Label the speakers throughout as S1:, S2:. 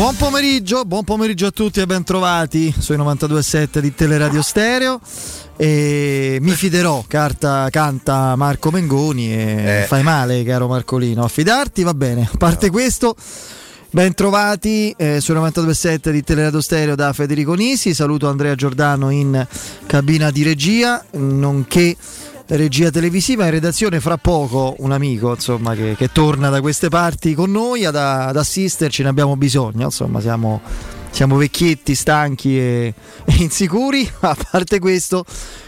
S1: Buon pomeriggio, buon pomeriggio a tutti e ben trovati sui 92.7 di Teleradio Stereo. E mi fiderò, carta, canta Marco Mengoni e
S2: Eh.
S1: fai male, caro Marcolino. Affidarti va bene. A parte questo, ben trovati eh, sui 92.7 di Teleradio Stereo da Federico Nisi. Saluto Andrea Giordano in cabina di regia, nonché regia televisiva in redazione fra poco un amico insomma che, che torna da queste parti con noi ad, ad assisterci ne abbiamo bisogno insomma siamo, siamo vecchietti stanchi e, e insicuri a parte questo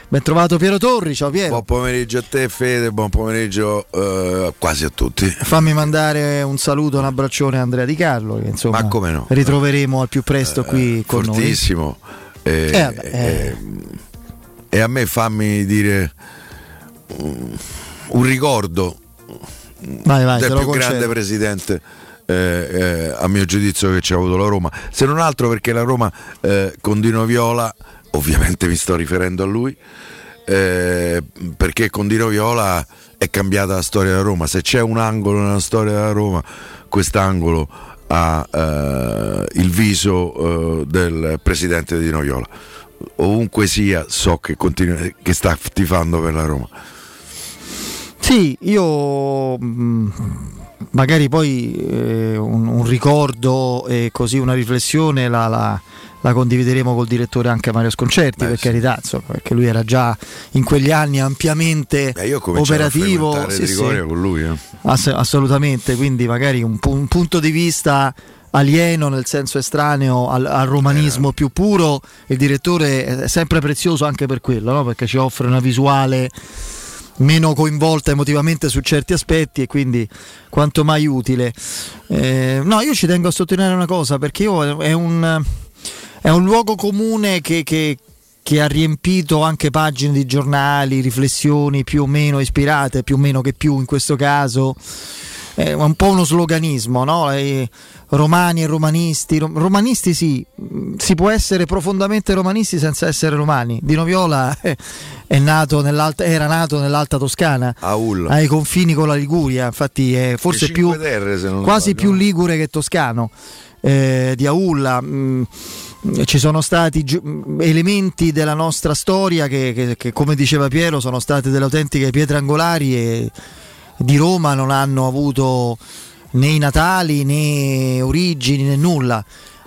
S1: ben trovato Piero Torri ciao Piero
S2: Buon pomeriggio a te Fede, buon pomeriggio eh, quasi a tutti.
S1: fammi mandare un saluto un abbraccione a Andrea Di Carlo che insomma
S2: Ma come no?
S1: ritroveremo al più presto qui con noi
S2: Fortissimo. E,
S1: Eh, vabbè, eh.
S2: e- a me fammi dire un ricordo
S1: vai vai
S2: del più grande
S1: concedo
S2: presidente eh, eh, a mio giudizio che ci ha avuto la Roma. Se non altro perché la Roma eh, con Dino Viola ovviamente mi sto riferendo a lui eh, perché con Dino Viola è cambiata la storia della Roma. Se c'è un angolo nella storia della Roma quest'angolo ha eh, il viso eh, del presidente di Dino Viola. Ovunque sia so che, continua, che sta tifando per la Roma
S1: Sì, io mh, magari poi eh, un, un ricordo e così una riflessione la, la- la condivideremo col direttore anche Mario Sconcerti,
S2: Beh,
S1: per
S2: sì.
S1: carità, insomma, perché lui era già in quegli anni ampiamente
S2: Eh, io
S1: operativo.
S2: a
S1: Sì, sì.
S2: con lui eh.
S1: Ass- assolutamente, quindi magari un, un punto di vista alieno nel senso estraneo al, al romanismo
S2: Eh.
S1: più puro, il direttore è sempre prezioso anche per quello, no? perché ci offre una visuale meno coinvolta emotivamente su certi aspetti e quindi quanto mai utile. Eh, no, io ci tengo a sottolineare una cosa perché io è un, è un luogo comune che, che- che ha riempito anche pagine di giornali, riflessioni più o meno ispirate, più o meno che più in questo caso. È un po' uno sloganismo, no? Eh, romani e romanisti. Rom- romanisti sì, mh, si può essere profondamente romanisti senza essere romani. Dino Viola eh, è nato nell'alta, era nato nell'alta Toscana,
S2: a Hull
S1: ai confini con la Liguria, infatti è forse più,
S2: Terre,
S1: quasi più ligure che toscano eh, di Aulla. mh, ci sono stati mh, elementi della nostra storia che, che- che, come diceva Piero, sono state delle autentiche pietre angolari e di Roma non hanno avuto né i natali né origini né nulla.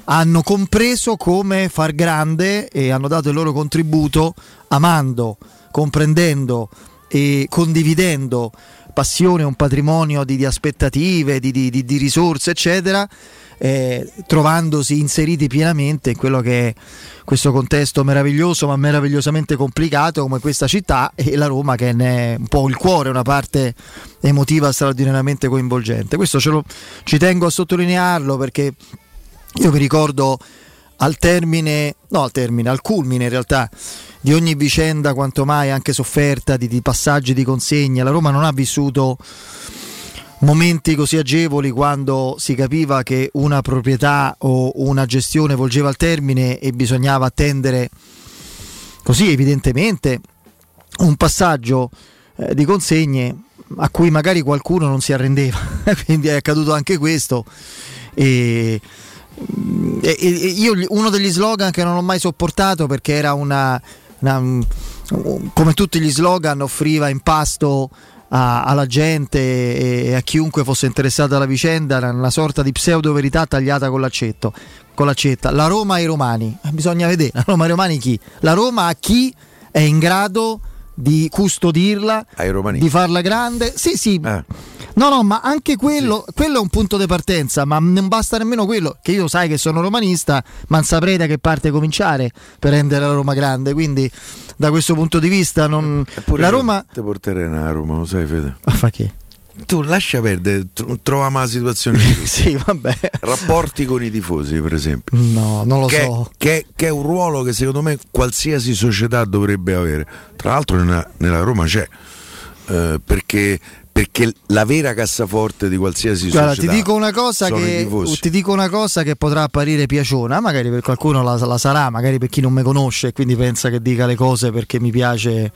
S1: Hanno compreso come far grande e hanno dato il loro contributo amando, comprendendo e condividendo passione, un patrimonio di, di aspettative, di, di- di- di risorse, eccetera, eh, trovandosi inseriti pienamente in quello che è questo contesto meraviglioso ma meravigliosamente complicato come questa città e la Roma che ne è un po' il cuore, una parte emotiva straordinariamente coinvolgente. Questo lo- ci tengo a sottolinearlo perché io mi ricordo al termine, no al termine, al culmine in realtà di ogni vicenda quanto mai anche sofferta di, di passaggi di consegne, la Roma non ha vissuto momenti così agevoli quando si capiva che una proprietà o una gestione volgeva al termine e bisognava attendere così evidentemente un passaggio eh, di consegne a cui magari qualcuno non si arrendeva, quindi è accaduto anche questo. E, e- e- e io uno degli slogan che non ho mai sopportato perché era una, una- un- come tutti gli slogan offriva impasto a- alla gente e, a chiunque fosse interessato alla vicenda una sorta di pseudo verità tagliata con l'accetto con l'accetta. La Roma ai romani. Eh, bisogna vedere la Roma ai romani chi? La Roma a chi è in grado di custodirla
S2: ai romani.
S1: di farla grande. Sì sì.
S2: Eh.
S1: No, no, ma anche quello, quello è un punto di partenza, ma non basta nemmeno quello, che io sai che sono romanista, ma non saprei da che parte cominciare per rendere la Roma grande, quindi da questo punto di vista non...
S2: Eppure
S1: La Roma...
S2: te porterei a Roma lo sai Fede?
S1: Ah, fa che?
S2: Tu lascia perdere tro- troviamo la situazione
S1: sì, vabbè.
S2: rapporti con i tifosi per esempio
S1: No, non lo
S2: che,
S1: so.
S2: che- che è un ruolo che secondo me qualsiasi società dovrebbe avere. Tra l'altro nella, nella Roma c'è, eh, perché, perché la vera cassaforte di qualsiasi
S1: Guarda, ti
S2: società
S1: dico, una cosa che, ti dico una cosa che potrà apparire piaciona, magari per qualcuno la, la sarà, magari per chi non mi conosce e quindi pensa che dica le cose perché mi piace,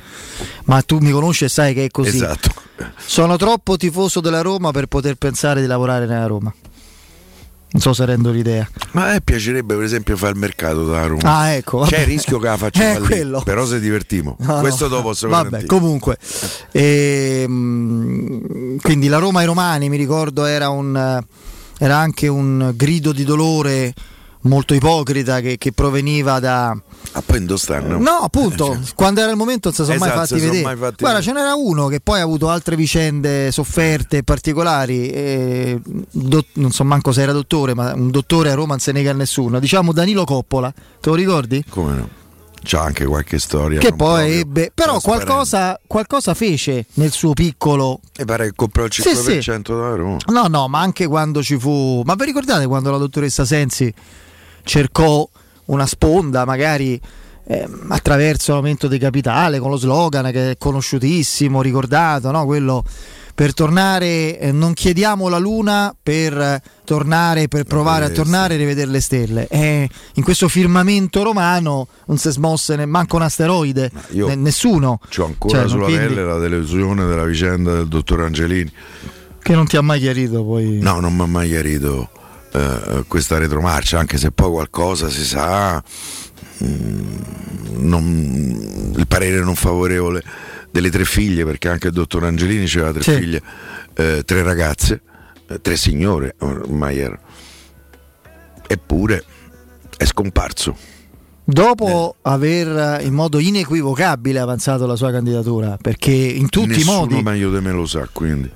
S1: ma tu mi conosci e sai che è così.
S2: Esatto.
S1: Sono troppo tifoso della Roma per poter pensare di lavorare nella Roma. Non so se rendo l'idea.
S2: Ma a me piacerebbe per esempio fare il mercato da Roma.
S1: Ah, ecco.
S2: C'è il rischio che la faccia
S1: eh,
S2: fallire,
S1: quello.
S2: però se divertimo.
S1: No,
S2: Questo
S1: no.
S2: dopo posso
S1: Vabbè, comunque. Ehm, quindi la Roma ai Romani, mi ricordo, era, un, era anche un grido di dolore molto ipocrita che, che proveniva da...
S2: Ah, poi.
S1: No, appunto,
S2: Cioè,
S1: quando era il momento non si sono mai
S2: Esatto,
S1: fatti
S2: si sono
S1: vedere.
S2: mai fatti
S1: Guarda,
S2: vedere.
S1: ce n'era uno che poi ha avuto altre vicende sofferte particolari. e do- non so manco se era dottore, ma un dottore a Roma non se nega a nessuno. Diciamo Danilo Coppola, te lo ricordi?
S2: Come no? C'ha anche qualche storia.
S1: Che poi ebbe, però qualcosa, qualcosa fece nel suo piccolo
S2: Mi pare che comprò il
S1: Sì,
S2: 5%
S1: sì.
S2: da Roma.
S1: No, no, ma anche quando ci fu. Ma vi ricordate quando la dottoressa Sensi cercò una sponda, magari ehm, attraverso l'aumento di capitale, con lo slogan che è conosciutissimo, ricordato, no? Quello per tornare, eh, non chiediamo la luna per eh, tornare, per provare a tornare e rivedere le stelle. Eh, in questo firmamento romano non si smosse ne- manco un asteroide, ne- nessuno.
S2: C'ho ancora
S1: Cioè,
S2: sulla
S1: quindi-
S2: pelle la delusione della vicenda del dottor Angelini.
S1: Che non ti ha mai chiarito poi.
S2: No, non mi ha mai chiarito eh, questa retromarcia, anche se poi qualcosa si sa. mm, non- il parere non favorevole delle tre figlie, perché anche il dottor Angelini aveva tre
S1: Sì.
S2: figlie, eh, tre ragazze, eh, tre signore ormai erano. Eppure è scomparso.
S1: Dopo aver eh, in modo inequivocabile avanzato la sua candidatura, perché in tutti
S2: Nessuno
S1: i modi,
S2: meglio di me lo sa, quindi.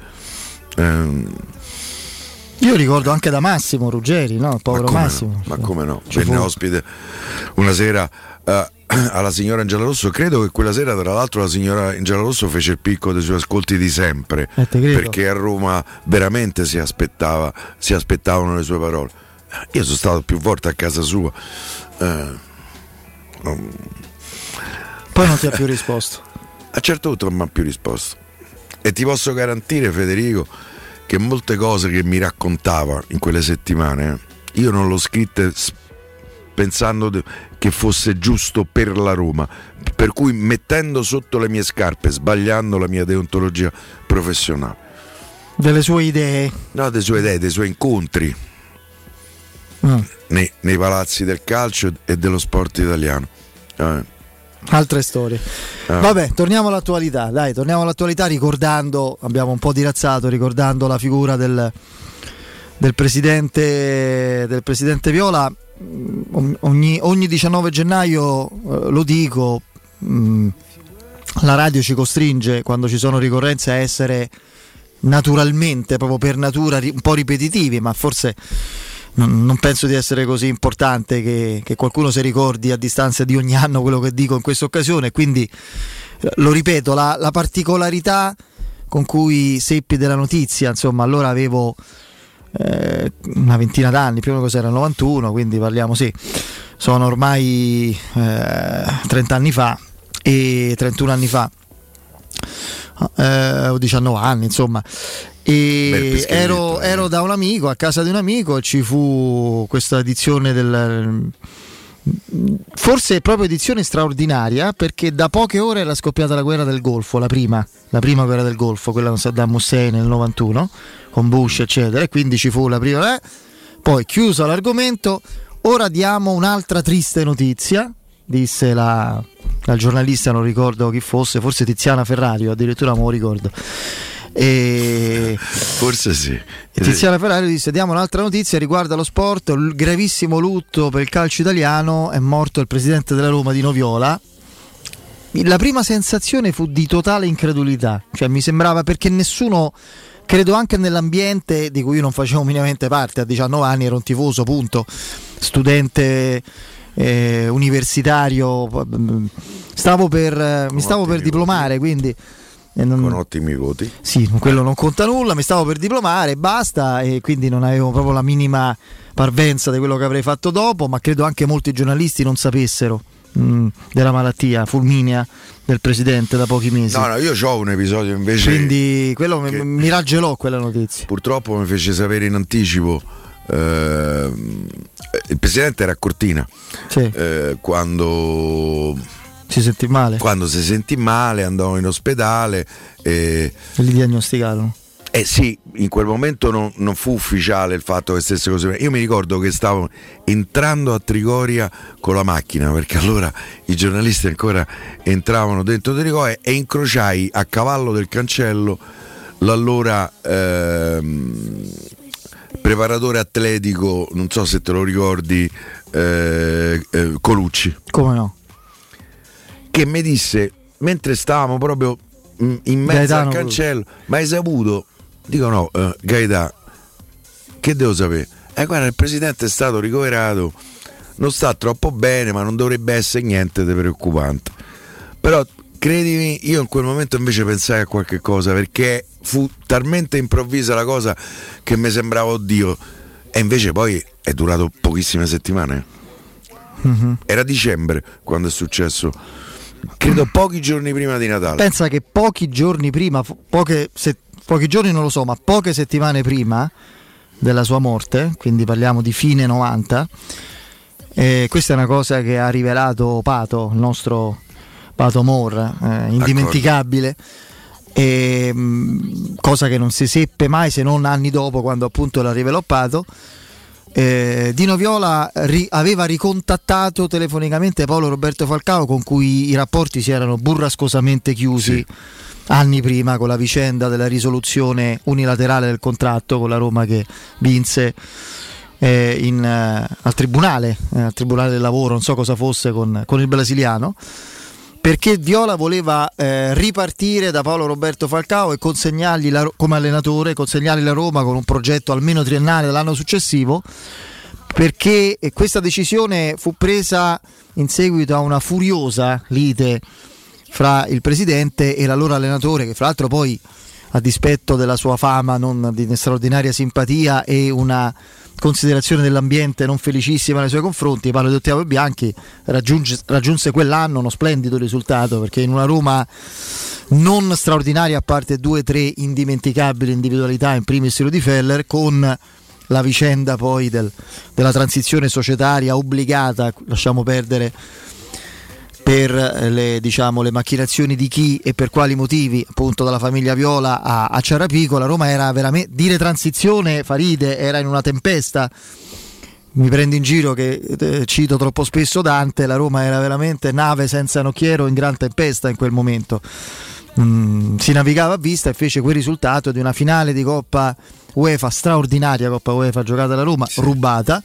S2: ehm,
S1: io ricordo anche da Massimo Ruggeri, no? povero
S2: ma
S1: Massimo.
S2: No? Ma come no?
S1: Ci
S2: Venne
S1: fu-
S2: ospite una sera eh, alla signora Angela Rosso. Credo che quella sera, tra l'altro, la signora Angela Rosso fece il picco dei suoi ascolti di sempre.
S1: Eh,
S2: perché a Roma veramente si, aspettava, si aspettavano le sue parole. Io sono stato più volte a casa sua. eh, non-
S1: Poi non ti ha più risposto.
S2: a certo punto non mi ha più risposto. E ti posso garantire, Federico, che molte cose che mi raccontava in quelle settimane, io non l'ho scritte s- pensando che fosse giusto per la Roma. Per cui mettendo sotto le mie scarpe, sbagliando la mia deontologia professionale.
S1: Delle sue idee.
S2: No, dei suoi idee, dei suoi incontri
S1: Mm.
S2: nei, nei palazzi del calcio e dello sport italiano. Eh,
S1: Altre storie.
S2: Ah.
S1: Vabbè, torniamo all'attualità. Dai, torniamo all'attualità ricordando, abbiamo un po' dirazzato, ricordando la figura del, del, presidente, del presidente Viola. Mm, Ogni, ogni 19 gennaio, eh, lo dico, mm, la radio ci costringe, quando ci sono ricorrenze, a essere naturalmente, proprio per natura, un po' ripetitivi, ma forse non, penso di essere così importante che, che qualcuno si ricordi a distanza di ogni anno quello che dico in questa occasione. Quindi eh, lo ripeto, la, la particolarità con cui seppi della notizia, insomma, allora avevo eh, una ventina d'anni, più o meno cos'era, 91, quindi parliamo, sì, sono ormai eh, 30 anni fa e 31 anni fa. Eh, o 19 anni insomma e ero, ero da un amico a casa di un amico ci fu questa edizione del forse proprio edizione straordinaria perché da poche ore era scoppiata la guerra del Golfo la prima, la prima guerra del Golfo quella con Saddam Hussein nel 91 con Bush eccetera e quindi ci fu la prima eh. poi chiuso l'argomento ora diamo un'altra triste notizia disse la, la giornalista non ricordo chi fosse forse Tiziana Ferrari o addirittura non lo ricordo e
S2: forse sì.
S1: Tiziana Ferrari disse diamo un'altra notizia riguardo allo sport, il gravissimo lutto per il calcio italiano, è morto il presidente della Roma di Noviola. La prima sensazione fu di totale incredulità, cioè mi sembrava perché nessuno, credo anche nell'ambiente di cui io non facevo minimamente parte, a 19 anni ero un tifoso, punto, studente eh, universitario, stavo per, eh, mi stavo per diplomare, quindi... non-
S2: Con ottimi voti.
S1: sì, quello non conta nulla, mi stavo per diplomare e basta e quindi non avevo proprio la minima parvenza di quello che avrei fatto dopo, ma credo anche molti giornalisti non sapessero mh, della malattia fulminea del presidente da pochi mesi.
S2: No, no, io ho un episodio invece.
S1: quindi quello mi- mi raggelò quella notizia.
S2: Purtroppo mi fece sapere in anticipo. ehm, il presidente era a Cortina
S1: Sì,
S2: eh, quando,
S1: si sentì male
S2: quando si sentì male andò in ospedale e,
S1: e li diagnosticarono.
S2: Eh sì, in quel momento non, non, fu ufficiale il fatto che stesse così. Io mi ricordo che stavo entrando a Trigoria con la macchina, perché allora i giornalisti ancora entravano dentro Trigoria e incrociai a cavallo del cancello l'allora ehm, preparatore atletico, non so se te lo ricordi, eh, eh, Colucci.
S1: Come no?
S2: Che mi disse, mentre stavamo proprio in mezzo Gaetano al cancello, ma hai saputo Dico no, eh, Gaetà, che devo sapere? Eh guarda, il presidente è stato ricoverato, non sta troppo bene, ma non dovrebbe essere niente di preoccupante. Però credimi, io in quel momento invece pensai a qualche cosa perché fu talmente improvvisa la cosa che mi sembrava oddio. E invece poi è durato pochissime settimane. Mm-hmm. Era dicembre quando è successo. Credo pochi giorni prima di Natale.
S1: Pensa che pochi giorni prima, poche settimane pochi giorni non lo so, ma poche settimane prima della sua morte, quindi parliamo di fine 90, eh, questa è una cosa che ha rivelato Pato, il nostro Pato Moore, eh, indimenticabile. E, mh, mm, cosa che non si seppe mai se non anni dopo quando appunto la rivelò Pato eh, Dino Viola ri- aveva ricontattato telefonicamente Paolo Roberto Falcao con cui i rapporti si erano burrascosamente chiusi sì. anni prima con la vicenda della risoluzione unilaterale del contratto con la Roma che vinse eh, in, eh, al, tribunale, eh, al Tribunale del Lavoro, non so cosa fosse con, con il brasiliano, perché Viola voleva eh, ripartire da Paolo Roberto Falcao e consegnargli la, come allenatore, consegnargli la Roma con un progetto almeno triennale l'anno successivo perché questa decisione fu presa in seguito a una furiosa lite fra il presidente e l'allora allenatore, che fra l'altro poi a dispetto della sua fama non di straordinaria simpatia e una considerazione dell'ambiente non felicissima nei suoi confronti, parlo di Ottavio Bianchi, raggiunge, raggiunse quell'anno uno splendido risultato perché in una Roma non straordinaria a parte due o tre indimenticabili individualità, in primis di Feller, con la vicenda poi del, della transizione societaria obbligata, lasciamo perdere per eh, le, diciamo, le, macchinazioni di chi e per quali motivi, appunto dalla famiglia Viola a, a Ciarapico, la Roma era veramente, dire transizione, Faride, era in una tempesta. Mi prendo in giro che eh, cito troppo spesso Dante, la Roma era veramente nave senza nocchiero in gran tempesta in quel momento. Mm, si navigava a vista e fece quel risultato di una finale di Coppa UEFA straordinaria, Coppa UEFA giocata da Roma, sì. rubata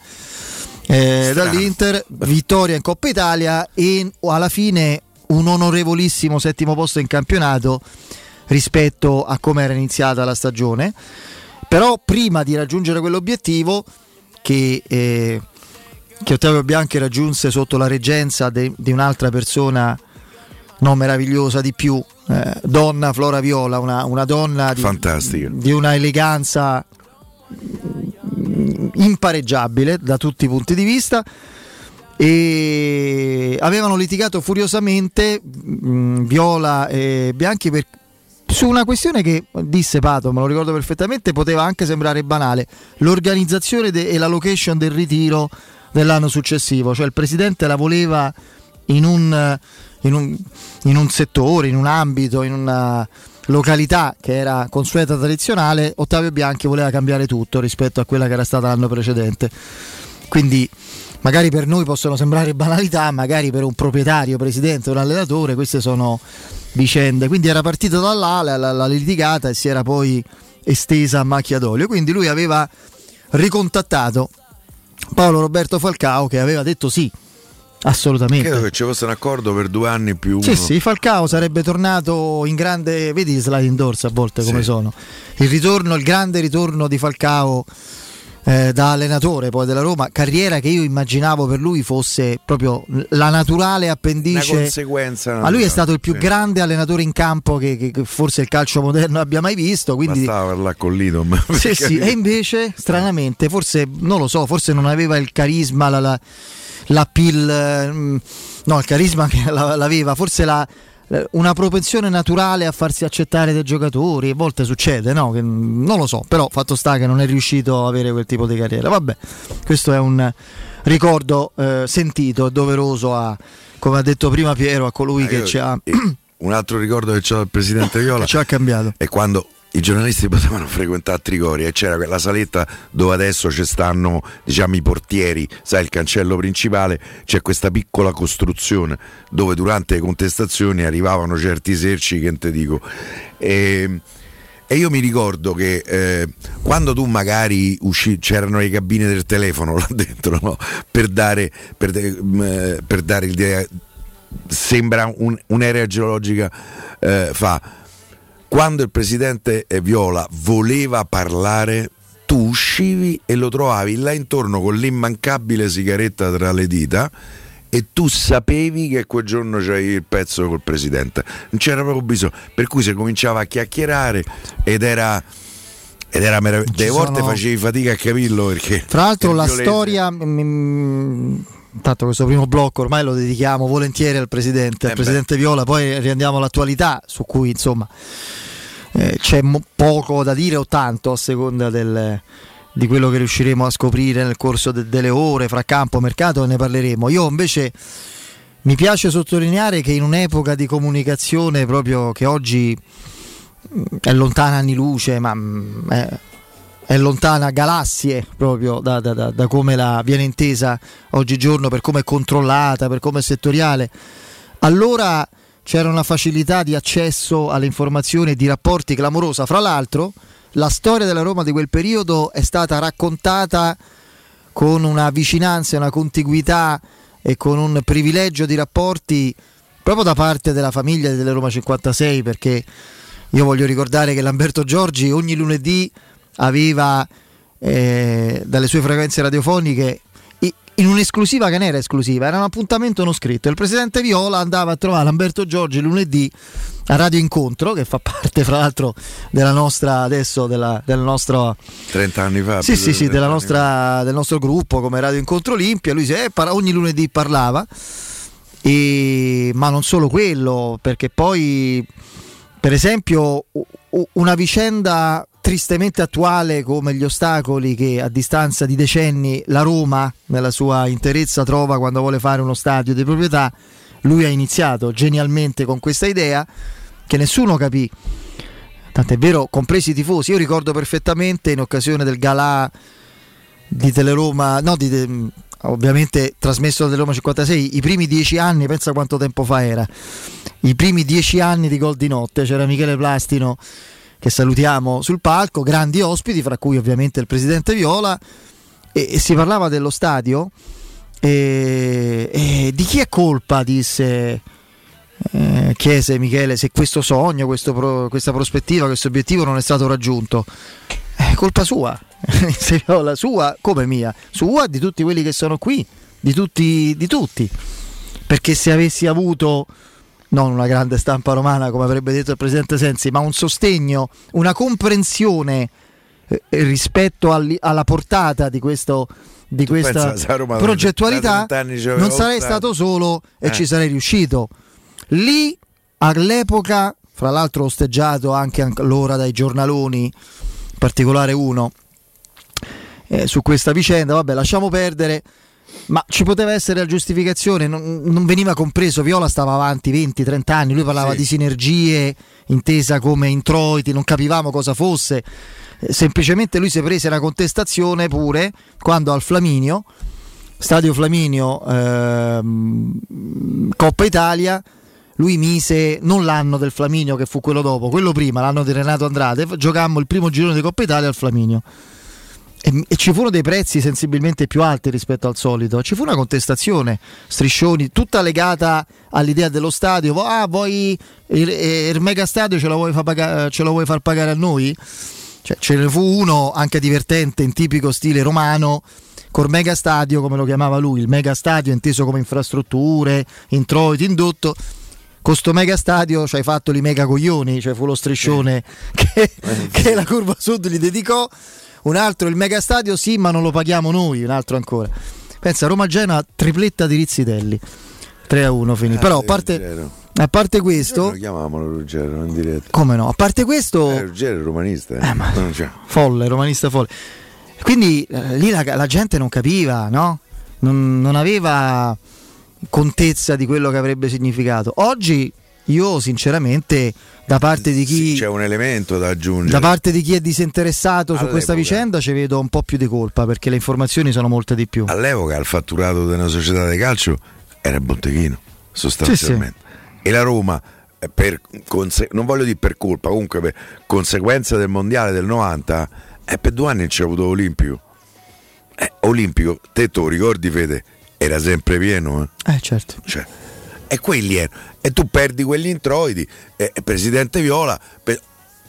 S1: eh, dall'Inter, vittoria in Coppa Italia e alla fine un onorevolissimo settimo posto in campionato rispetto a come era iniziata la stagione. Però prima di raggiungere quell'obiettivo che, eh, che Ottavio Bianchi raggiunse sotto la reggenza di un'altra persona no, meravigliosa di più, eh, donna Flora Viola, una, una donna di, di una eleganza impareggiabile da tutti i punti di vista. E avevano litigato furiosamente mh, mm, Viola e Bianchi per, su una questione che disse Pato, me lo ricordo perfettamente, poteva anche sembrare banale, l'organizzazione de- e la location del ritiro dell'anno successivo, cioè il presidente la voleva in un, in un, in un settore, in un ambito, in una località che era consueta tradizionale, Ottavio Bianchi voleva cambiare tutto rispetto a quella che era stata l'anno precedente. Quindi magari per noi possono sembrare banalità, magari per un proprietario, presidente un allenatore, queste sono vicende. Quindi era partito da la, la, la litigata e si era poi estesa a macchia d'olio. Quindi lui aveva ricontattato Paolo Roberto Falcao che aveva detto sì Assolutamente.
S2: Credo che ci fosse un accordo per due anni più.
S1: Sì, uno. sì, Falcao sarebbe tornato in grande. Vedi i slide indoors a volte come sì. sono. Il ritorno, il grande ritorno di Falcao eh, da allenatore poi della Roma, carriera che io immaginavo per lui fosse proprio la naturale appendice.
S2: Una conseguenza.
S1: Ma lui è stato il più sì. grande allenatore in campo che, che, che, forse il calcio moderno abbia mai visto. Quindi...
S2: Bastava parlare con Lidom.
S1: Sì, sì, e invece, stranamente, forse non lo so, forse non aveva il carisma, la, la la pill, mm, no, il carisma che l'aveva, forse la, una propensione naturale a farsi accettare dai giocatori, a volte succede, no? Che, non lo so, però fatto sta che non è riuscito a avere quel tipo di carriera. Vabbè, questo è un ricordo eh, sentito e doveroso a, come ha detto prima Piero, a colui ah, che ci ha...
S2: Un altro ricordo che ho del presidente Viola
S1: ci ha cambiato.
S2: è quando i giornalisti potevano frequentare Tricori e c'era quella saletta dove adesso ci stanno diciamo, i portieri, sai il cancello principale, c'è questa piccola costruzione dove durante le contestazioni arrivavano certi eserci che te dico. E, e io mi ricordo che eh, quando tu magari usci, c'erano le cabine del telefono là dentro no? per, dare, per, eh, per dare il sembra un, un'area geologica eh, fa quando il presidente Viola voleva parlare tu uscivi e lo trovavi là intorno con l'immancabile sigaretta tra le dita e tu sapevi che quel giorno c'avevi il pezzo col presidente non c'era proprio bisogno per cui si cominciava a chiacchierare ed era ed era meraviglioso. Delle volte sono... facevi fatica a capirlo perché.
S1: Tra l'altro, la violente. storia. Mm, intanto questo primo blocco ormai lo dedichiamo volentieri al presidente, eh al presidente Viola, poi riandiamo all'attualità su cui insomma eh, c'è mo- poco da dire o tanto a seconda del, di quello che riusciremo a scoprire nel corso de- delle ore fra campo e mercato ne parleremo. Io invece mi piace sottolineare che in un'epoca di comunicazione proprio che oggi mm, è lontana anni luce, ma mm, è, lontana galassie proprio da, da, da, da, come la viene intesa oggigiorno, per come è controllata, per come è settoriale. Allora c'era una facilità di accesso alle informazioni e di rapporti clamorosa. Fra l'altro, la storia della Roma di quel periodo è stata raccontata con una vicinanza, una contiguità e con un privilegio di rapporti proprio da parte della famiglia della Roma 56 perché io voglio ricordare che Lamberto Giorgi ogni lunedì aveva eh, dalle sue frequenze radiofoniche in un'esclusiva che non era esclusiva, era un appuntamento non scritto. Il presidente Viola andava a trovare Lamberto Giorgi lunedì a Radio Incontro, che fa parte fra l'altro della nostra adesso della, del nostro
S2: 30 anni fa.
S1: Sì, sì, sì, nostra, del nostro gruppo come Radio Incontro Olimpia. Lui si, eh, ogni lunedì parlava, e, ma non solo quello, perché poi per esempio una vicenda tristemente attuale come gli ostacoli che a distanza di decenni la Roma nella sua interezza trova quando vuole fare uno stadio di proprietà, lui ha iniziato genialmente con questa idea che nessuno capì. Tant'è vero, compresi i tifosi. Io ricordo perfettamente in occasione del galà di Teleroma, no, di, ovviamente trasmesso da Teleroma 56, i primi dieci anni, pensa quanto tempo fa era, i primi dieci anni di Gol di Notte, c'era Michele Plastino che salutiamo sul palco, grandi ospiti, fra cui ovviamente il presidente Viola, e, e si parlava dello stadio. E, e, di chi è colpa, disse, eh, chiese Michele, se questo sogno, questo pro, questa prospettiva, questo obiettivo non è stato raggiunto? È colpa sua, Viola, sua come mia, sua di tutti quelli che sono qui, di tutti, di tutti. Perché se avessi avuto non una grande stampa romana come avrebbe detto il presidente Sensi, ma un sostegno, una comprensione eh, rispetto all, alla portata di, questo, di questa progettualità, non sarei stato solo e eh. ci sarei riuscito. Lì all'epoca, fra l'altro osteggiato anche allora dai giornaloni, in particolare uno, eh, su questa vicenda, vabbè lasciamo perdere ma ci poteva essere la giustificazione, non, non veniva compreso, Viola stava avanti 20-30 anni, lui parlava sì. di sinergie intesa come introiti, non capivamo cosa fosse, eh, semplicemente lui si prese la contestazione pure quando al Flaminio, Stadio Flaminio, ehm, Coppa Italia, lui mise non l'anno del Flaminio che fu quello dopo, quello prima, l'anno di Renato Andrade, giocammo il primo girone di Coppa Italia al Flaminio e, e, ci furono dei prezzi sensibilmente più alti rispetto al solito. Ci fu una contestazione, striscioni, tutta legata all'idea dello stadio. Ah, vuoi il, il mega stadio ce lo vuoi, far pagare, ce lo vuoi far pagare a noi? Cioè, ce ne fu uno anche divertente in tipico stile romano col mega stadio come lo chiamava lui, il mega stadio inteso come infrastrutture, introiti, indotto. Con sto mega stadio ci hai fatto i mega coglioni, cioè fu lo striscione che, eh, che la curva sud gli dedicò un altro il megastadio sì ma non lo paghiamo noi, un altro ancora. Pensa Roma-Genoa tripletta di Rizzitelli. 3 a 1 finì. Eh, Però a parte, a parte questo...
S2: Lo chiamavamo Ruggero in diretta.
S1: Come no? A parte questo...
S2: Eh, Ruggero è romanista. Eh.
S1: Eh. Folle, romanista folle. Quindi eh, lì la, la, gente non capiva, no? Non, non aveva contezza di quello che avrebbe significato. Oggi io sinceramente da parte di chi
S2: Sì, c'è un elemento da aggiungere.
S1: da parte di chi è disinteressato su questa
S2: All'epoca.
S1: vicenda ci vedo un po' più di colpa perché le informazioni sono molte di più.
S2: All'epoca il fatturato una società di calcio era il Botteghino, sostanzialmente. E la Roma, eh, per conse- non voglio dire per colpa, comunque per conseguenza del mondiale del 90, eh, per due anni non c'è avuto Olimpico. Eh, Olimpico, te te lo ricordi Fede, era sempre pieno. eh?
S1: Eh certo.
S2: Cioè, e quelli erano. E tu perdi quegli introiti. E, e Presidente Viola, per-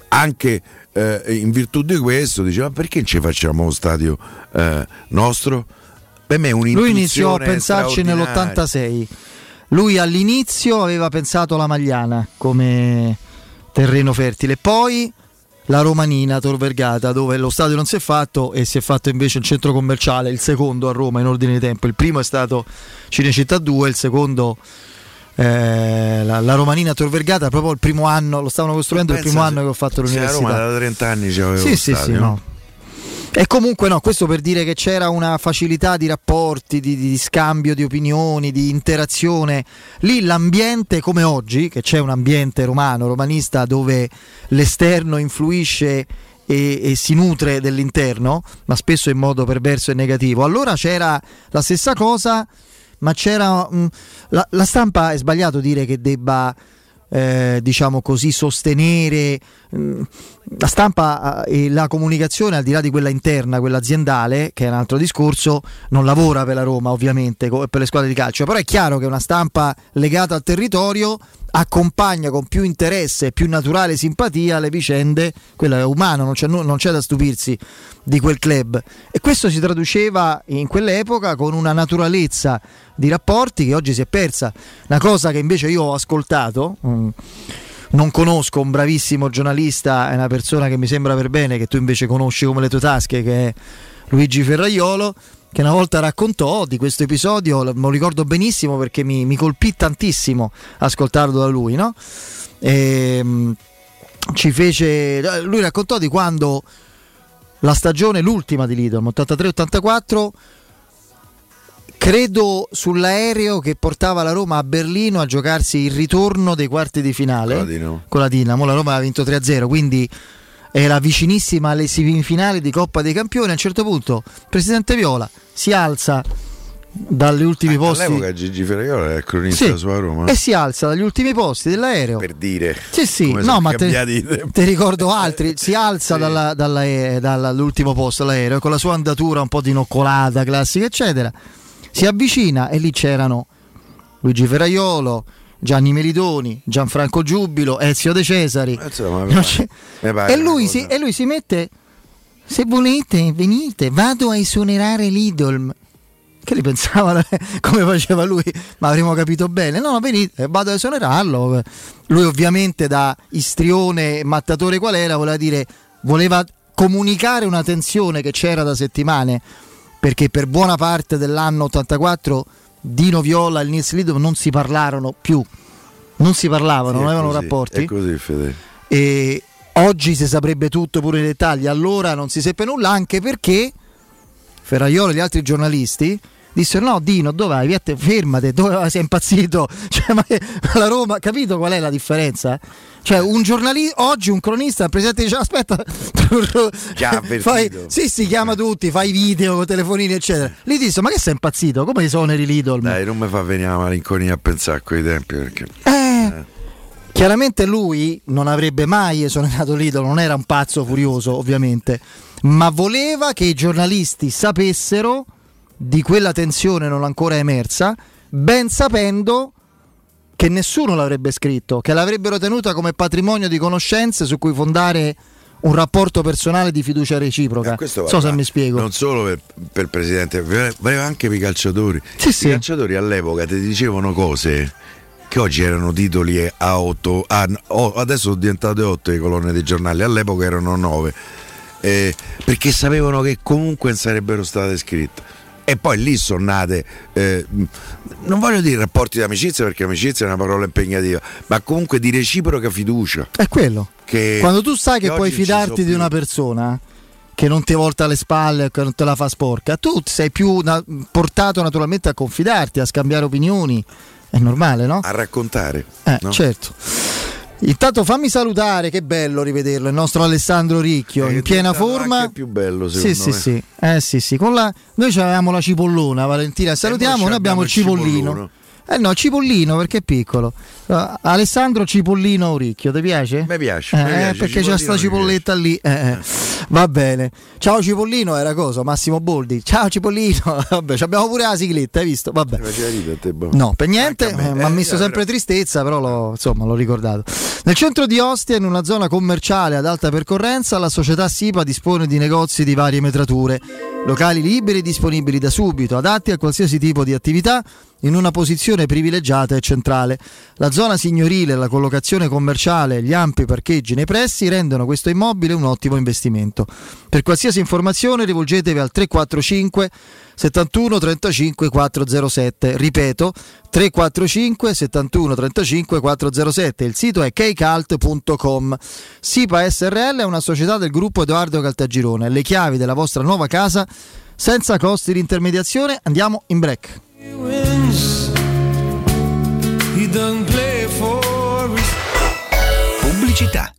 S2: anche eh, in virtù di questo, diceva: "Ma perché ci facciamo lo stadio eh, nostro? Per me è
S1: Lui iniziò a pensarci
S2: straordinaria.
S1: nell'86. Lui all'inizio aveva pensato la Magliana come terreno fertile, poi la Romanina Tor Vergata, dove lo stadio non si è fatto e si è fatto invece un centro commerciale, il secondo a Roma in ordine di tempo. Il primo è stato Cinecittà 2, il secondo eh, la, la Romanina Tor Vergata, proprio il primo anno, lo stavano costruendo il primo anno che ho fatto
S2: se a
S1: l'università.
S2: Roma da 30 anni c'aveva
S1: Sì,
S2: lo
S1: sì, sì,
S2: stadio,
S1: no. E comunque no, questo per dire che c'era una facilità di rapporti, di, di scambio di opinioni, di interazione. Lì l'ambiente come oggi, che c'è un ambiente romano, romanista, dove l'esterno influisce e, e si nutre dell'interno, ma spesso in modo perverso e negativo. Allora c'era la stessa cosa, ma c'era... mm, la, la stampa è sbagliato dire che debba eh, diciamo così, sostenere mm, la stampa eh, e la comunicazione, al di là di quella interna, quella aziendale, che è un altro discorso, non lavora per la Roma ovviamente, per le squadre di calcio, però è chiaro che una stampa legata al territorio accompagna con più interesse e più naturale simpatia le vicende, quello è umano, non c'è, non c'è da stupirsi di quel club. E questo si traduceva in quell'epoca con una naturalezza di rapporti che oggi si è persa. Una cosa che invece io ho ascoltato, mm, non conosco un bravissimo giornalista, è una persona che mi sembra per bene, che tu invece conosci come le tue tasche, che è Luigi Ferraiolo, che una volta raccontò di questo episodio, lo- me lo ricordo benissimo perché mi, mi colpì tantissimo ascoltarlo da lui, no? E, mm, ci fece, lui raccontò di quando la stagione, l'ultima di Lidl, 83-84, credo sull'aereo che portava la Roma a Berlino a giocarsi il ritorno dei quarti di finale
S2: Con la Dinamo.
S1: con la Dinamo. La Roma aveva vinto 3-0, quindi era vicinissima alle semifinali di Coppa dei Campioni. A un certo punto, il presidente Viola si alza dagli ultimi posti
S2: All'epoca Gigi Ferraiolo era il cronista
S1: Sì,
S2: sulla Roma.
S1: e si alza dagli ultimi posti dell'aereo.
S2: Per dire.
S1: Sì, sì, no, ma te, te ricordo altri. Si alza
S2: Sì.
S1: dalla- dalla- eh, dall'ultimo posto dell'aereo con la sua andatura un po' dinoccolata, classica, eccetera. Si avvicina e lì c'erano Luigi Ferraiolo, Gianni Melidoni, Gianfranco Giubilo, Ezio De Cesari.
S2: Eh, insomma,
S1: E lui, si, e lui si mette. Se volete, venite, vado a esonerare l'Idol. Che li pensava come faceva lui, ma avremmo capito bene. No, venite, vado a esonerarlo. Lui, ovviamente, da istrione mattatore qual era, voleva dire, voleva comunicare una tensione che c'era da settimane. Perché per buona parte dell'anno 84 Dino Viola e il Nils Lidl non si parlarono più. Non si parlavano,
S2: Sì,
S1: non avevano
S2: così,
S1: rapporti
S2: È così, Fede.
S1: e oggi si saprebbe tutto pure i dettagli, allora non si seppe nulla anche perché Ferraiolo e gli altri giornalisti dissero no Dino dove vai? Viette, fermate, dove sei impazzito? Cioè, ma la Roma, capito qual è la differenza? Cioè un giornalista, oggi un cronista, il presidente dice aspetta,
S2: Già
S1: fai, sì sì chiama tutti, fai video telefonini eccetera. Lì disse ma che sei impazzito? Come esoneri Lidl?
S2: Dai, non mi fa venire la malinconia a pensare a quei tempi perché.
S1: Eh, chiaramente lui non avrebbe mai esonerato l'idolo, non era un pazzo furioso ovviamente, ma voleva che i giornalisti sapessero di quella tensione non ancora emersa, ben sapendo che nessuno l'avrebbe scritto, che l'avrebbero tenuta come patrimonio di conoscenze su cui fondare un rapporto personale di fiducia reciproca.
S2: Eh,
S1: so se mi spiego.
S2: Non solo per, per il presidente, valeva anche per i calciatori.
S1: Sì,
S2: I
S1: sì.
S2: calciatori all'epoca ti dicevano cose che oggi erano titoli a 8, adesso sono diventate 8 le colonne dei giornali, all'epoca erano 9, perché sapevano che comunque sarebbero state scritte. E poi lì sono nate, eh, non voglio dire rapporti d'amicizia perché amicizia è una parola impegnativa, ma comunque di reciproca fiducia.
S1: È quello.
S2: Che,
S1: Quando tu sai che,
S2: che
S1: puoi fidarti di una persona che non ti volta le spalle, che non te la fa sporca, tu sei più na- portato naturalmente a confidarti, a scambiare opinioni, È normale, no?
S2: A raccontare.
S1: Eh,
S2: no?
S1: certo. Intanto fammi salutare, che bello rivederlo, il nostro Alessandro Ricchio
S2: È
S1: in piena forma.
S2: anche più bello,
S1: Sì,
S2: secondo
S1: sì,
S2: me.
S1: sì. Eh, sì, sì. Con la... Noi avevamo la cipollona, Valentina, salutiamo,
S2: noi
S1: noi abbiamo il cipollino.
S2: cipollino.
S1: Eh no, cipollino perché è piccolo. Uh, Alessandro Cipollino Auricchio, ti piace?
S2: Mi piace,
S1: Eh,
S2: mi piace,
S1: perché c'è
S2: Cipollino
S1: sta
S2: mi
S1: cipolletta lì. eh, eh. Va bene. Ciao Cipollino, era cosa? Massimo Boldi. Ciao Cipollino. Vabbè, ci abbiamo pure la sigletta, hai visto? Vabbè.
S2: A te, boh.
S1: No, per niente, mi ha
S2: Eh,
S1: messo
S2: eh,
S1: sempre
S2: però-
S1: tristezza, però l'ho, insomma, l'ho ricordato. Nel centro di Ostia, in una zona commerciale ad alta percorrenza, la società SIPA dispone di negozi di varie metrature, locali liberi disponibili da subito, adatti a qualsiasi tipo di attività, in una posizione privilegiata e centrale. La zona signorile, la collocazione commerciale gli ampi parcheggi nei pressi rendono questo immobile un ottimo investimento. Per qualsiasi informazione rivolgetevi al 345 71 35 407. Ripeto, 345 71 35 407. Il sito è kcalt.com. SIPA SRL è una società del gruppo Edoardo Caltagirone. Le chiavi della vostra nuova casa senza costi di intermediazione. Andiamo in break.
S3: Pubblicità.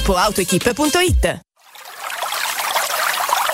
S4: www.gruppoautoequip.it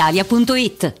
S5: brispalitalia.it.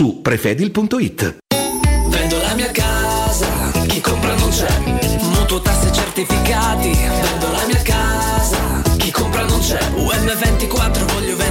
S6: prefedil.it.
S7: Vendo la mia casa, chi compra non c'è. Mutuo tasse certificati, vendo la mia casa, chi compra non c'è. UM24 voglio vendere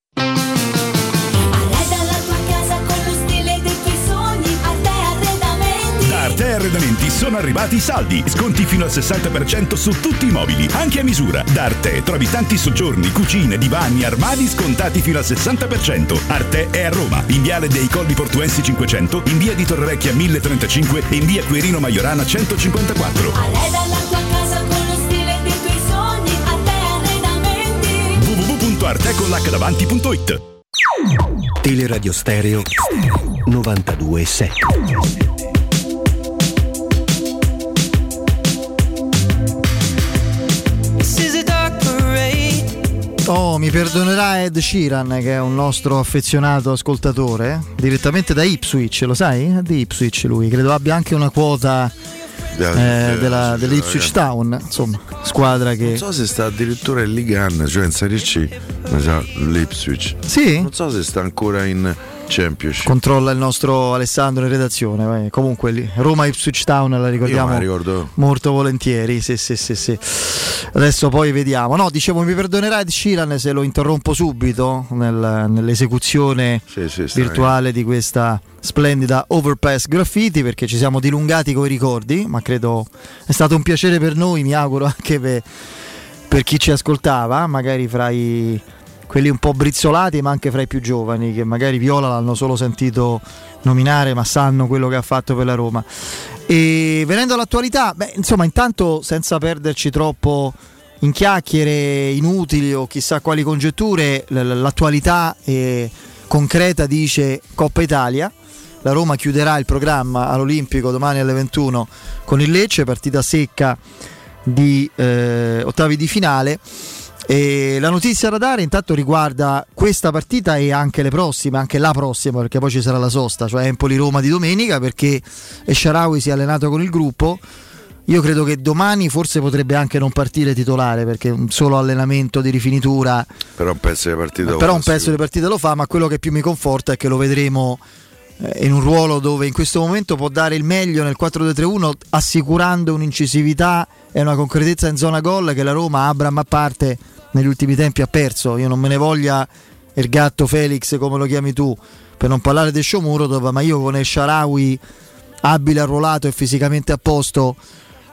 S8: Arredamenti sono arrivati i saldi. Sconti fino al 60% su tutti i mobili, anche a misura. Da Arte trovi tanti soggiorni, cucine, divani, armadi scontati fino al 60%. Arte è a Roma, in viale dei Colli Portuensi 500, in via di Torrevecchia 1035 e in via Quirino Maiorana 154.
S7: Arreda la tua casa con lo stile dei tuoi sogni, a te arredamenti.
S8: www.artecollacdavanti.it
S9: Teleradio Stereo 92.7
S1: Oh, mi perdonerà Ed Sheeran, che è un nostro affezionato ascoltatore, direttamente da Ipswich, lo sai? È di Ipswich lui, credo abbia anche una quota eh, della, dell'Ipswich Town, insomma, squadra che...
S2: Non so se sta addirittura in Liga 1, cioè in Serie C, l'Ipswich.
S1: Sì?
S2: Non so se sta ancora in Championship.
S1: Controlla il nostro Alessandro in redazione. vai. Comunque Roma Ipswich Town la ricordiamo
S2: la
S1: molto volentieri. Sì, sì, sì, sì. Adesso poi vediamo. No, dicevo, mi perdonerà Ed Sheeran se lo interrompo subito nel- nell'esecuzione
S2: Sì, sì,
S1: virtuale di questa splendida overpass graffiti perché ci siamo dilungati con i ricordi, ma credo è stato un piacere per noi, mi auguro anche per, per chi ci ascoltava, magari fra i quelli un po' brizzolati, ma anche fra i più giovani che magari Viola l'hanno solo sentito nominare, ma sanno quello che ha fatto per la Roma. E venendo all'attualità, beh, insomma, intanto senza perderci troppo in chiacchiere inutili o chissà quali congetture, l'attualità eh, concreta dice Coppa Italia. La Roma chiuderà il programma all'Olimpico domani alle 21 con il Lecce, partita secca di eh, ottavi di finale. E la notizia da dare intanto riguarda questa partita e anche le prossime, anche la prossima, perché poi ci sarà la sosta, cioè Empoli-Roma di domenica, perché Esharawi si è allenato con il gruppo. Io credo che domani forse potrebbe anche non partire titolare, perché un solo allenamento di rifinitura
S2: Però un pezzo di partita
S1: però
S2: lo
S1: un
S2: fa,
S1: pezzo di partita lo fa, ma quello che più mi conforta è che lo vedremo eh, in un ruolo dove in questo momento può dare il meglio nel 4-2-3-1 assicurando un'incisività e una concretezza in zona gol che la Roma, Abram a parte, negli ultimi tempi ha perso. Io non me ne voglia il gatto Felix come lo chiami tu, per non parlare di Shomurodov, ma io con El Sharawi abile, arruolato e fisicamente a posto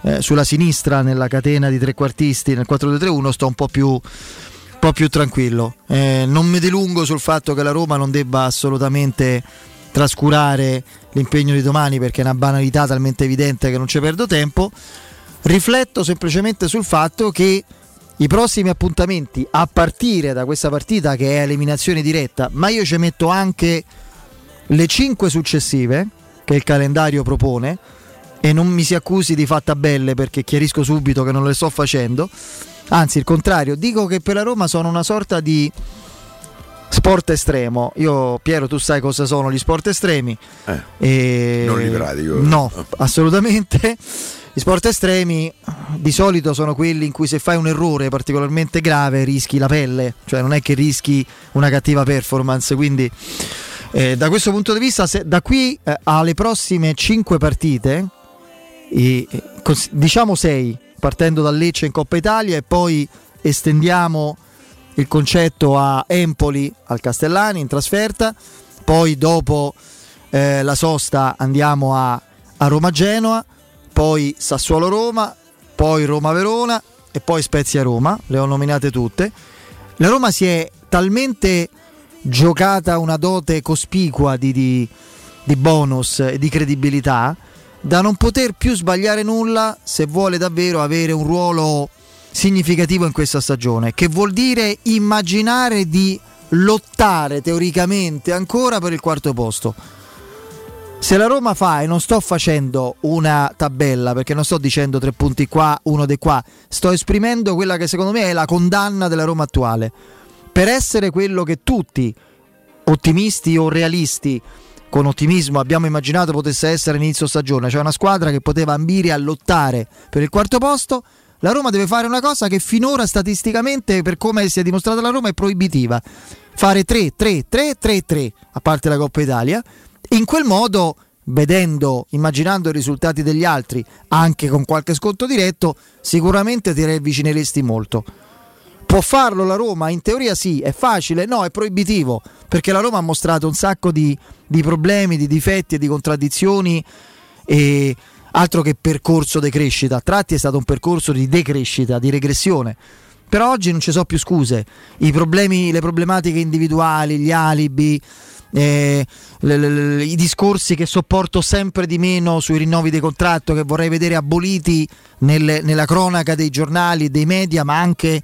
S1: eh, sulla sinistra nella catena di trequartisti nel 4-2-3-1 sto un po' più un po' più tranquillo. Eh, non mi dilungo sul fatto che la Roma non debba assolutamente trascurare l'impegno di domani perché è una banalità talmente evidente che non ci perdo tempo. Rifletto semplicemente sul fatto che i prossimi appuntamenti a partire da questa partita che è eliminazione diretta, ma io ci metto anche le 5 successive che il calendario propone e non mi si accusi di fatta belle perché chiarisco subito che non le sto facendo. Anzi, il contrario, dico che per la Roma sono una sorta di sport estremo. Io, Piero, tu sai cosa sono gli sport estremi?
S2: Eh,
S1: E-
S2: Non li pratico.
S1: No, assolutamente. Gli sport estremi di solito sono quelli in cui se fai un errore particolarmente grave rischi la pelle, cioè non è che rischi una cattiva performance. Quindi, eh, da questo punto di vista, se- da qui eh, alle prossime 5 partite, e, diciamo 6, partendo dal Lecce in Coppa Italia e poi estendiamo il concetto a Empoli al Castellani in trasferta, poi dopo eh, la sosta andiamo a, a Roma-Genoa, poi Sassuolo-Roma, poi Roma-Verona e poi Spezia-Roma, le ho nominate tutte. La Roma si è talmente giocata una dote cospicua di, di- di bonus e di credibilità da non poter più sbagliare nulla se vuole davvero avere un ruolo significativo in questa stagione, che vuol dire immaginare di lottare teoricamente ancora per il quarto posto. Se la Roma fa, e non sto facendo una tabella perché non sto dicendo tre punti qua, uno di qua, sto esprimendo quella che secondo me è la condanna della Roma attuale. Per essere quello che tutti, ottimisti o realisti, con ottimismo abbiamo immaginato potesse essere inizio stagione, cioè una squadra che poteva ambire a lottare per il quarto posto, la Roma deve fare una cosa che finora statisticamente, per come si è dimostrata la Roma, è proibitiva. Fare 3-3-3-3-3, a parte la Coppa Italia, in quel modo, vedendo, immaginando i risultati degli altri, anche con qualche sconto diretto, sicuramente ti ravvicineresti molto. Può farlo la Roma? In teoria sì, è facile? No, è proibitivo, perché la Roma ha mostrato un sacco di, di problemi, di difetti e di contraddizioni e altro che percorso di crescita, a tratti è stato un percorso di decrescita, di regressione. Però oggi non ci sono più scuse, i problemi, le problematiche individuali, gli alibi, eh, le, le, le, i discorsi che sopporto sempre di meno sui rinnovi di contratto che vorrei vedere aboliti nelle, nella cronaca dei giornali e dei media, ma anche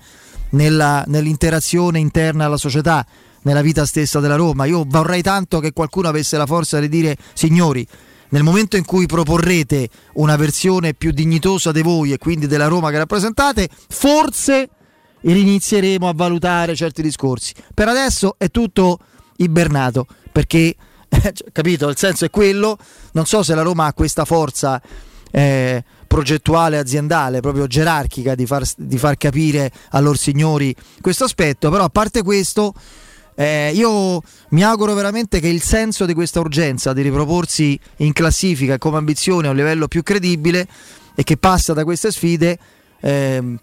S1: nella, nell'interazione interna alla società, nella vita stessa della Roma. Io vorrei tanto che qualcuno avesse la forza di dire signori, nel momento in cui proporrete una versione più dignitosa di voi e quindi della Roma che rappresentate, forse inizieremo a valutare certi discorsi. Per adesso è tutto ibernato perché, capito, il senso è quello, non so se la Roma ha questa forza eh, progettuale aziendale, proprio gerarchica di far, di far capire a loro signori questo aspetto, però a parte questo... Eh, io mi auguro veramente che il senso di questa urgenza di riproporsi in classifica come ambizione a un livello più credibile e che passa da queste sfide eh,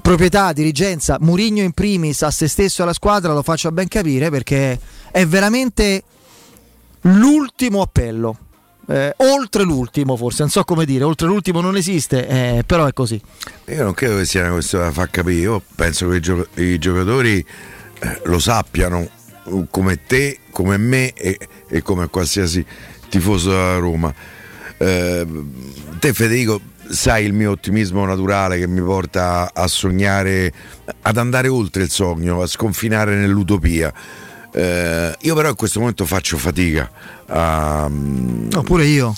S1: proprietà, dirigenza, Murigno in primis a se stesso e alla squadra lo faccia ben capire perché è veramente l'ultimo appello. Eh, oltre l'ultimo, forse, non so come dire, oltre l'ultimo non esiste, eh, però è così.
S2: Io non credo che sia una questione da far capire, io penso che i, gio- i giocatori eh, lo sappiano come te, come me e, e, come qualsiasi tifoso della Roma. Eh, te Federico sai il mio ottimismo naturale che mi porta a sognare, ad andare oltre il sogno, a sconfinare nell'utopia. Eh, io però in questo momento faccio fatica. A,
S1: no, pure io.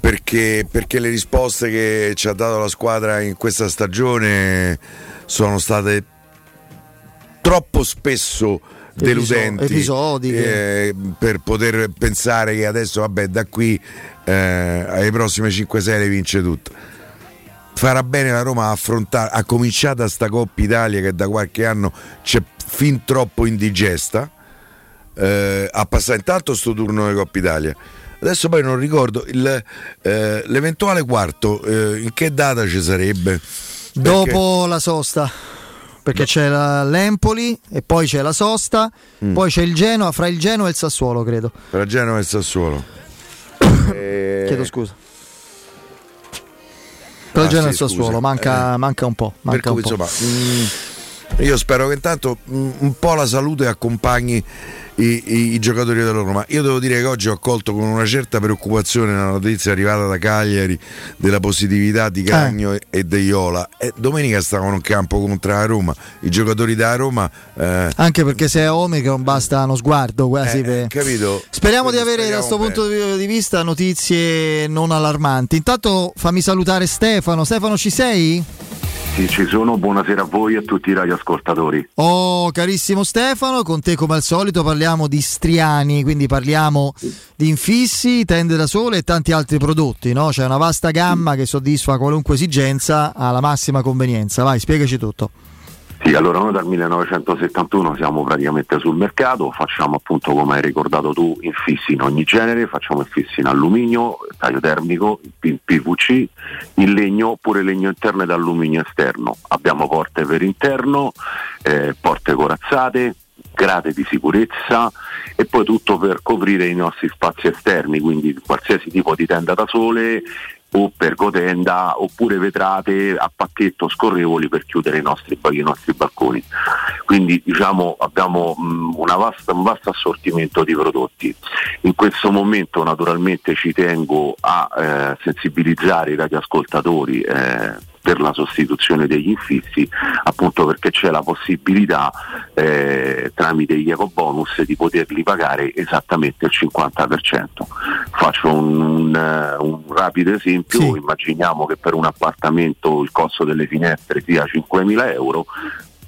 S2: Perché, perché le risposte che ci ha dato la squadra in questa stagione sono state troppo spesso deludenti
S1: episodiche
S2: eh, per poter pensare che adesso vabbè da qui eh, alle prossime 5 serie vince tutto farà bene la Roma a affrontare ha cominciato a sta Coppa Italia che da qualche anno c'è fin troppo indigesta eh, a passare intanto sto turno di Coppa Italia. Adesso poi non ricordo il, eh, l'eventuale quarto eh, in che data ci sarebbe?
S1: Dopo la sosta perché no. c'è la, l'Empoli e poi c'è la sosta mm. poi c'è il Genoa fra il Genoa e il Sassuolo credo.
S2: Fra Genoa e il Sassuolo.
S1: E... chiedo scusa. Per il ah, Genoa e il Sassuolo manca, eh, manca, un po', manca un
S2: cui, po'. Insomma, mh, io spero che intanto mh, un po' la salute accompagni i, i, i, giocatori della Roma. Io devo dire che oggi ho accolto con una certa preoccupazione la notizia arrivata da Cagliari della positività di Cagno eh. e De Iola. E domenica stavano in campo contro la Roma. I giocatori da Roma. Eh,
S1: Anche perché se è Omicron basta uno sguardo quasi.
S2: Eh,
S1: per...
S2: capito?
S1: Speriamo di avere da questo punto di vista notizie non allarmanti. Intanto fammi salutare Stefano. Stefano, ci sei?
S10: Sì, ci sono, buonasera a voi e a tutti i radioascoltatori.
S1: Oh, carissimo Stefano, con te come al solito parliamo di striani, quindi parliamo di infissi, tende da sole e tanti altri prodotti, no? C'è una vasta gamma che soddisfa qualunque esigenza alla massima convenienza. Vai, spiegaci tutto.
S10: Sì, allora noi dal 1971 siamo praticamente sul mercato, facciamo appunto come hai ricordato tu infissi in ogni genere, facciamo infissi in alluminio, taglio termico, in PVC, in legno oppure legno interno ed alluminio esterno. Abbiamo porte per interno, eh, porte corazzate, grate di sicurezza e poi tutto per coprire i nostri spazi esterni, quindi qualsiasi tipo di tenda da sole o per cotenda oppure vetrate a pacchetto scorrevoli per chiudere i nostri, i nostri balconi. Quindi diciamo abbiamo mh, vasta, un vasto assortimento di prodotti. In questo momento naturalmente ci tengo a eh, sensibilizzare i radioascoltatori eh, per la sostituzione degli infissi appunto perché c'è la possibilità eh, tramite gli eco bonus di poterli pagare esattamente il 50%. Faccio un, un, un rapido esempio, sì. immaginiamo che per un appartamento il costo delle finestre sia 5.000 euro,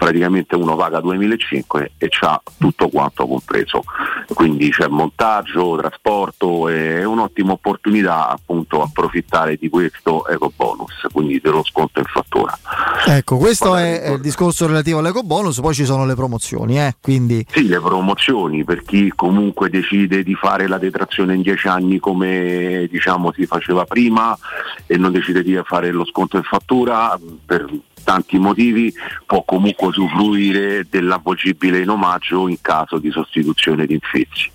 S10: praticamente uno paga 2005 e c'ha tutto quanto compreso. Quindi c'è montaggio, trasporto, è un'ottima opportunità appunto approfittare di questo eco bonus, quindi dello sconto in fattura.
S1: Ecco, questo è, è, il discorso relativo all'eco bonus, poi ci sono le promozioni, eh? quindi...
S10: Sì, le promozioni per chi comunque decide di fare la detrazione in 10 anni come diciamo si faceva prima e non decide di fare lo sconto in fattura per tanti motivi può comunque usufruire dell'avvolgibile in omaggio in caso di sostituzione di infetti.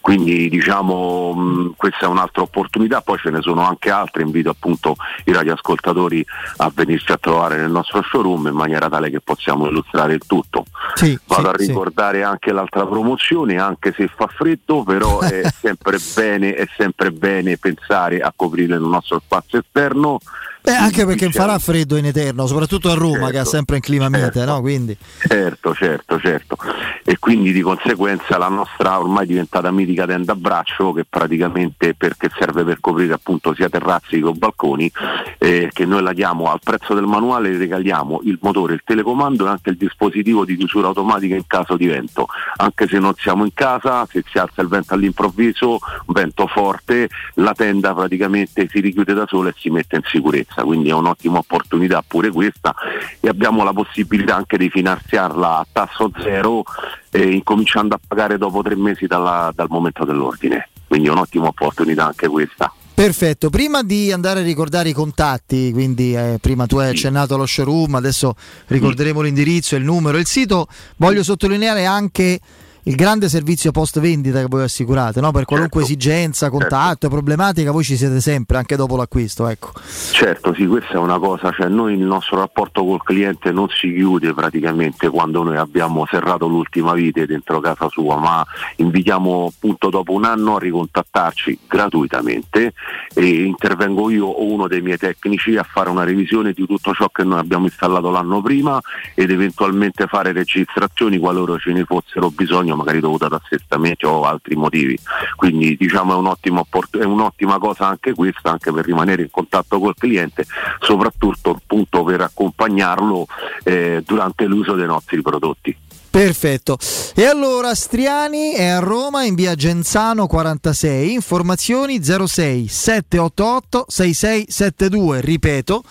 S10: Quindi diciamo mh, questa è un'altra opportunità, poi ce ne sono anche altre, invito appunto i radioascoltatori a venirci a trovare nel nostro showroom in maniera tale che possiamo illustrare il tutto.
S1: Sì,
S10: Vado
S1: sì,
S10: a ricordare anche l'altra promozione, anche se fa freddo, però è sempre bene, è sempre bene pensare a coprire il nostro spazio esterno.
S1: Beh, anche perché
S10: Diciamo-
S1: farà freddo in eterno, soprattutto a Roma che ha sempre un clima mite, no? Quindi
S10: Certo, certo, certo. E quindi di conseguenza la nostra ormai diventata mitica tenda a braccio che praticamente perché serve per coprire appunto sia terrazzi che balconi, eh, che noi la diamo al prezzo del manuale regaliamo il motore, il telecomando e anche il dispositivo di chiusura automatica in caso di vento. Anche se non siamo in casa, se si alza il vento all'improvviso, vento forte, la tenda praticamente si richiude da sola e si mette in sicurezza, quindi è un'ottima opportunità pure questa e abbiamo la possibilità anche di finanziarla a tasso zero eh, incominciando a pagare dopo tre mesi dalla- dal momento dell'ordine, quindi un'ottima opportunità anche questa.
S1: Perfetto, prima di andare a ricordare i contatti, quindi eh, prima tu hai accennato allo showroom, adesso ricorderemo l'indirizzo, il numero, il sito, voglio sottolineare anche il grande servizio post vendita che voi assicurate, no? per qualunque esigenza, contatto, problematica, voi ci siete sempre, anche dopo l'acquisto. Ecco.
S10: Certo, sì, questa è una cosa, cioè noi il nostro rapporto col cliente non si chiude praticamente quando noi abbiamo serrato l'ultima vite dentro casa sua, ma invitiamo appunto dopo un anno a ricontattarci gratuitamente e intervengo io o uno dei miei tecnici a fare una revisione di tutto ciò che noi abbiamo installato l'anno prima ed eventualmente fare registrazioni qualora ce ne fossero bisogno, magari dovuto ad assestamenti o altri motivi. Quindi diciamo è un'ottima, è un'ottima cosa anche questa, anche per rimanere in contatto col cliente, soprattutto appunto per accompagnarlo eh, durante l'uso dei nostri prodotti.
S1: Perfetto. E allora Striani è a Roma in via Genzano 46, informazioni 06 788 6672, ripeto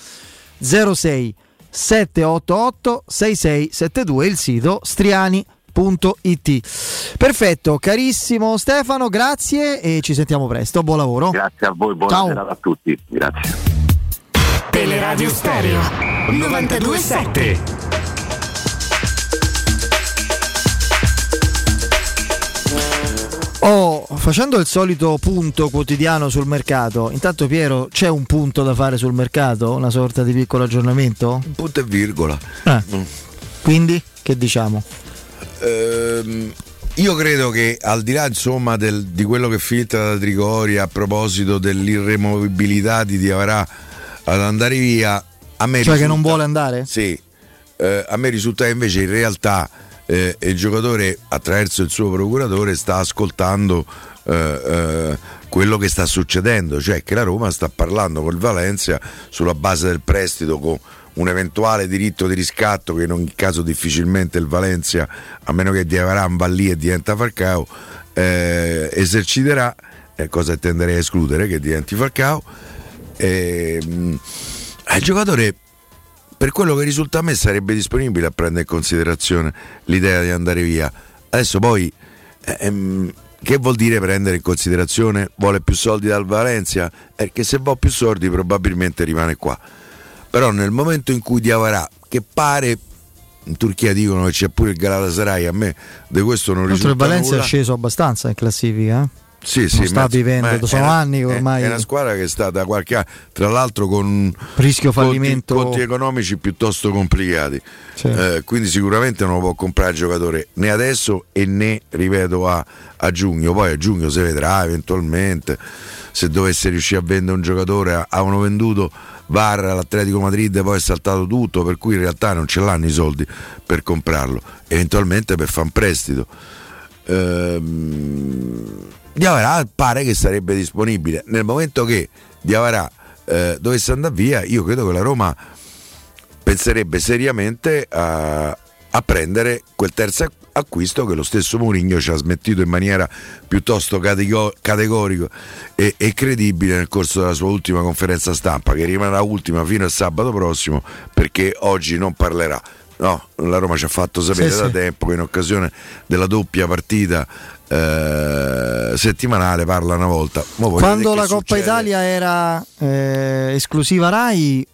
S1: 06 788 6672, il sito striani.it. Perfetto, carissimo Stefano, grazie e ci sentiamo presto. Buon lavoro.
S10: Grazie a voi, buona
S1: Ciao.
S10: serata a tutti. Grazie.
S11: Teleradio Stereo 927.
S1: Oh, facendo il solito punto quotidiano sul mercato, intanto Piero c'è un punto da fare sul mercato, una sorta di piccolo aggiornamento?
S2: Un punto e virgola.
S1: Ah.
S2: Mm.
S1: Quindi che diciamo?
S2: Ehm, io credo che al di là insomma del- di quello che filtra da Trigoria a proposito dell'irremovibilità di Diavarà ad andare via, a me
S1: Cioè che
S2: risulta-
S1: non vuole andare?
S2: Sì, eh, a me risulta che invece in realtà eh, il giocatore attraverso il suo procuratore sta ascoltando eh, eh, quello che sta succedendo, cioè che la Roma sta parlando col Valencia sulla base del prestito con un eventuale diritto di riscatto che in ogni caso difficilmente il Valencia, a meno che Diavaran va lì e diventa Falcao, eh, eserciterà, eh, cosa tenderei a escludere che diventi Falcao. Ehm, il giocatore per quello che risulta a me sarebbe disponibile a prendere in considerazione l'idea di andare via. Adesso poi ehm, che vuol dire prendere in considerazione? Vuole più soldi dal Valencia? Perché se vuole più soldi probabilmente rimane qua. Però nel momento in cui Diavarà, che pare in Turchia dicono che c'è pure il Galatasaray, a me di questo non risulta
S1: il Valencia è sceso abbastanza in classifica. eh?
S2: Sì, sì,
S1: sta vivendo,
S2: ma
S1: sono
S2: è-
S1: anni
S2: è-
S1: ormai
S2: È una squadra che è stata qualche anno, tra l'altro con
S1: Rischio
S2: conti-
S1: fallimento.
S2: conti, economici piuttosto complicati.
S1: Sì.
S2: Eh, quindi sicuramente non lo può comprare il giocatore né adesso e né, ripeto, a, a giugno. Poi a giugno si vedrà eventualmente se dovesse riuscire a vendere un giocatore, avevano venduto Varra all'Atletico Madrid, poi è saltato tutto, per cui in realtà non ce l'hanno i soldi per comprarlo, eventualmente per fare un prestito. Ehm, Diavarà pare che sarebbe disponibile. Nel momento che Diavarà eh, dovesse andare via, io credo che la Roma penserebbe seriamente a, a prendere quel terzo acquisto che lo stesso Mourinho ci ha smettito in maniera piuttosto catego- categorico e, e credibile nel corso della sua ultima conferenza stampa, che rimarrà ultima fino a sabato prossimo perché oggi non parlerà. No, la Roma ci ha fatto sapere
S1: Sì,
S2: da
S1: sì.
S2: tempo che in occasione della doppia partita eh, settimanale parla una volta.
S1: Quando la Coppa
S2: succede.
S1: Italia era eh, esclusiva Rai,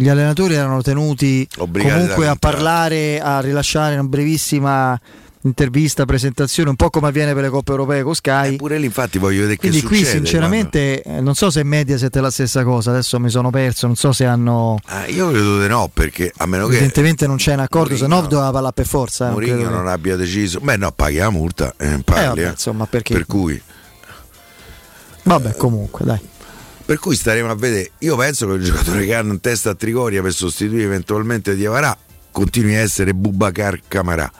S1: gli allenatori erano tenuti
S2: Obbligati
S1: comunque a parlare, a rilasciare una brevissima intervista, presentazione, un po' come avviene per le coppe europee con Sky.
S2: Eh, pure lì infatti voglio vedere
S1: Quindi
S2: che
S1: qui
S2: succede.
S1: sinceramente eh, non so se Mediaset è la stessa cosa, adesso mi sono perso, non so se hanno...
S2: quando- Ah, io credo di no, perché a meno che
S1: Evidentemente non c'è un accordo, se no
S2: Mourinho-
S1: doveva parlare per forza. eh, non
S2: Mourinho
S1: credo che-
S2: non abbia deciso. Beh no, paghi la multa e
S1: Eh,
S2: parli.
S1: vabbè,
S2: eh.
S1: insomma, perché...
S2: Per cui
S1: Vabbè, comunque, dai.
S2: Per cui staremo a vedere. Io penso che il giocatore che hanno in testa a Trigoria per sostituire eventualmente Diavarà continui a essere Bubacar Camarà.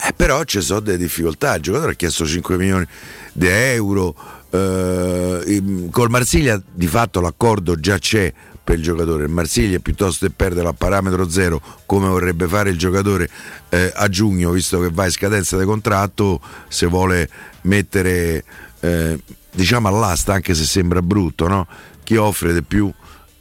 S2: Eh, però ci sono delle difficoltà. Il giocatore ha chiesto 5 milioni di euro. eh, col Marsiglia di fatto l'accordo già c'è per il giocatore. Il Marsiglia piuttosto che perdere a parametro zero come vorrebbe fare il giocatore eh, a giugno, visto che va in scadenza di contratto, se vuole mettere eh, diciamo all'asta, anche se sembra brutto, no? chi offre di più.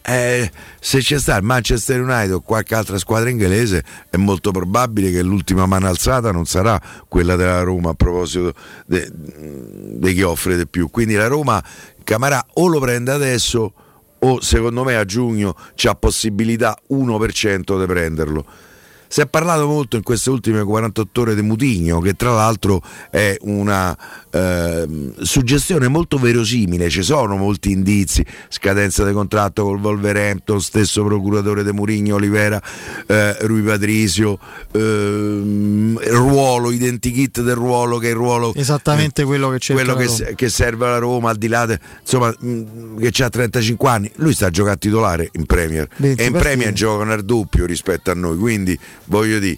S2: Eh, se c'è sta il Manchester United o qualche altra squadra inglese è molto probabile che l'ultima mano alzata non sarà quella della Roma a proposito di chi offre di più quindi la Roma Camarà o lo prende adesso o secondo me a giugno c'ha possibilità 1% di prenderlo si è parlato molto in queste ultime 48 ore di Mutigno, che tra l'altro è una ehm, suggestione molto verosimile, ci sono molti indizi, scadenza di contratto col Wolverhampton, stesso procuratore di Murigno, Olivera, eh, Rui Patrizio, ehm, ruolo, identikit del ruolo che è il ruolo
S1: Esattamente quello che c'è.
S2: quello che, che serve alla Roma al di là de- insomma mh, che ha 35 anni lui sta a giocare titolare in Premier
S1: 20
S2: e in
S1: partite.
S2: Premier giocano al doppio rispetto a noi quindi voglio dire.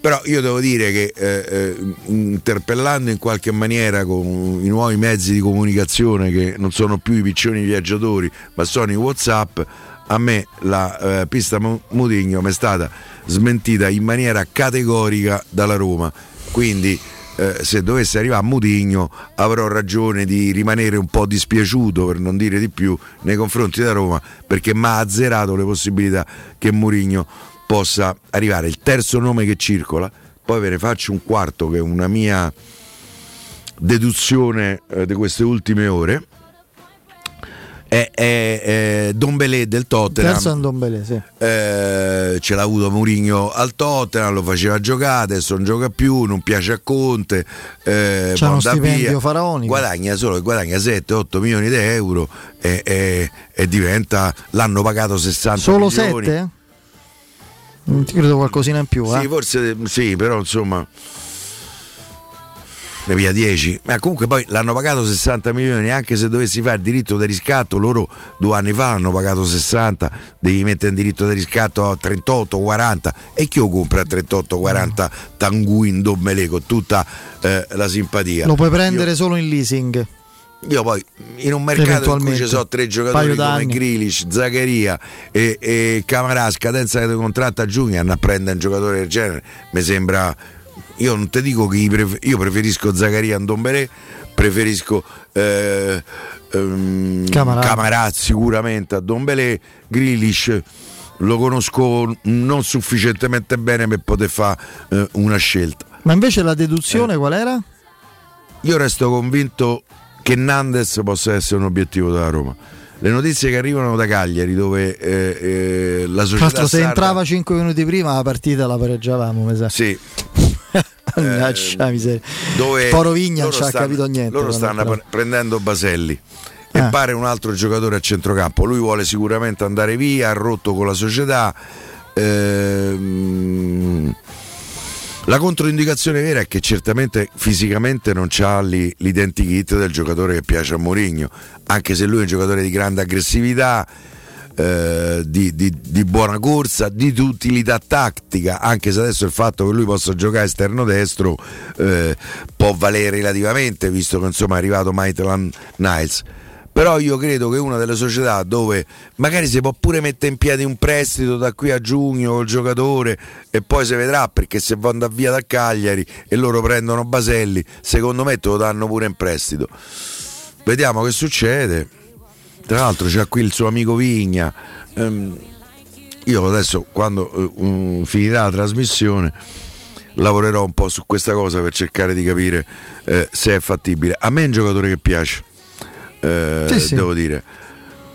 S2: Però io devo dire che eh, eh, interpellando in qualche maniera con i nuovi mezzi di comunicazione che non sono più i piccioni viaggiatori ma sono i Whatsapp a me la eh, pista Mu- Mutigno mi è stata smentita in maniera categorica dalla Roma. Quindi eh, se dovesse arrivare a Mutigno avrò ragione di rimanere un po' dispiaciuto per non dire di più nei confronti della Roma perché mi ha azzerato le possibilità che Murigno possa arrivare il terzo nome che circola poi ve ne faccio un quarto che è una mia deduzione eh, di queste ultime ore è, è, è Dombelé del Tottenham
S1: Terzo Andombele, sì.
S2: eh, ce l'ha avuto Mourinho al Tottenham, lo faceva giocare, adesso non gioca più, non piace a Conte, eh,
S1: C'ha uno stipendio
S2: via.
S1: faraonico.
S2: guadagna solo guadagna 7-8 milioni di euro e, e- e diventa, l'hanno pagato 60
S1: Solo
S2: milioni.
S1: 7? Ti credo qualcosina in più.
S2: Sì,
S1: eh.
S2: forse sì, però insomma ne via 10 ma comunque poi l'hanno pagato 60 milioni anche se dovessi fare il diritto di riscatto loro due anni fa hanno pagato 60 devi mettere in diritto di riscatto a 38 40 e chi lo compra a 38 40 Tanguin Dommele con tutta eh, la simpatia
S1: Lo puoi prendere solo in leasing.
S2: Io poi in un mercato in cui ci sono tre giocatori come. Grilic, Zaccaria e, e Camarà scadenza di contratto a giugno hanno a prendere un giocatore del genere mi sembra io non ti dico che pref- io preferisco Zaccaria a Ndombele preferisco eh, ehm,
S1: Camarà.
S2: Camarà sicuramente a Dombele Grilic lo conosco non sufficientemente bene per poter fare eh, una scelta
S1: Ma invece la deduzione qual era?
S2: io resto convinto che Nandes possa essere un obiettivo della Roma. Le notizie che arrivano da Cagliari, dove eh, eh, la
S1: Tra
S2: società
S1: l'altro, se
S2: sarda-
S1: entrava 5 minuti prima la partita la pareggiavamo, mi sa.
S2: Sì.
S1: Mannaggia miseria.
S2: dove
S1: Poro Vigna non ci ha capito niente.
S2: Loro stanno pre- prendendo Baselli e
S1: Ah.
S2: pare un altro giocatore a centrocampo. Lui vuole sicuramente andare via, ha rotto con la società. Ehm, La controindicazione vera è che certamente fisicamente non c'ha l'identikit del giocatore che piace a Mourinho, anche se lui è un giocatore di grande aggressività, eh, di, di- di buona corsa, di utilità tattica, anche se adesso il fatto che lui possa giocare esterno destro eh, può valere relativamente, visto che insomma è arrivato Maitland Niles. Però io credo che una delle società dove magari si può pure mettere in piedi un prestito da qui a giugno col giocatore e poi si vedrà perché se vanno via da Cagliari e loro prendono Baselli, secondo me te lo danno pure in prestito. Vediamo che succede. Tra l'altro c'è qui il suo amico Vigna. Ehm, io adesso quando um, finirà la trasmissione lavorerò un po' su questa cosa per cercare di capire eh, se è fattibile. A me è un giocatore che piace, eh,
S1: Sì, sì.
S2: devo dire.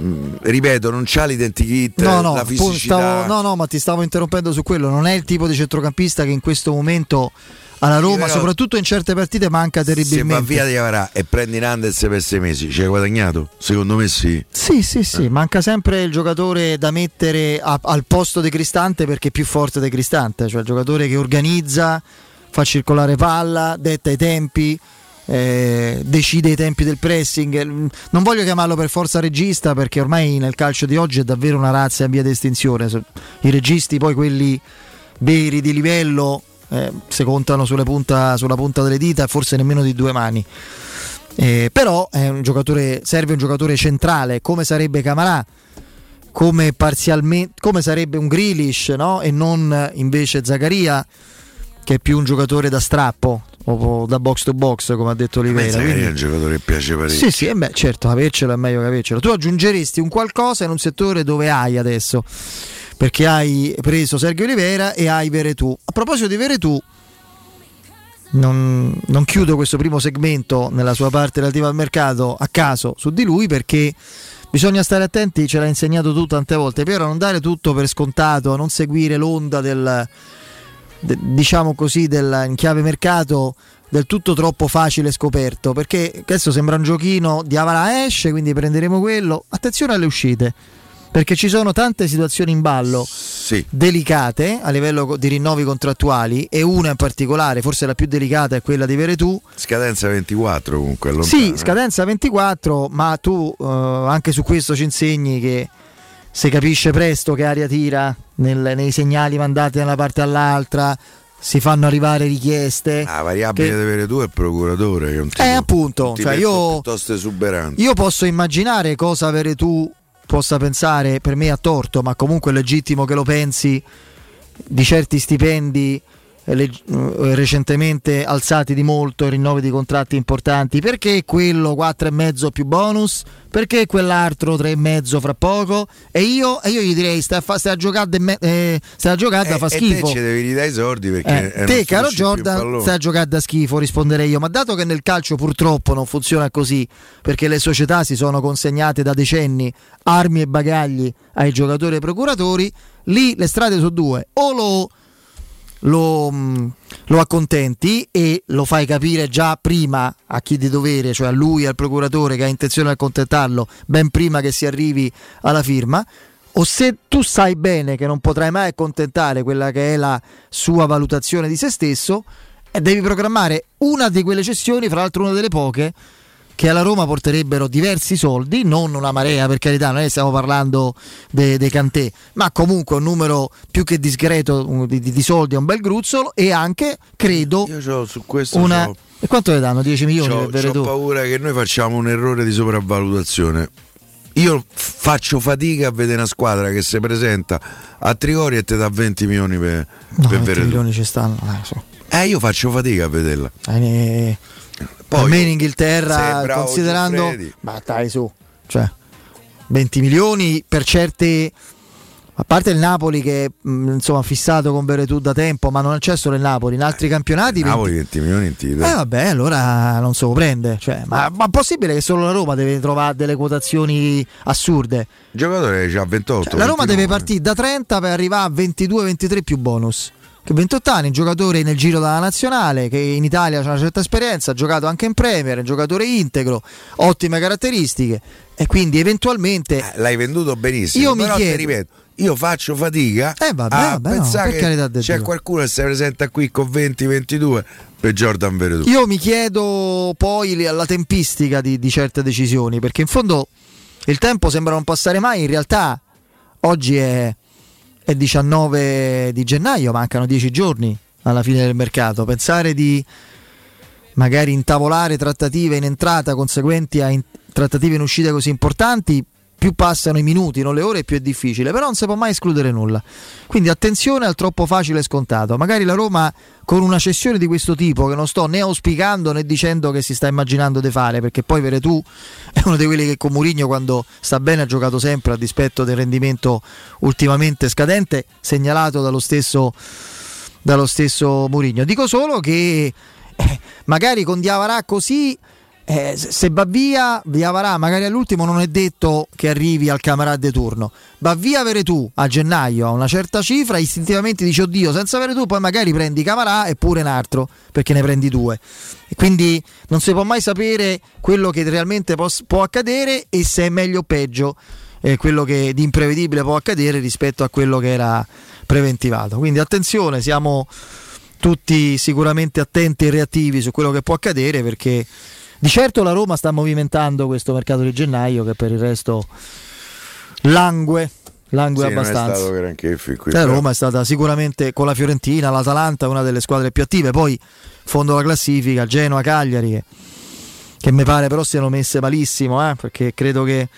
S2: Mm, ripeto, non c'ha l'identikit,
S1: No, no,
S2: la fisicità.
S1: stavo- no, no, ma ti stavo interrompendo su quello. Non è il tipo di centrocampista che in questo momento alla Roma,
S2: però-
S1: soprattutto in certe partite, manca
S2: Se va
S1: terribilmente.
S2: via di Avarà e prendi Nandez per sei mesi, ci hai guadagnato? Secondo me sì.
S1: Sì, sì, sì, manca sempre il giocatore da mettere a- al posto di Cristante perché è più forte di Cristante, cioè il giocatore che organizza, fa circolare palla, detta i tempi, eh, decide i tempi del pressing. Non voglio chiamarlo per forza regista perché ormai nel calcio di oggi è davvero una razza in via di estinzione. I registi, poi quelli veri di livello, eh, si contano punta- sulla punta delle dita, forse nemmeno di due mani. Eh, però un serve un giocatore centrale come sarebbe Camarà, come, come sarebbe un Grealish no? e non invece Zaccaria che è più un giocatore da strappo o da box to box come ha detto
S2: che
S1: Quindi-
S2: è un giocatore che piace parecchio.
S1: sì, sì, eh beh, certo, avercelo è meglio che avercelo. Tu aggiungeresti un qualcosa in un settore dove hai adesso, perché hai preso Sergio Oliveira e hai Veretù. A proposito di Veretù, non, non chiudo questo primo segmento nella sua parte relativa al mercato a caso su di lui perché bisogna stare attenti, ce l'ha insegnato tu tante volte, però non dare tutto per scontato, non seguire l'onda del, diciamo così, del, in chiave mercato del tutto troppo facile scoperto perché adesso sembra un giochino di Avala esce quindi prenderemo quello attenzione alle uscite perché ci sono tante situazioni in ballo delicate a livello di rinnovi contrattuali e una in particolare forse la più delicata è quella di Veretù
S2: Scadenza 24 comunque. è lontana,
S1: sì,
S2: eh.
S1: scadenza 24, ma tu eh, anche su questo ci insegni che si capisce presto che aria tira nel- nei segnali mandati da una parte all'altra, si fanno arrivare richieste.
S2: La variabile
S1: che-
S2: di avere tu è il procuratore. Che è un tipo,
S1: Eh, appunto,
S2: un
S1: cioè io-
S2: piuttosto esuberante.
S1: Io posso immaginare cosa avere tu possa pensare per me a torto, ma comunque è legittimo che lo pensi di certi stipendi eh, eh, recentemente alzati di molto, rinnovi di contratti importanti, perché quello 4,5 più bonus, perché quell'altro 3,5 fra poco e io, e io gli direi stai a, fa- stai a giocare de me- eh, stai a giocare da fa
S2: e te
S1: schifo.
S2: ci devi ridare i soldi perché
S1: Eh,
S2: eh,
S1: te, caro Jordan,
S2: pallone.
S1: stai a giocare da schifo, risponderei io. Ma dato che nel calcio purtroppo non funziona così, perché le società si sono consegnate da decenni armi e bagagli ai giocatori e ai procuratori, lì le strade sono due. O lo, lo, mh, lo accontenti e lo fai capire già prima a chi di dovere, cioè a lui, al procuratore che ha intenzione di accontentarlo, ben prima che si arrivi alla firma. O se tu sai bene che non potrai mai accontentare quella che è la sua valutazione di se stesso, e devi programmare una di quelle cessioni, fra l'altro una delle poche, che alla Roma porterebbero diversi soldi, non una marea per carità, non è che stiamo parlando dei de Cantè, ma comunque un numero più che discreto di, di- di soldi, un bel gruzzolo e anche, credo,
S2: Io su questo
S1: una...
S2: c'ho-
S1: E quanto le danno? 10 milioni
S2: C'ho,
S1: per
S2: paura che noi facciamo un errore di sopravvalutazione. Io faccio fatica a vedere una squadra che si presenta a Trigori e ti dà 20 milioni per,
S1: No,
S2: per
S1: 20
S2: Veretù.
S1: milioni ci stanno. dai, su.
S2: Eh, io faccio fatica a vederla.
S1: Eh,
S2: Poi-
S1: me in Inghilterra, considerando...
S2: Giuffredi.
S1: Ma dai su, cioè, 20 milioni per certe... A parte il Napoli che mh, insomma ha fissato con Veretù da tempo, ma non c'è solo il Napoli, in altri campionati... 20
S2: Napoli 20 milioni in titolo.
S1: Eh vabbè, allora non se lo prende. Cioè, ma, ma è possibile che solo la Roma deve trovare delle quotazioni assurde?
S2: Il giocatore c'ha 28.
S1: Cioè, la Roma
S2: 29.
S1: deve partire da 30 per arrivare a 22-23 più bonus. Che 28 anni, giocatore nel giro della nazionale, che in Italia ha una certa esperienza, ha giocato anche in Premier, è un giocatore integro, ottime caratteristiche. E quindi eventualmente.
S2: Eh, L'hai venduto benissimo.
S1: Io mi chiedo-
S2: ripeto, io faccio fatica
S1: Eh, vabbè,
S2: a
S1: vabbè, no,
S2: pensare
S1: carità
S2: che c'è
S1: Dio.
S2: qualcuno che si presenta qui con 20-22 per Jordan Veretù.
S1: Io mi chiedo poi le- la tempistica di, di certe decisioni, perché in fondo il tempo sembra non passare mai, in realtà oggi è, è 19 di gennaio, mancano 10 giorni alla fine del mercato. Pensare di magari intavolare trattative in entrata conseguenti a in- trattative in uscita così importanti, più passano i minuti, non le ore, più è difficile, però non si può mai escludere nulla. Quindi attenzione al troppo facile e scontato. Magari la Roma con una cessione di questo tipo, che non sto né auspicando né dicendo che si sta immaginando di fare, perché poi Veretù è uno di quelli che con Mourinho quando sta bene ha giocato sempre a dispetto del rendimento ultimamente scadente, segnalato dallo stesso, dallo stesso Mourinho. Dico solo che eh, magari con Diavarà così eh, se va via, via Varà, magari all'ultimo non è detto che arrivi al camarà de turno. Va via avere tu a gennaio a una certa cifra, istintivamente dici oddio, senza avere tu, poi magari prendi camarà e pure un altro, perché ne prendi due. E quindi non si può mai sapere quello che realmente può, può accadere e se è meglio o peggio eh, quello che di imprevedibile può accadere rispetto a quello che era preventivato. Quindi attenzione, siamo tutti sicuramente attenti e reattivi su quello che può accadere perché di certo la Roma sta movimentando questo mercato di gennaio che per il resto langue, langue
S2: Sì, non
S1: abbastanza.
S2: fin qui,
S1: La
S2: però.
S1: Roma è stata sicuramente con la Fiorentina, l'Atalanta, una delle squadre più attive. Poi fondo la classifica, Genoa, Cagliari, che, che mi pare però siano messe malissimo, eh, perché credo che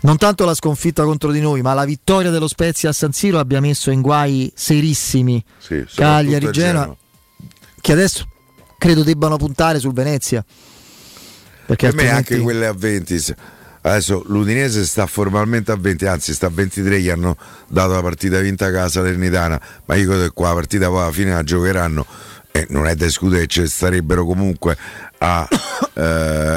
S1: non tanto la sconfitta contro di noi, ma la vittoria dello Spezia a San Siro abbia messo in guai serissimi
S2: Sì,
S1: Cagliari, Genoa. che adesso credo debbano puntare sul Venezia. Perché
S2: per me
S1: altrimenti-
S2: anche quelle a 20 s- adesso l'Udinese sta formalmente a 20 anzi sta a 23 gli hanno dato la partita vinta a casa Salernitana. Ma io credo che qua la partita poi alla fine la giocheranno. E non è da escludere che ci starebbero comunque a, eh,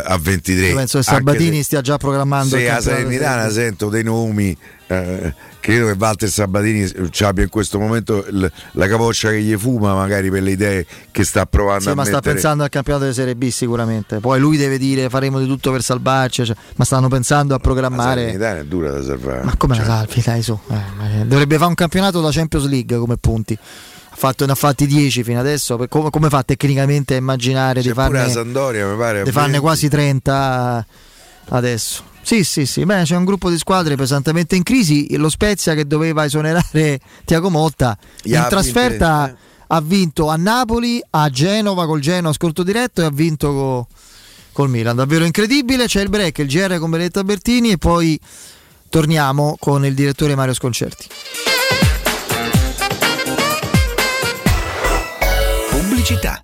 S2: a 23
S1: Io penso che Sabatini
S2: se-
S1: stia già programmando
S2: se a Salernitana sento dei nomi eh, credo che Walter Sabatini ci abbia in questo momento il- la capoccia che gli fuma magari per le idee che sta provando
S1: Sì,
S2: a
S1: ma sta
S2: mettere
S1: pensando al campionato di Serie B sicuramente. Poi lui deve dire faremo di tutto per salvarci, cioè, ma stanno pensando a programmare.
S2: Salernitana è dura da salvare
S1: Ma come la salvi, dai su? Eh, ma- dovrebbe fare un campionato da Champions League come punti. Fatto, ne ha fatti 10 fino adesso. Come, come fa tecnicamente a immaginare di
S2: C'è pure la
S1: farne,
S2: Sandoria pare
S1: di farne
S2: 20.
S1: quasi 30 adesso? Sì, sì, sì. Beh, c'è un gruppo di squadre pesantemente in crisi. Lo Spezia che doveva esonerare Tiago Motta in trasferta
S2: vinte,
S1: ha vinto a Napoli, a Genova col Genoa scorto diretto e ha vinto co- col Milan. Davvero incredibile. C'è il break, il GR con Benedetta Bertini e poi torniamo con il direttore Mario Sconcerti.
S12: Pubblicità.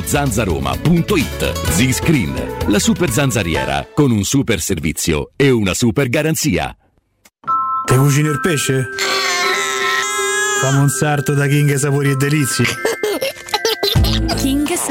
S3: zanzaroma.it. Z-Screen, la super zanzariera, con un super servizio e una super garanzia.
S13: Te cucini il pesce? Fammi un sarto da King Sapori e Delizie.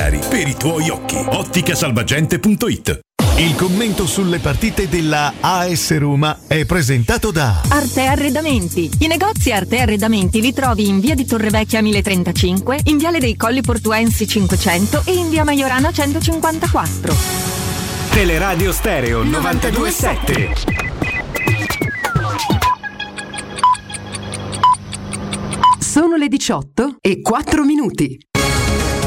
S8: per i tuoi occhi. Otticasalvagente.it
S14: Il commento sulle partite della AS Roma è presentato da
S5: Arte Arredamenti. I negozi Arte Arredamenti li trovi in via di Torrevecchia 1035, in viale dei Colli Portuensi 500 e in via Maiorana 154.
S9: Teleradio Stereo 927.
S15: Sono le 18 e 4 minuti.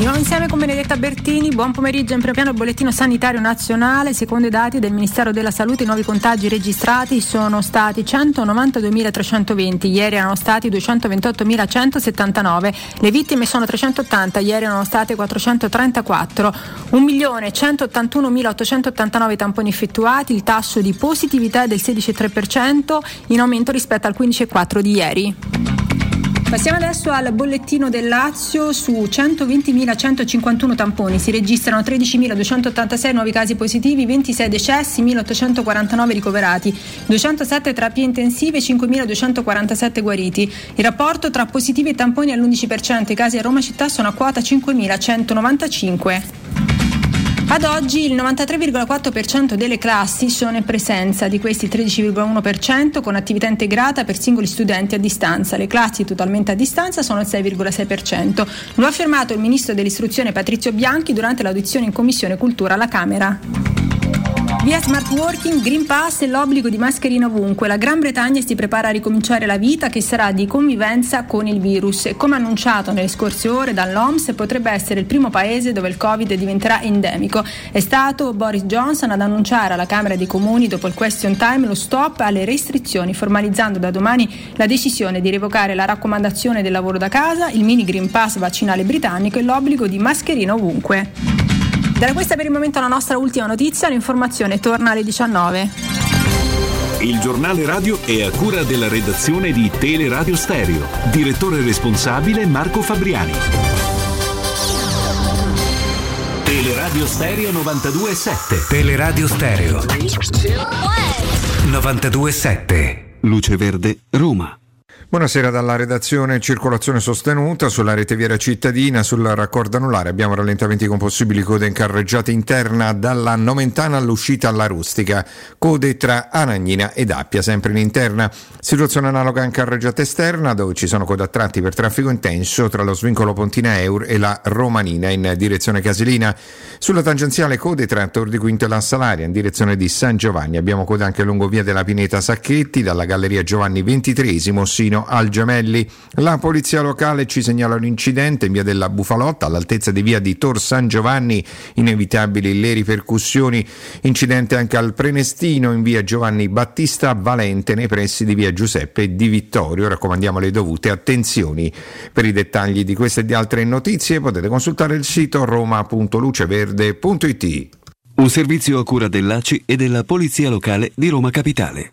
S16: Di nuovo insieme con Benedetta Bertini, buon pomeriggio in primo piano bollettino sanitario nazionale, secondo i dati del Ministero della Salute i nuovi contagi registrati sono stati 192.320, ieri erano stati 228.179, le vittime sono 380, ieri erano state 434, 1.181.889 tamponi effettuati, il tasso di positività è del 16,3% in aumento rispetto al 15,4% di ieri. Passiamo adesso al bollettino del Lazio su 120.151 tamponi. Si registrano 13.286 nuovi casi positivi, 26 decessi, 1.849 ricoverati, 207 terapie intensive, 5.247 guariti. Il rapporto tra positivi e tamponi è all'11%. I casi a Roma città sono a quota 5.195. Ad oggi il 93,4% delle classi sono in presenza, di questi il 13,1% con attività integrata per singoli studenti a distanza. Le classi totalmente a distanza sono il 6,6%. Lo ha affermato il ministro dell'istruzione Patrizio Bianchi durante l'audizione in Commissione Cultura alla Camera. Via smart working, Green Pass e l'obbligo di mascherina ovunque. La Gran Bretagna si prepara a ricominciare la vita che sarà di convivenza con il virus e come annunciato nelle scorse ore dall'OMS potrebbe essere il primo paese dove il Covid diventerà endemico. È stato Boris Johnson ad annunciare alla Camera dei Comuni dopo il question time lo stop alle restrizioni, formalizzando da domani la decisione di revocare la raccomandazione del lavoro da casa, il mini Green Pass vaccinale britannico e l'obbligo di mascherina ovunque. Da questa per il momento la nostra ultima notizia, l'informazione torna alle 19.
S17: Il giornale radio è a cura della redazione di Teleradio Stereo. Direttore responsabile Marco Fabriani. Teleradio Stereo 927.
S9: Teleradio Stereo 927. Luce Verde, Roma.
S18: Buonasera dalla redazione Circolazione sostenuta sulla rete viaria cittadina, sul raccordo anulare abbiamo rallentamenti con possibili code in carreggiata interna dalla Nomentana all'uscita alla Rustica, code tra Anagnina ed Appia, sempre in interna. Situazione analoga in carreggiata esterna dove ci sono code a tratti per traffico intenso tra lo svincolo Pontina Eur e la Romanina in direzione Casilina. Sulla tangenziale code tra Tor di Quinto e la Salaria in direzione di San Giovanni. Abbiamo code anche lungo via della Pineta Sacchetti dalla Galleria Giovanni XXIII sino al Gemelli. La polizia locale ci segnala un incidente in via della Bufalotta all'altezza di via di Tor San Giovanni, inevitabili le ripercussioni. Incidente anche al Prenestino in via Giovanni Battista Valente nei pressi di via Giuseppe Di Vittorio. Raccomandiamo le dovute attenzioni. Per i dettagli di queste e di altre notizie potete consultare il sito roma.luceverde.it.
S9: Un servizio a cura dell'ACI e della Polizia Locale di Roma Capitale.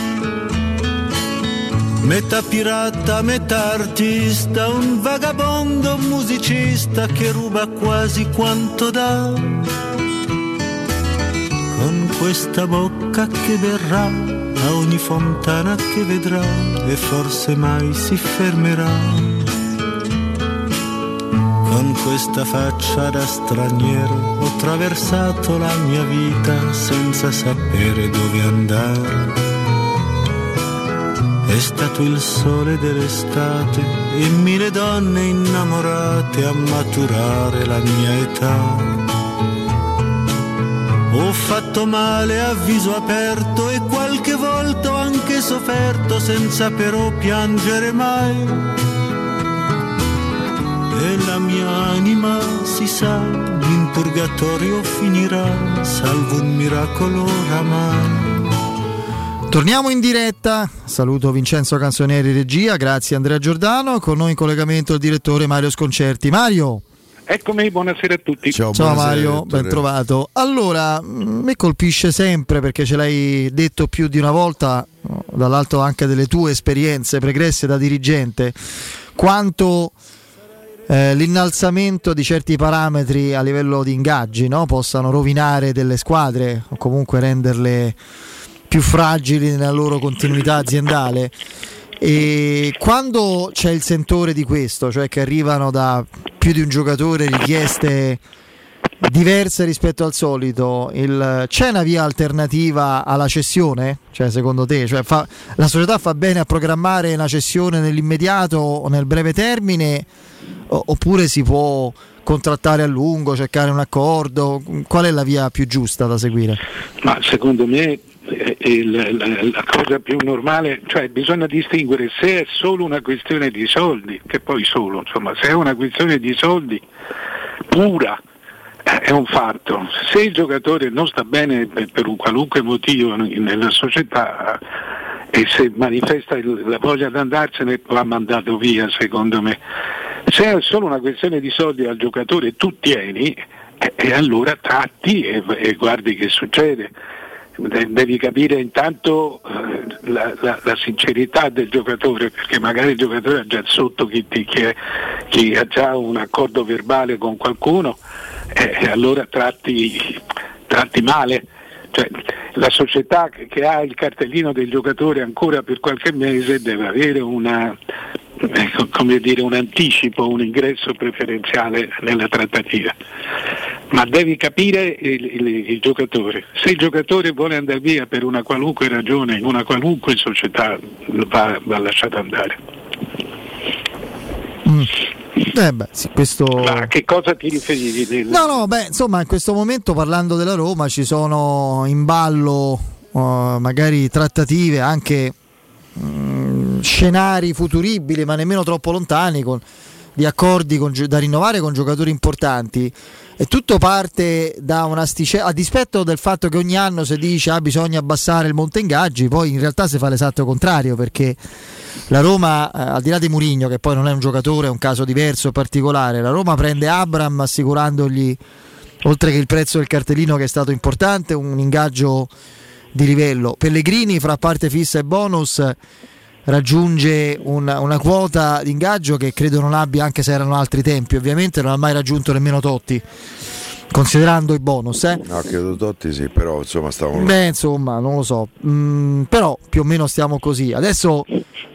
S19: Metà pirata, metà artista, un vagabondo musicista che ruba quasi quanto dà. Con questa bocca che verrà a ogni fontana che vedrà e forse mai si fermerà. Con questa faccia da straniero ho attraversato la mia vita senza sapere dove andare. È stato il sole dell'estate e mille donne innamorate a maturare la mia età. Ho fatto male a viso aperto e qualche volta ho anche sofferto senza però piangere mai. E la mia anima si sa, in purgatorio finirà, salvo un miracolo oramai.
S1: Torniamo in diretta, saluto Vincenzo Canzonieri regia, grazie Andrea Giordano, con noi in collegamento il direttore Mario Sconcerti. Mario.
S20: Eccomi, buonasera a tutti.
S1: Ciao, Ciao Mario, ben trovato. Allora, mi colpisce sempre perché ce l'hai detto più di una volta, dall'alto anche delle tue esperienze pregresse da dirigente, quanto eh, l'innalzamento di certi parametri a livello di ingaggi no? possano rovinare delle squadre o comunque renderle più fragili nella loro continuità aziendale. E quando c'è il sentore di questo, cioè che arrivano da più di un giocatore richieste diverse rispetto al solito, il, c'è una via alternativa alla cessione? Cioè, secondo te, cioè, fa, la società fa bene a programmare una cessione nell'immediato o nel breve termine? O, oppure si può contrattare a lungo, cercare un accordo? Qual è la via più giusta da seguire?
S20: Ma secondo me la, la, cosa più normale, cioè bisogna distinguere se è solo una questione di soldi, che poi solo, insomma, se è una questione di soldi pura eh, è un fatto. Se il giocatore non sta bene per, un qualunque motivo nella società e se manifesta la voglia di andarsene va mandato via secondo me. Se è solo una questione di soldi al giocatore tu tieni e, e allora tratti e, e guardi che succede devi capire intanto eh, la, la, la, sincerità del giocatore, perché magari il giocatore ha già sotto chi, chi, chi ha già un accordo verbale con qualcuno eh, e allora tratti, tratti male. Cioè, la società che, che ha il cartellino del giocatore ancora per qualche mese deve avere una, come dire, un anticipo, un ingresso preferenziale nella trattativa. Ma devi capire il, il, il, giocatore. Se il giocatore vuole andare via per una qualunque ragione, in una qualunque società, va, va lasciato andare.
S1: Mm. Eh beh, sì, questo...
S20: Ma a che cosa ti riferivi? Del...
S1: No, no, beh, insomma, in questo momento parlando della Roma ci sono in ballo uh, magari trattative anche mh, scenari futuribili, ma nemmeno troppo lontani, con, di accordi con, da rinnovare con giocatori importanti. E tutto parte da un'asticella, a dispetto del fatto che ogni anno si dice ah, bisogna abbassare il monte ingaggi, poi in realtà si fa l'esatto contrario perché la Roma, eh, al di là di Murigno, che poi non è un giocatore, è un caso diverso, particolare, la Roma prende Abram assicurandogli, oltre che il prezzo del cartellino che è stato importante, un ingaggio di livello. Pellegrini fra parte fissa e bonus raggiunge una, una quota di ingaggio che credo non abbia anche se erano altri tempi ovviamente non ha mai raggiunto nemmeno Totti considerando i bonus eh?
S2: no credo Totti sì però insomma stavamo
S1: beh insomma non lo so mm, però più o meno stiamo così adesso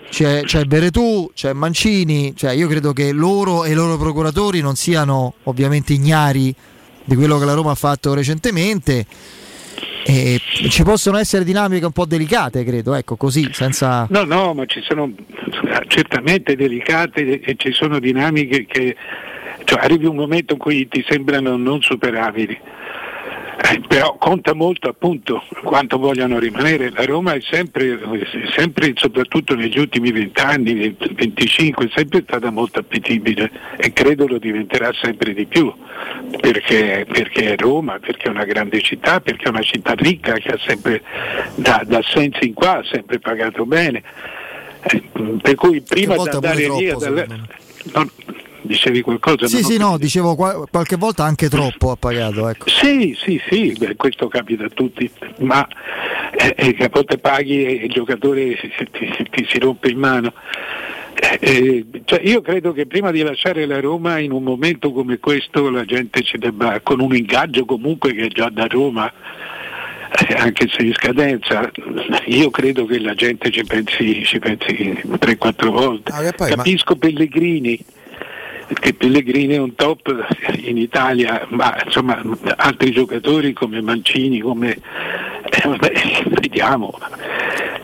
S1: c'è, c'è Beretù, c'è Mancini, cioè io credo che loro e i loro procuratori non siano ovviamente ignari di quello che la Roma ha fatto recentemente. E ci possono essere dinamiche un po' delicate, credo, ecco, così, senza...
S20: No, no, ma ci sono certamente delicate e ci sono dinamiche che cioè, arrivi un momento in cui ti sembrano non superabili. Eh, però conta molto appunto quanto vogliono rimanere. La Roma è sempre, sempre soprattutto negli ultimi 20 anni, 25, è sempre stata molto appetibile e credo lo diventerà sempre di più, perché, perché è Roma, perché è una grande città, perché è una città ricca che ha sempre, da, da senso in qua, ha sempre pagato bene. Eh, per cui prima di andare via... Non, dicevi qualcosa?
S1: Sì, sì, no, dicevo qualche volta anche troppo ha pagato. Ecco.
S20: Sì, sì, sì, beh, questo capita a tutti, ma eh, eh, a volte paghi e il giocatore ti, ti si rompe in mano. Eh, eh, cioè io credo che prima di lasciare la Roma in un momento come questo la gente ci debba, con un ingaggio comunque che è già da Roma, eh, anche se in scadenza, io credo che la gente ci pensi, ci pensi 3-4 volte. Ah, poi, Capisco ma... Pellegrini, che Pellegrini è un top in Italia, ma insomma altri giocatori come Mancini, come eh, vabbè, vediamo.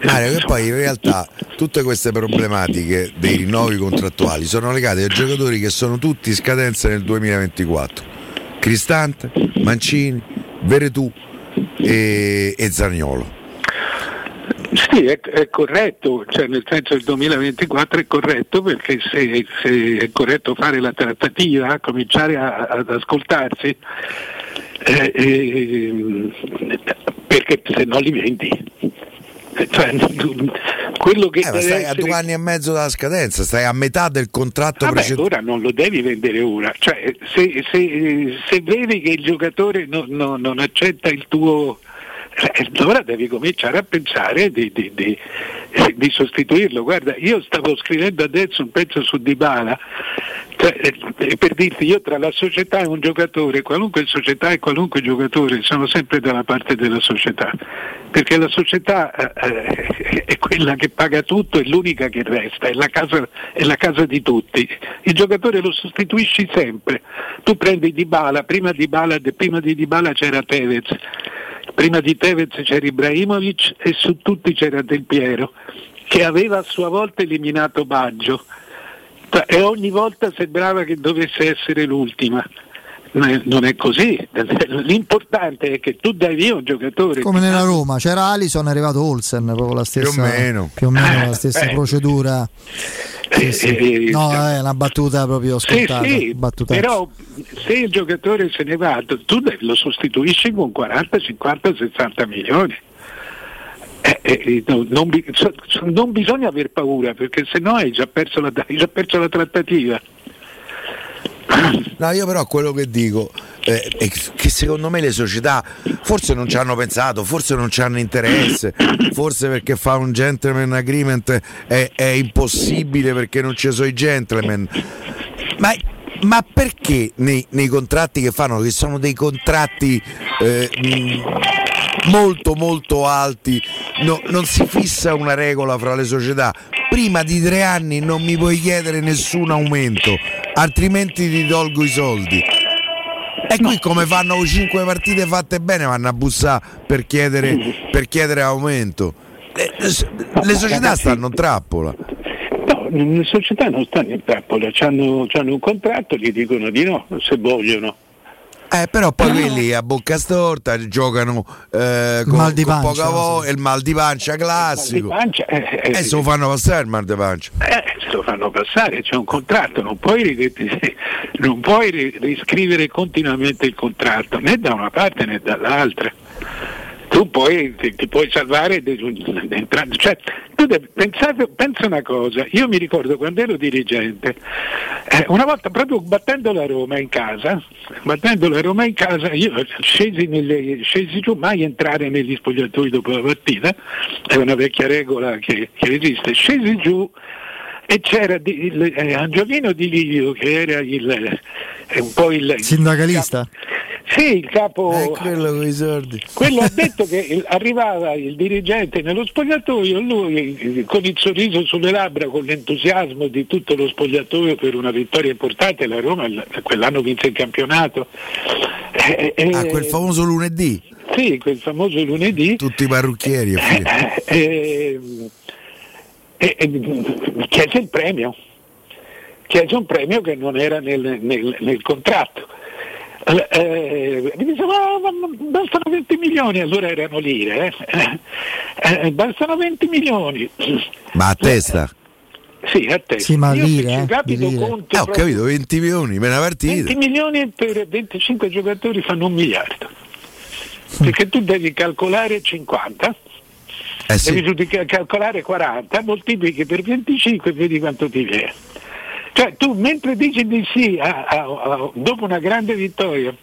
S2: Mario, che poi in realtà tutte queste problematiche dei rinnovi contrattuali sono legate a giocatori che sono tutti in scadenza nel 2024. Cristante, Mancini, Veretù e, e Zagnolo.
S20: Sì, è, è, corretto, cioè nel senso il 2024 è corretto perché se, se è corretto fare la trattativa, cominciare a, ad ascoltarsi, eh, eh, perché se no li vendi. Cioè, quello che
S2: eh, stai essere... a due anni e mezzo dalla scadenza, stai a metà del contratto
S20: Vabbè, precedente. Ora non lo devi vendere ora, cioè, se, se, se, vedi che il giocatore non, non, non accetta il tuo allora devi cominciare a pensare di, di, di, di, sostituirlo. Guarda, io stavo scrivendo adesso un pezzo su Dybala, cioè, eh, per dirti, io tra la società e un giocatore, qualunque società e qualunque giocatore, sono sempre dalla parte della società, perché la società eh, è quella che paga tutto, è l'unica che resta, è la, casa, è la casa di tutti. Il giocatore lo sostituisci sempre. Tu prendi Dybala, prima, Dybala, prima di Dybala c'era Tevez Prima di Tevez c'era Ibrahimovic e su tutti c'era Del Piero, che aveva a sua volta eliminato Baggio e ogni volta sembrava che dovesse essere l'ultima. Non è così, l'importante è che tu dai via un giocatore.
S1: Come nella Roma, c'era Alison, è arrivato Olsen, proprio la stessa, più o meno, più o meno la stessa eh, procedura. Sì, sì. Eh, no, è una battuta proprio scontata. Sì,
S20: sì, però se il giocatore se ne va, tu lo sostituisci con 40, 50, 60 milioni. Eh, eh, non, non, non, bisogna aver paura perché se no hai già perso la, hai già perso la trattativa.
S2: No, io però quello che dico eh, è che secondo me le società forse non ci hanno pensato, forse non ci hanno interesse, forse perché fa un gentleman agreement è, è impossibile perché non ci sono i gentleman. Ma, ma perché nei, nei, contratti che fanno, che sono dei contratti eh, molto molto alti, no, non si fissa una regola fra le società? Prima di tre anni non mi puoi chiedere nessun aumento altrimenti ti tolgo i soldi. E qui come fanno 5 partite fatte bene vanno a bussare per chiedere, per chiedere aumento. Le, le società stanno in trappola.
S20: No, le società non stanno in trappola, hanno un contratto, gli dicono di no se vogliono.
S2: Eh, però poi quelli a bocca storta giocano eh, con, mal di con pancia, poca voce, il mal di pancia classico. Di pancia, eh, eh, se lo fanno passare il mal di pancia.
S20: Eh, se lo fanno passare, c'è un contratto, non puoi, non puoi riscrivere continuamente il contratto, né da una parte né dall'altra tu poi ti, ti puoi salvare entrando. Cioè, devi pensare, pensa una cosa, io mi ricordo quando ero dirigente, eh, una volta proprio battendo la Roma in casa, battendo la Roma in casa, io scesi, nelle, scesi giù, mai entrare negli spogliatoi dopo la partita, è una vecchia regola che, che esiste, scesi giù e c'era di, il, eh, Angiolino Di Livio che era il, è un po' il
S1: Sindacalista?
S20: Sì, il capo.
S2: Eh, quello con i soldi.
S20: Quello ha detto che il- arrivava il dirigente nello spogliatoio, lui eh, con il sorriso sulle labbra, con l'entusiasmo di tutto lo spogliatoio per una vittoria importante, la Roma quell'anno vinse il campionato. Eh, eh,
S2: Ah, quel famoso lunedì.
S20: Sì, quel famoso lunedì.
S2: Tutti i parrucchieri. e
S20: eh, eh, eh, chiese il premio, chiese un premio che non era nel, nel- nel contratto. Eh, eh, mi diceva "Ah, ma- bastano 20 milioni, allora erano lire, eh. Eh, bastano 20 milioni.
S2: Ma a testa.
S20: Sì, a te.
S1: Sì, ma
S20: Io
S1: lire, eh,
S20: rapido
S1: di lire.
S20: conto
S2: Eh, ho capito, 20 milioni, me una partita.
S20: 20 milioni per 25 giocatori fanno un miliardo. Perché tu devi calcolare 50,
S2: Eh sì.
S20: devi calcolare 40, moltiplichi per 25 e vedi quanto ti viene. Cioè tu mentre dici di sì a- a- a- dopo una grande vittoria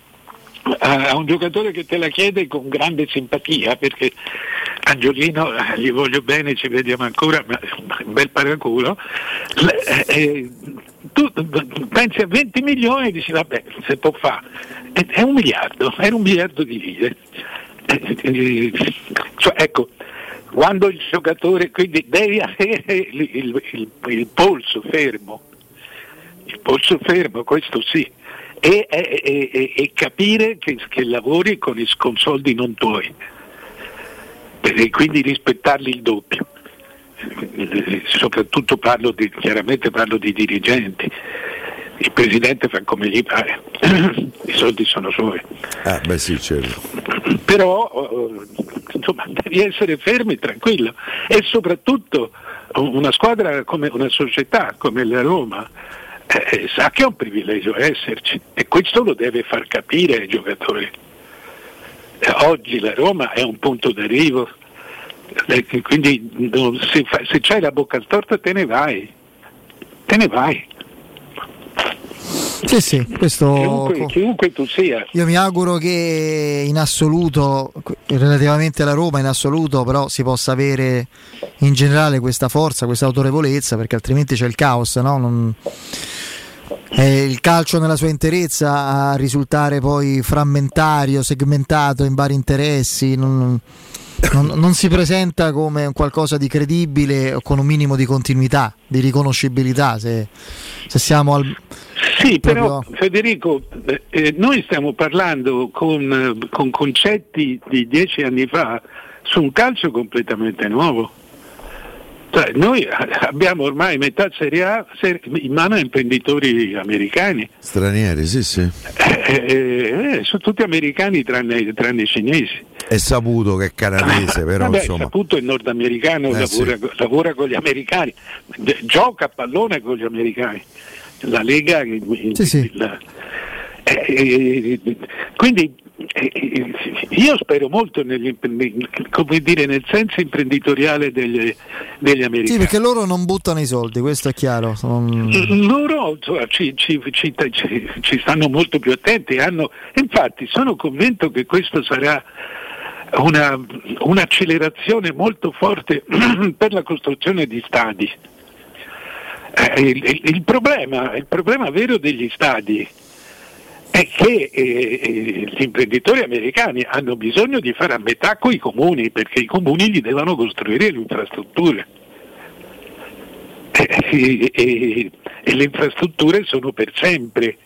S20: a, un giocatore che te la chiede con grande simpatia, perché Angiolino eh, gli voglio bene, ci vediamo ancora, ma un bel paraculo, eh, eh, tu pensi a 20 milioni e dici vabbè se può fare, è, un miliardo, era un miliardo di lire. Eh, cioè, ecco, quando il giocatore quindi devi avere il, il- il- il polso fermo, il polso fermo, questo sì, e, e- e- e- capire che, che lavori con, i, con soldi non tuoi, e quindi rispettarli il doppio. Soprattutto parlo di, chiaramente parlo di dirigenti. Il presidente fa come gli pare, i soldi sono suoi.
S2: Ah, beh sì, certo.
S20: Però eh, insomma, devi essere fermo e tranquillo e soprattutto una squadra come una società come la Roma eh, sa che è un privilegio esserci e questo lo deve far capire ai giocatori. Eh, oggi la Roma è un punto d'arrivo, eh, quindi se, fa- se c'hai la bocca storta te ne vai, te ne vai.
S1: Sì, sì, questo...
S20: Chiunque, chiunque tu sia.
S1: Io mi auguro che in assoluto, relativamente alla Roma, in assoluto però si possa avere in generale questa forza, questa autorevolezza, perché altrimenti c'è il caos, no? Non- è il calcio nella sua interezza a risultare poi frammentario, segmentato in vari interessi, non, non- non si presenta come un qualcosa di credibile o con un minimo di continuità, di riconoscibilità. Se, se siamo al,
S20: Sì, però
S1: proprio-
S20: Federico, eh, eh, noi stiamo parlando con, eh, con concetti di dieci anni fa su un calcio completamente nuovo. Cioè, noi eh, abbiamo ormai metà Serie A in mano a imprenditori americani,
S2: Stranieri, sì, sì.
S20: Eh, eh, eh, sono tutti americani tranne, tranne i cinesi.
S2: È saputo che è canadese, però
S20: Vabbè,
S2: insomma.
S20: saputo è nordamericano,
S2: Eh,
S20: lavora, lavora con gli americani, gioca a pallone con gli americani. La Lega la- eh, eh, quindi eh, eh, io spero molto negli dire, nel senso imprenditoriale degli, degli americani.
S1: Sì, perché loro non buttano i soldi, questo è chiaro. sono-
S20: Loro insomma, ci, ci- ci- ci- ci stanno molto più attenti. Hanno, infatti sono convinto che questo sarà una- un'accelerazione molto forte per la costruzione di stadi. Eh, il, il- il problema, il problema vero degli stadi è che eh, eh, gli imprenditori americani hanno bisogno di fare a metà con i comuni perché i comuni gli devono costruire le infrastrutture. E, e- e le infrastrutture sono per sempre,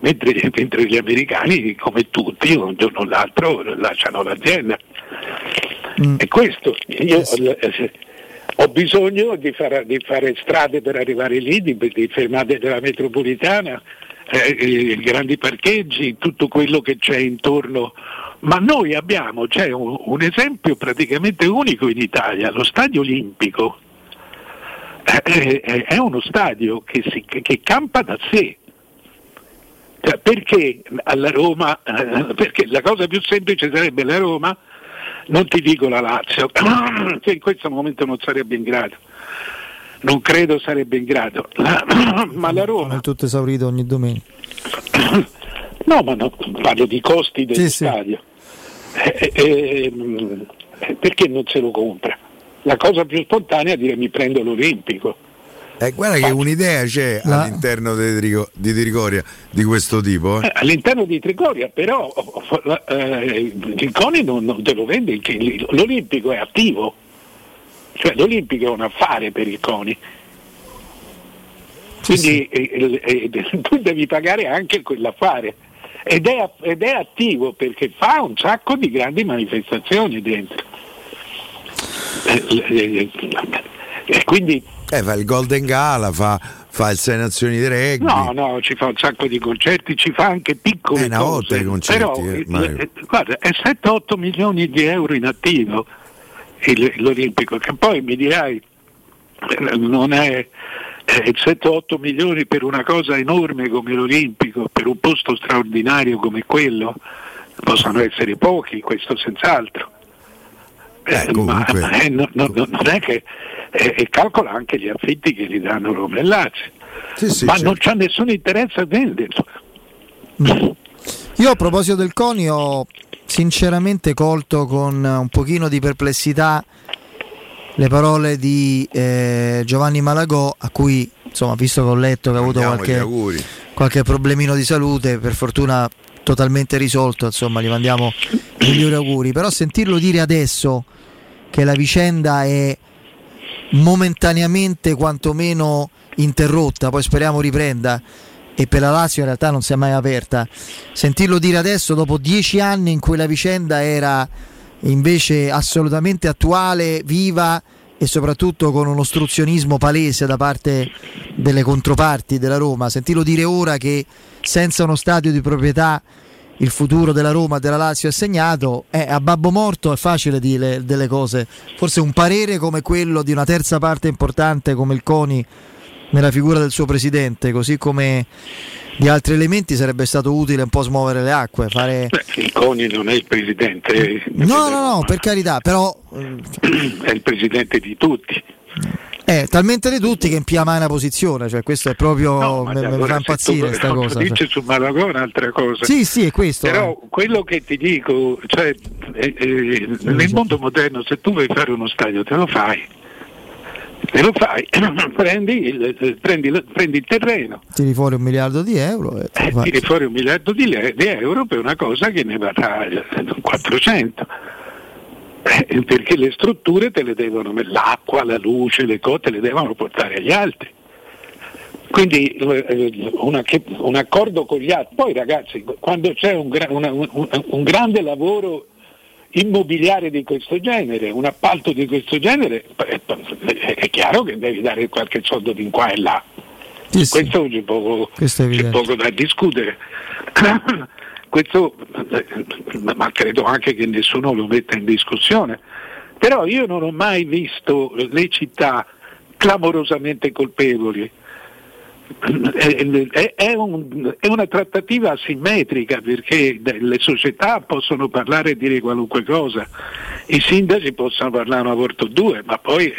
S20: mentre, mentre gli americani, come tutti, un giorno o l'altro lasciano l'azienda. E questo, io eh, ho bisogno di fare, di fare strade per arrivare lì, di, di fermate della metropolitana, eh, eh, grandi parcheggi, tutto quello che c'è intorno. Ma noi abbiamo, c'è un, un esempio praticamente unico in Italia, lo stadio olimpico. Eh, eh, è uno stadio che, si- che- che campa da sé. Cioè, perché alla Roma, eh, perché la cosa più semplice sarebbe la Roma, non ti dico la Lazio, che in questo momento non sarebbe in grado, non credo sarebbe in grado, La- ma la Roma,
S1: È tutto esaurito ogni domenica.
S20: no ma no, parlo di costi dello
S1: Sì, sì.
S20: stadio, Eh, eh, eh, perché non se lo compra? La cosa più spontanea è dire mi prendo l'Olimpico.
S2: Eh, guarda che un'idea c'è
S1: La-
S2: all'interno di, Trigo- di Trigoria di questo tipo. eh.
S20: Eh, all'interno di Trigoria però eh, il CONI non, non te lo vende, l'Olimpico è attivo, cioè l'Olimpico è un affare per il CONI. Quindi eh, eh, eh, tu devi pagare anche quell'affare ed è, ed è attivo perché fa un sacco di grandi manifestazioni dentro. Eh, eh, E quindi
S2: Eh, fa il Golden Gala, fa, fa il Sei Nazioni di Rugby.
S20: No, no, ci fa un sacco di concerti, ci fa anche piccole
S2: Eh, una volta i concerti,
S20: però,
S2: eh,
S20: guarda, è 7-8 milioni di euro in attivo il- l'Olimpico, che poi mi dirai eh, non è eh, 7-8 milioni per una cosa enorme come l'Olimpico, per un posto straordinario come quello, possono essere pochi, questo senz'altro. Eh, ma eh, no- no- no- non è che eh, e calcola anche gli affitti che gli danno Roma e Lazio ma
S2: certo.
S20: non c'è nessun interesse a venderlo
S1: Io a proposito del CONI ho sinceramente colto con un pochino di perplessità le parole di eh, Giovanni Malagò a cui insomma visto che ho letto che ha avuto qualche, qualche problemino di salute per fortuna totalmente risolto insomma gli mandiamo i migliori auguri. Però sentirlo dire adesso che la vicenda è momentaneamente quantomeno interrotta poi speriamo riprenda e per la Lazio in realtà non si è mai aperta. Sentirlo dire adesso, dopo dieci anni in cui la vicenda era invece assolutamente attuale, viva e soprattutto con un ostruzionismo palese da parte delle controparti della Roma, sentirlo dire ora che senza uno stadio di proprietà il futuro della Roma e della Lazio è segnato, è a babbo morto è facile dire delle cose. Forse un parere come quello di una terza parte importante come il CONI nella figura del suo presidente, così come di altri elementi sarebbe stato utile un po' smuovere le acque, fare
S20: il CONI non è il presidente
S1: No, no, no, per carità, però
S20: è il presidente di tutti
S1: è talmente di tutti che impia una posizione, cioè questo è proprio mi, mi
S20: allora,
S1: fa impazzire
S20: tu
S1: sta cosa. cioè.
S20: dice su Malagò è un'altra cosa
S1: Sì, sì, è questo.
S20: però
S1: eh.
S20: quello che ti dico cioè, eh, eh, nel mondo moderno se tu vuoi fare uno stadio te lo fai te lo fai prendi il, eh, prendi prendi il terreno.
S1: Tiri fuori un miliardo di euro e
S20: eh, tiri fuori un miliardo di, le- di euro per una cosa che ne varrà eh, 400 Eh, perché le strutture te le devono l'acqua, la luce, le cose te le devono portare agli altri. Quindi eh, una- che- un accordo con gli altri. Poi ragazzi quando c'è un, gra- una- un- un grande lavoro immobiliare di questo genere, un appalto di questo genere, è chiaro che devi dare qualche soldo di qua e là. Questo c'è poco,
S1: Questo
S20: c'è poco da discutere. Questo, eh, ma credo anche che nessuno lo metta in discussione. Però io non ho mai visto le città clamorosamente colpevoli. È, un- è una trattativa asimmetrica perché le società possono parlare e dire qualunque cosa, i sindaci possono parlare una volta o due, ma poi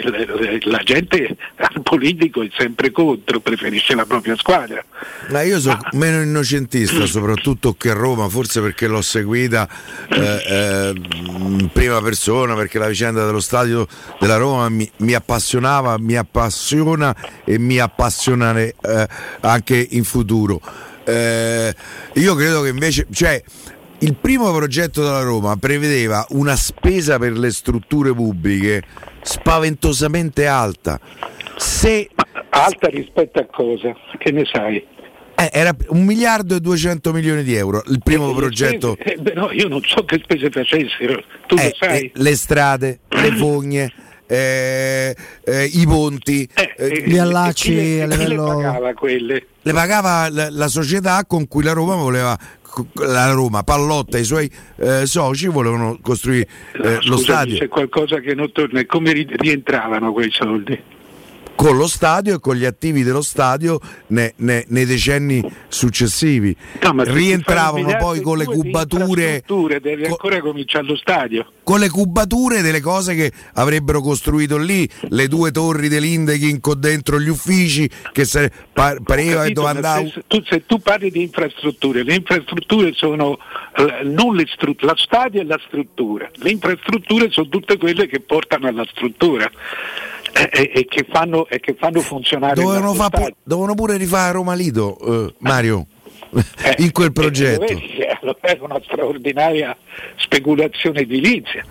S20: la gente al politico è sempre contro, preferisce la propria squadra.
S2: Ma io sono meno innocentista, soprattutto che a Roma, forse perché l'ho seguita eh, eh, in prima persona, perché la vicenda dello stadio della Roma mi, mi appassionava, mi appassiona e mi appassionerà eh, anche in futuro. Eh, io credo che invece, cioè, il primo progetto della Roma prevedeva una spesa per le strutture pubbliche spaventosamente alta. Se
S20: Alta rispetto a cosa? Che ne sai?
S2: eh, era un miliardo e 200 milioni di euro il primo
S20: Le
S2: progetto.
S20: spese- eh, beh, no, io non so che spese facessero, tu
S2: Eh,
S20: lo sai.
S2: eh, le strade, le fogne, eh, eh, i ponti, eh,
S1: Gli allacci
S20: chi le-
S1: a
S20: chi le
S1: livello
S20: pagava quelle?
S2: le pagava la, la società con cui la Roma voleva. La Roma, Pallotta e i suoi eh, soci volevano costruire eh, lo
S20: Scusami,
S2: stadio
S20: C'è qualcosa che non torna. E come ri- rientravano quei soldi?
S2: Con lo stadio e con gli attivi dello stadio ne- ne- nei decenni successivi.
S20: No, se
S2: Rientravano poi con le cubature
S20: Devi ancora cominciare lo stadio.
S2: con le cubature delle cose che avrebbero costruito lì, le due torri dell'Indeghin con dentro gli uffici che se, pa- pareva che
S20: Capito?
S2: dove
S20: Nel
S2: andavo.
S20: senso, tu- se tu parli di infrastrutture, le infrastrutture sono eh, non le stru- la stadio e la struttura, le infrastrutture sono tutte quelle che portano alla struttura. E, e- che, fanno, e che fanno funzionare
S2: Dovevano, fa pu- dovevano pure rifare Roma Lido, eh, Mario, in quel progetto.
S20: Eh, allora È una straordinaria speculazione edilizia.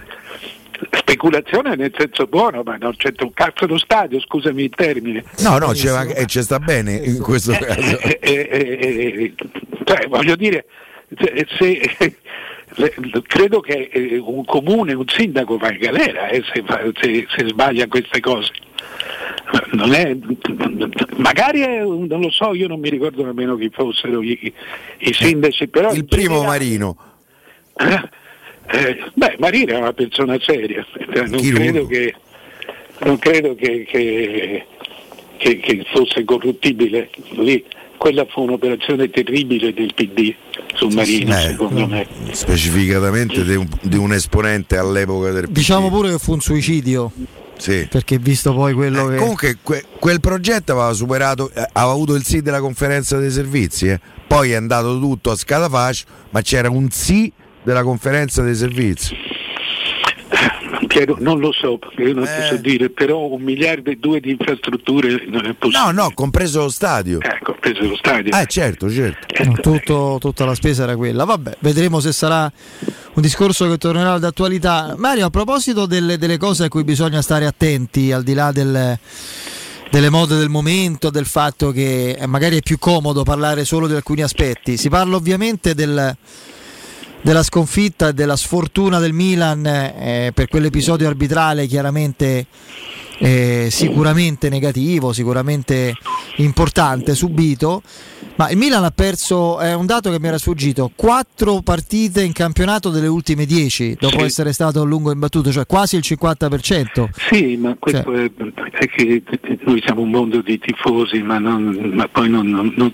S20: Speculazione nel senso buono, ma non c'è un cazzo lo stadio, scusami il termine.
S2: No, no, c'è, e ci sta bene in questo caso.
S20: Eh, eh, eh, cioè, voglio dire, se- credo che eh, un comune, un sindaco va in galera eh, se, se- se sbaglia queste cose. Non è, magari è non lo so, io non mi ricordo nemmeno chi fossero i, i sindaci, però
S2: Il primo Marino.
S20: eh, beh, Marino è una persona seria, eh, non
S2: Chirurgo.
S20: credo che, non credo che, che- che- che fosse corruttibile. Lì, quella fu un'operazione terribile del PD su Marino,
S2: Eh,
S20: secondo me.
S2: Specificatamente di un, di un esponente all'epoca del
S1: Diciamo pure che fu un suicidio.
S2: Sì.
S1: Perché visto poi quello che.
S2: Comunque que- quel progetto aveva superato, eh, aveva avuto il sì della conferenza dei servizi, eh. poi è andato tutto a scatafascio, ma c'era un sì della conferenza dei servizi.
S20: Piero, non lo so, perché io non
S2: Eh.
S20: posso dire, però un miliardo e due di infrastrutture non è possibile.
S2: No, no, compreso lo stadio.
S20: Eh, compreso lo stadio.
S2: Eh certo, certo.
S1: No, tutto- tutta la spesa era quella. Vabbè, vedremo se sarà un discorso che tornerà d'attualità. Mario, a proposito delle, delle cose a cui bisogna stare attenti, al di là del- delle mode del momento, del fatto che eh, magari è più comodo parlare solo di alcuni aspetti, si parla ovviamente del- della sconfitta e della sfortuna del Milan eh, per quell'episodio arbitrale chiaramente eh, sicuramente negativo, sicuramente importante, subito. Ma il Milan ha perso, è un dato che mi era sfuggito, quattro partite in campionato delle ultime 10, dopo
S20: Sì.
S1: essere stato a lungo imbattuto, cioè quasi il 50%.
S20: Sì, ma questo è, è che noi siamo un mondo di tifosi, ma, non- ma poi non, non- non-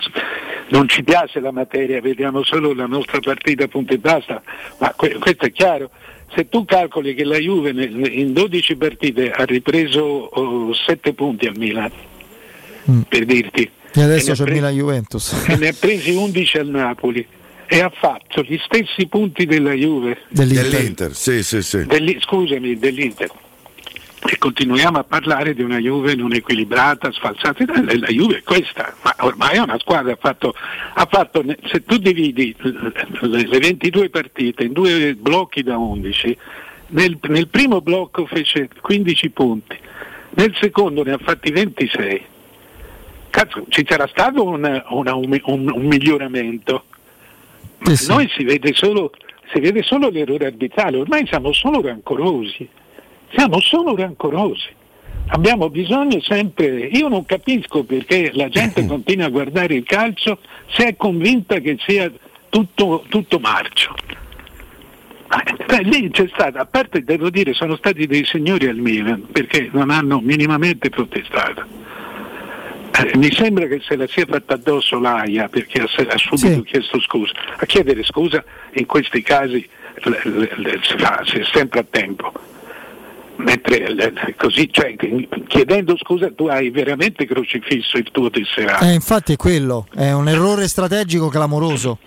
S20: non ci piace la materia, vediamo solo la nostra partita punto e basta, ma que- questo è chiaro. Se tu calcoli che la Juve in 12 partite ha ripreso 7 punti al Milan, per dirti,
S1: E adesso
S20: ha
S1: c'è
S20: pre-
S1: Milan Juventus.
S20: e ne ha presi 11 al Napoli e ha fatto gli stessi punti della Juve
S2: Dell'Inter, sì, sì, sì.
S20: degli- scusami, dell'Inter. E continuiamo a parlare di una Juve non equilibrata, sfalsata. Eh, La Juve è questa, ma ormai è una squadra. Ha fatto, ha fatto- se tu dividi le, le 22 partite in due blocchi da 11, nel, nel primo blocco fece 15 punti, nel secondo ne ha fatti 26. Cazzo, ci sarà stato un, una- un- un- miglioramento. Ma Noi si vede, solo, si vede solo l'errore arbitrale, ormai siamo solo rancorosi, siamo solo rancorosi. Abbiamo bisogno sempre, io non capisco perché la gente continua a guardare il calcio se è convinta che sia tutto, tutto marcio. Ma, beh, lì c'è stata, a parte devo dire, sono stati dei signori al Milan perché non hanno minimamente protestato. Eh, mi sembra che se la sia fatta addosso l'AIA perché ha, ha subito chiesto scusa. A chiedere scusa in questi casi l- l- l- si fa si è sempre a tempo. Mentre l- così, cioè, chiedendo scusa tu hai veramente crocifisso il tuo tesserato.
S1: Eh, infatti è quello, è un errore strategico clamoroso.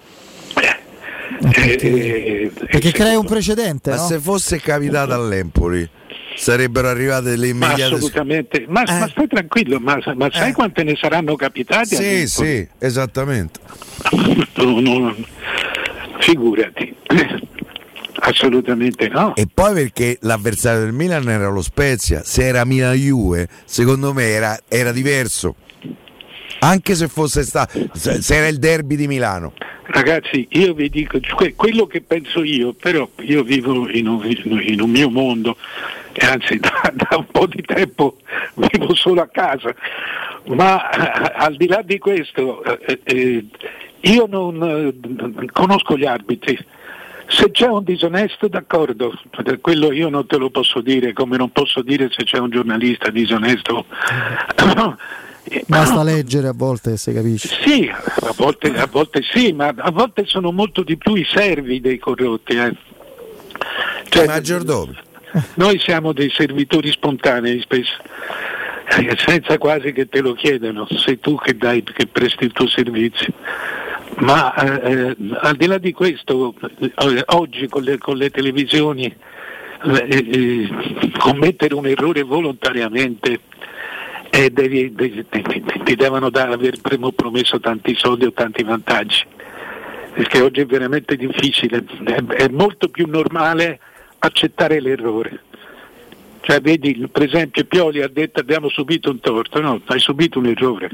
S20: Eh,
S1: Perché crea un precedente.
S2: Ma
S1: no?
S2: se fosse capitato all'Empoli sarebbero arrivate
S20: Ma
S2: immediate
S20: assolutamente, ma, ma stai tranquillo, ma, ma sai quante ne saranno capitate?
S2: Sì, sì, esattamente.
S20: No, no, figurati, assolutamente no.
S2: E poi perché l'avversario del Milan era lo Spezia, se era Milan-Juve, secondo me era, era diverso. Anche se fosse stato, se se era il derby di Milano.
S20: Ragazzi, io vi dico que- quello che penso io, però io vivo in un, in un mio mondo e anzi da, da un po' di tempo vivo solo a casa, ma eh, al di là di questo eh, eh, io non eh, conosco gli arbitri. Se c'è un disonesto, d'accordo, quello io non te lo posso dire, come non posso dire se c'è un giornalista disonesto.
S1: Basta leggere a volte e si capisce.
S20: Sì, a volte, a volte sì, ma a volte sono molto di più i servi dei corrotti. eh. Cioè,
S2: maggiordomi.
S20: Noi siamo dei servitori spontanei spesso, eh, senza quasi che te lo chiedano, sei tu che, dai, che presti il tuo servizio. Ma eh, eh, al di là di questo, eh, oggi con le, con le televisioni eh, eh, commettere un errore volontariamente e devi, devi, ti, ti, devono dare, aver promesso tanti soldi o tanti vantaggi, perché oggi è veramente difficile, è, è molto più normale accettare l'errore. Cioè, vedi, per esempio Pioli ha detto abbiamo subito un torto, no, hai subito un errore.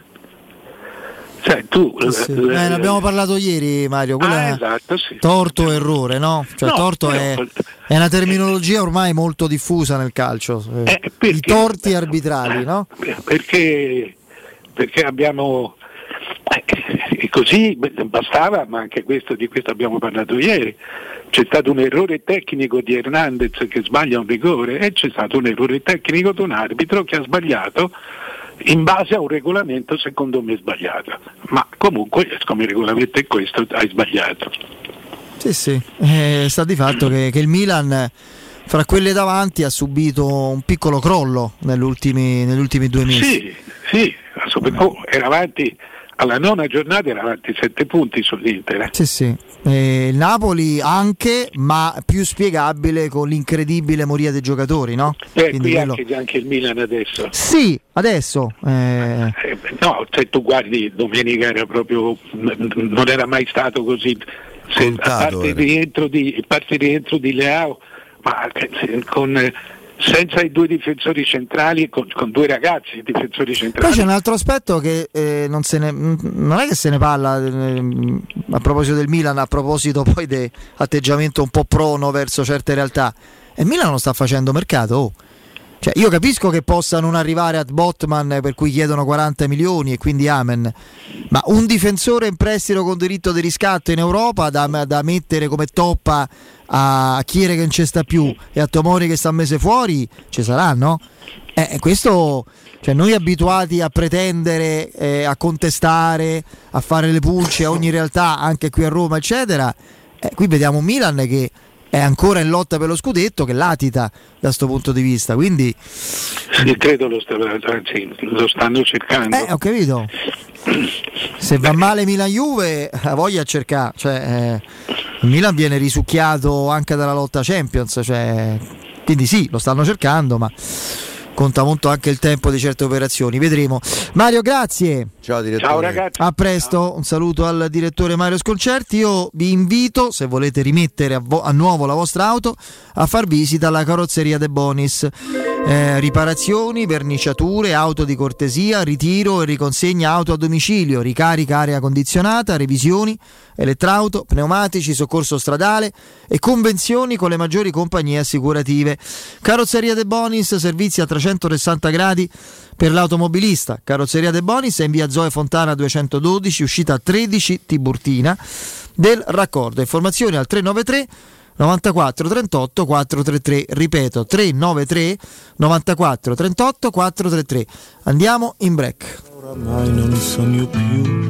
S20: Cioè, tu,
S1: sì, sì. Eh, ne abbiamo parlato ieri Mario,
S20: ah, esatto, sì.
S1: torto errore, no? Cioè, no, torto è, è, una terminologia ormai molto diffusa nel calcio, eh, perché, i torti arbitrali, no?
S20: Perché, perché abbiamo eh, così bastava, ma anche questo, di questo abbiamo parlato ieri. C'è stato un errore tecnico di Hernandez che sbaglia un rigore e c'è stato un errore tecnico di un arbitro che ha sbagliato in base a un regolamento secondo me sbagliato. Ma comunque, come il regolamento è questo, hai sbagliato.
S1: Sì, sì, eh, sta di fatto che, che il Milan fra quelle davanti ha subito un piccolo crollo negli ultimi, negli ultimi due mesi.
S20: Sì, sì, oh, era avanti alla nona giornata era avanti 7 punti sull'Inter.
S1: Sì, sì. Eh, il Napoli anche, ma più spiegabile con l'incredibile moria dei giocatori, no?
S20: Eh, qui quello... anche, anche, il Milan adesso.
S1: Sì, adesso.
S20: Eh... eh no, se tu guardi domenica era proprio non era mai stato così. Se, Contato, a parte il rientro di, di Leao, ma eh, con senza i due difensori centrali con, con due ragazzi difensori centrali.
S1: Poi c'è un altro aspetto che eh, non, ne, non, è che se ne parla eh, a proposito del Milan, a proposito poi di atteggiamento un po' prono verso certe realtà. E Milan non sta facendo mercato. Oh. Cioè, io capisco che possa non arrivare a Botman per cui chiedono 40 milioni e quindi amen, ma un difensore in prestito con diritto di riscatto in Europa da, da mettere come toppa a Chiere che non ci sta più e a Tomori che sta un mese fuori, ci sarà, no? Eh, questo, cioè noi abituati a pretendere, eh, a contestare, a fare le pulce a ogni realtà, anche qui a Roma, eccetera. Eh, qui vediamo Milan che è ancora in lotta per lo scudetto che latita da questo punto di vista. Quindi...
S20: Sì, credo lo, anzi, lo stanno cercando.
S1: Eh, ho capito. Se va male Milan-Juve, ha voglia a cercare. Cioè, eh, Milan viene risucchiato anche dalla lotta Champions. Cioè, quindi sì, lo stanno cercando, ma conta molto anche il tempo di certe operazioni. Vedremo. Mario, grazie.
S2: Ciao direttore.
S20: Ciao ragazzi.
S1: A presto, Ciao. un saluto al direttore Mario Sconcerti. Io vi invito, se volete rimettere a, vo- a nuovo la vostra auto, a far visita alla carrozzeria De Bonis. Eh, riparazioni, verniciature, auto di cortesia, ritiro e riconsegna auto a domicilio, ricarica aria condizionata, revisioni, elettrauto, pneumatici, soccorso stradale e convenzioni con le maggiori compagnie assicurative. Carrozzeria De Bonis, servizi a 360 gradi per l'automobilista. Carrozzeria De Bonis è in via Zoe Fontana 212, uscita 13 Tiburtina del raccordo. Informazioni al 393 94 38 433. Ripeto 393 94 38 433 andiamo in break.
S19: Oramai non sogno più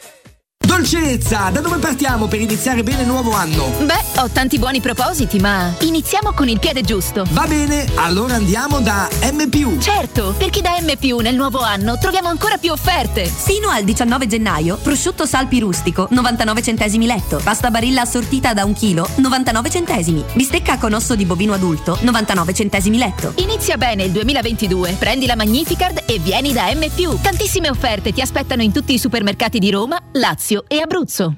S21: Dolcezza, da dove partiamo per iniziare bene il nuovo anno?
S22: Beh, ho tanti buoni propositi, ma iniziamo con il piede giusto.
S21: Va bene, allora andiamo da M.
S22: Certo, perché da M nel nuovo anno troviamo ancora più offerte.
S23: Fino al 19 gennaio, prosciutto salpi rustico, 99 centesimi letto. Pasta barilla assortita da un chilo, 99 centesimi. Bistecca con osso di bovino adulto, 99 centesimi letto.
S22: Inizia bene il 2022. Prendi la Magnificard e vieni da M. Tantissime offerte ti aspettano in tutti i supermercati di Roma, Lazio e Abruzzo.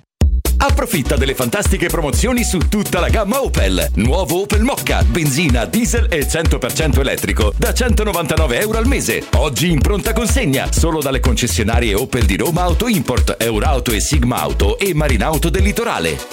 S3: Approfitta delle fantastiche promozioni su tutta la gamma Opel. Nuovo Opel Mocca, benzina, diesel e 100% elettrico da 199 euro al mese. Oggi in pronta consegna solo dalle concessionarie Opel di Roma Auto Import, Eurauto e Sigma Auto e Marinauto del Litorale.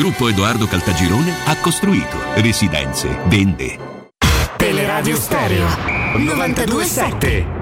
S3: Gruppo Edoardo Caltagirone ha costruito residenze, vende.
S11: Teleradio Stereo 927.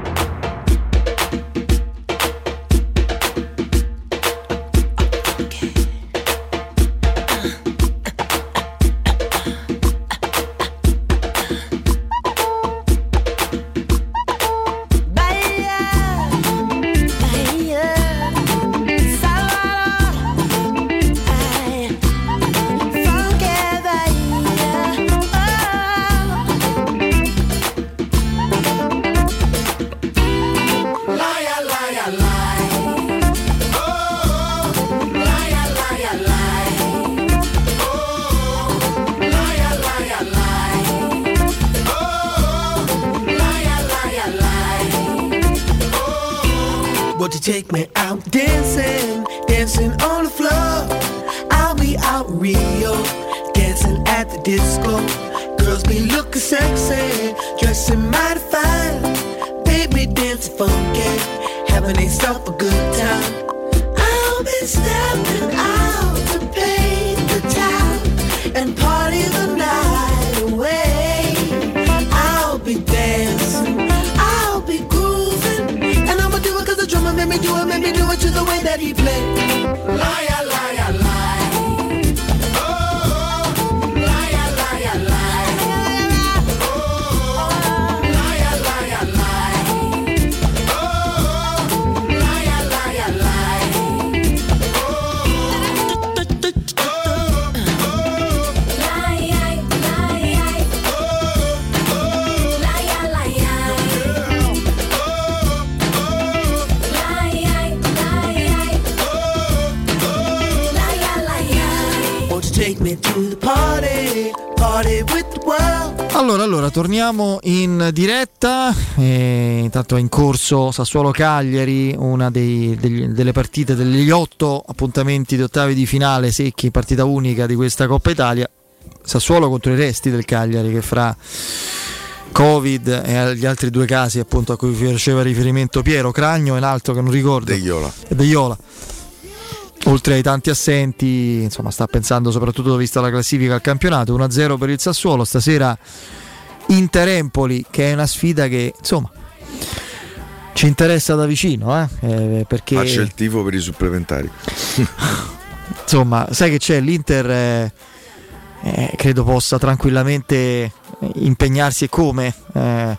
S1: Torniamo in diretta. E intanto è in corso Sassuolo-Cagliari, una dei- degli- delle partite degli otto appuntamenti di ottavi di finale secchi, partita unica di questa Coppa Italia. Sassuolo contro i resti del Cagliari che fra Covid e gli altri due casi appunto a cui faceva riferimento Piero, Cragno e un altro che non ricordo.
S2: Degliola.
S1: E Degliola. Oltre ai tanti assenti, insomma, sta pensando soprattutto vista la classifica al campionato. 1-0 per il Sassuolo. Stasera Inter-Empoli, che è una sfida che insomma ci interessa da vicino, eh? Eh, perché
S2: Faccia il tifo per i supplementari.
S1: insomma, sai che c'è l'Inter eh, eh, credo possa tranquillamente eh, impegnarsi e come eh,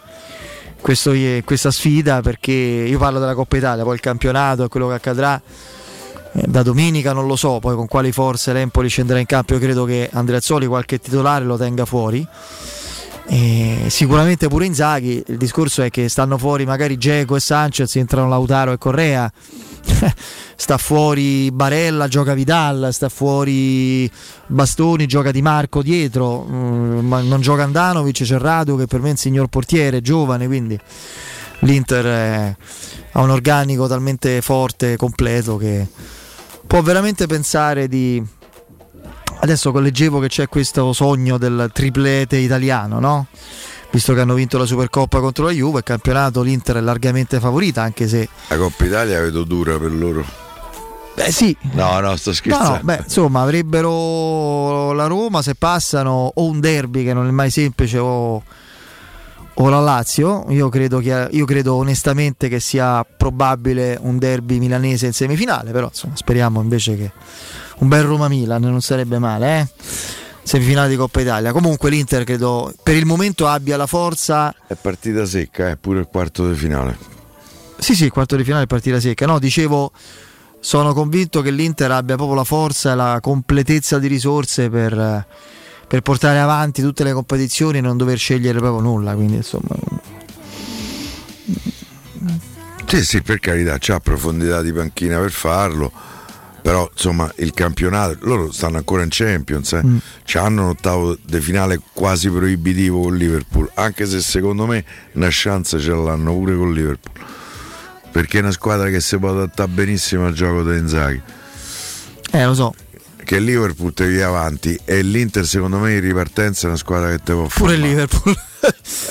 S1: questo- questa sfida perché io parlo della Coppa Italia, poi il campionato e quello che accadrà da domenica non lo so, poi con quali forze l'Empoli scenderà in campo, io credo che Andreazzoli qualche titolare lo tenga fuori. E sicuramente pure Inzaghi, il discorso è che stanno fuori magari Geco e Sanchez, entrano Lautaro e Correa, sta fuori Barella, gioca Vidal, sta fuori Bastoni, gioca Di Marco dietro, mm, ma non gioca Andanovic, c'è Radu che per me è un signor portiere, giovane, quindi l'Inter eh, ha un organico talmente forte, completo che può veramente pensare di... Adesso leggevo che c'è questo sogno del triplete italiano, no? Visto che hanno vinto la Supercoppa contro la Juve, il campionato l'Inter è largamente favorita, anche se
S2: La Coppa Italia vedo dura per loro.
S1: Beh sì.
S2: No, no, sto
S1: No,
S2: scherzando.
S1: no, beh, insomma, avrebbero la Roma se passano o un derby che non è mai semplice o, o la Lazio. Io credo, che, io credo onestamente che sia probabile un derby milanese in semifinale, però insomma, speriamo invece che un bel Roma-Milan non sarebbe male, eh? Semifinale di Coppa Italia. Comunque l'Inter credo per il momento abbia la forza
S2: È partita secca, è pure il quarto di finale.
S1: Sì, sì, quarto di finale partita secca. No, dicevo, sono convinto che l'Inter abbia proprio la forza e la completezza di risorse per, eh, per portare avanti tutte le competizioni e non dover scegliere proprio nulla. Quindi, insomma,
S2: Sì, sì, per carità, c'ha profondità di panchina per farlo. Però insomma il campionato, loro stanno ancora in Champions, eh.
S1: Mm.
S2: hanno un ottavo di finale quasi proibitivo con Liverpool, anche se secondo me una chance ce l'hanno pure con Liverpool. Perché è una squadra che si può adattare benissimo al gioco di Inzaghi.
S1: eh, lo so.
S2: Che Liverpool te via avanti e l'Inter secondo me in ripartenza è una squadra che te può
S1: Pure il
S2: fare.
S1: Liverpool.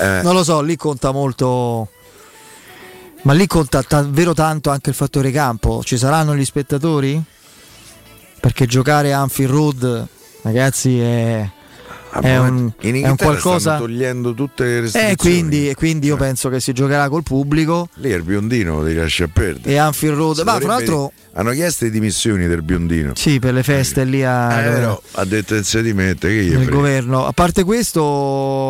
S2: Eh.
S1: Non lo so, lì conta molto. Ma lì conta davvero tanto anche il fattore campo. Ci saranno gli spettatori? Perché giocare a Anfield Road, ragazzi, è,
S2: Ah,
S1: è un,
S2: in
S1: è un
S2: Inghilterra
S1: qualcosa.
S2: togliendo tutte le restrizioni.
S1: E quindi, e quindi io penso che si giocherà col pubblico.
S2: Lì il biondino ti lascia perdere.
S1: E Anfield Road. Ma fra l'altro,
S2: hanno chiesto le dimissioni del biondino.
S1: sì, per le feste lì a,
S2: Eh, però ha detto dimette che frega.
S1: governo. A parte questo,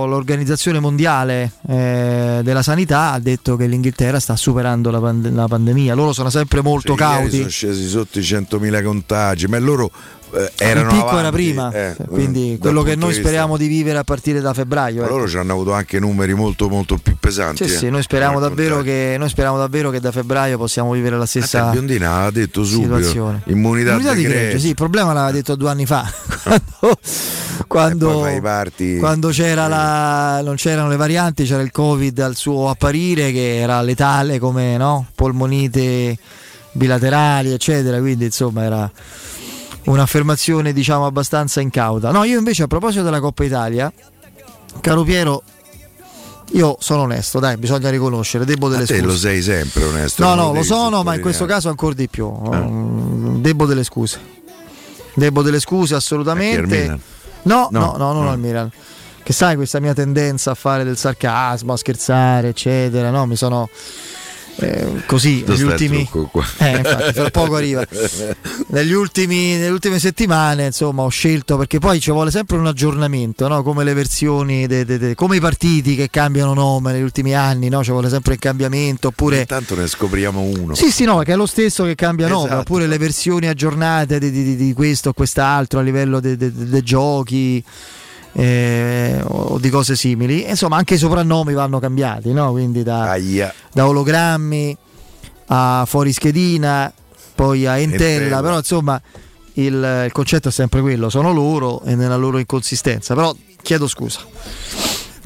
S1: l'Organizzazione Mondiale eh, della Sanità ha detto che l'Inghilterra sta superando la, pand- la pandemia. Loro sono sempre molto
S2: ieri
S1: cauti.
S2: sono scesi sotto i 100.000 contagi, ma loro eh, erano
S1: il picco era
S2: avanti,
S1: prima,
S2: eh,
S1: quindi
S2: dal
S1: quello che noi
S2: di vista-
S1: speriamo di vivere a partire da febbraio.
S2: Ma
S1: ecco.
S2: loro ci hanno avuto anche numeri molto molto più pesanti.
S1: Sì,
S2: eh,
S1: sì, noi speriamo,
S2: per
S1: davvero che, noi speriamo davvero che da febbraio possiamo vivere la stessa
S2: Il biondina ha detto subito
S1: situazione.
S2: immunità,
S1: Immunità di gregge, sì, il problema l'aveva detto due anni fa, quando, quando-
S2: E party.
S1: quando c'era la, non c'erano le varianti, c'era il Covid al suo apparire che era letale come no? polmonite bilaterali, eccetera, quindi insomma era un'affermazione diciamo abbastanza incauta. No, io invece a proposito della Coppa Italia, caro Piero, io sono onesto, dai, bisogna riconoscere, debbo delle
S2: te
S1: scuse.
S2: lo sei sempre onesto.
S1: No, no, lo sono, ma in questo caso ancora di più. Mm, Debbo delle scuse. Debbo delle scuse assolutamente. No, no,
S2: No,
S1: no, non
S2: no.
S1: al Milan. Che sai questa mia tendenza a fare del sarcasmo, a scherzare, eccetera, no? Mi sono eh, così negli ultimi? Eh, infatti, fra poco arriva. Negli ultimi, nelle ultime settimane, insomma, ho scelto perché poi ci vuole sempre un aggiornamento, no? come le versioni, de- de- de- come i partiti che cambiano nome negli ultimi anni, no? ci vuole sempre il cambiamento. Oppure
S2: Intanto ne scopriamo uno.
S1: sì, sì, no, che è lo stesso che cambia nome,
S2: Esatto.
S1: oppure le versioni aggiornate di, di- di questo o quest'altro a livello dei giochi eh, o di cose simili. Insomma, anche i soprannomi vanno cambiati, no? Quindi da, da ologrammi a fuori schedina, poi a entella,
S2: Entella.
S1: però insomma il, il concetto è sempre quello, sono loro e nella loro inconsistenza, però chiedo scusa.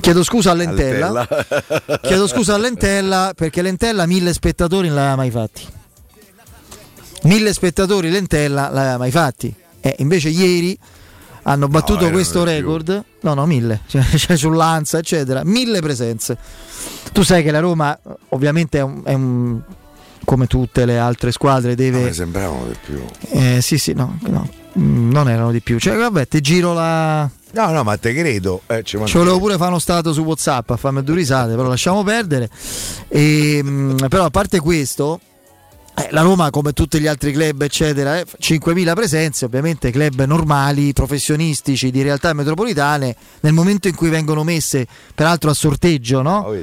S1: Chiedo scusa a Lentella. Chiedo scusa a Lentella perché Lentella mille spettatori non l'aveva mai fatti. Mille spettatori Lentella l'aveva mai fatti. E invece ieri hanno battuto
S2: erano
S1: questo
S2: di più.
S1: record. No, no, mille. Cioè, cioè sull'Anza, eccetera. Mille presenze. Tu sai che la Roma ovviamente è un, è un- come tutte le altre squadre
S2: No, mi
S1: deve...
S2: sembravano di più.
S1: eh, sì, sì, no, no, mm, non erano di più. Cioè, vabbè, ti giro la...
S2: No, no, ma te credo. Eh, ci
S1: volevo pure fare uno stato su WhatsApp a farmi due risate, però lasciamo perdere. E, mh, però a parte questo, Eh, la Roma, come tutti gli altri club, eccetera, eh, 5.000 presenze, ovviamente club normali, professionistici di realtà metropolitane, nel momento in cui vengono messe, peraltro a sorteggio, no?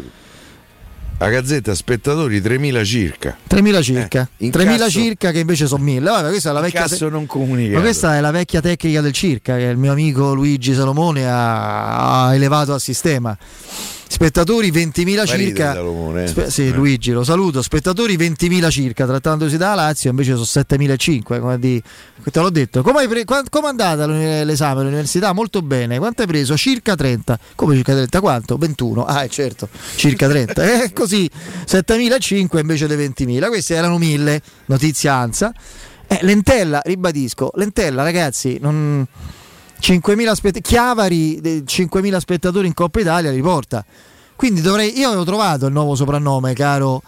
S2: La Gazzetta spettatori 3.000 circa.
S1: 3.000 circa,
S2: Eh,
S1: 3.000
S2: incasso-
S1: circa che invece sono 1.000. Vabbè, questa è la vecchia
S2: Incasso non comunicato.
S1: Ma questa è la vecchia tecnica del circa che il mio amico Luigi Salomone ha, ha elevato a sistema. Spettatori 20.000
S2: Ma ride
S1: circa.
S2: Eh.
S1: Spe- sì,
S2: Eh.
S1: Luigi, lo saluto. Spettatori 20.000 circa, trattandosi da Lazio, invece sono 7.500. Come di, te l'ho detto. Come pre- qua- com'è andata l'esame all'università? Molto bene. Quanto hai preso? Circa 30. Come circa 30? Quanto? 21. Ah, certo, circa 30. Eh, così 7.500 invece dei 20.000. Questi erano 1.000. Notizia ANSA. Eh, lentella, ribadisco, lentella ragazzi, non... 5.000 spettatori, Chiavari, eh, 5.000 spettatori in Coppa Italia li porta. Quindi dovrei, io avevo trovato il nuovo soprannome, caro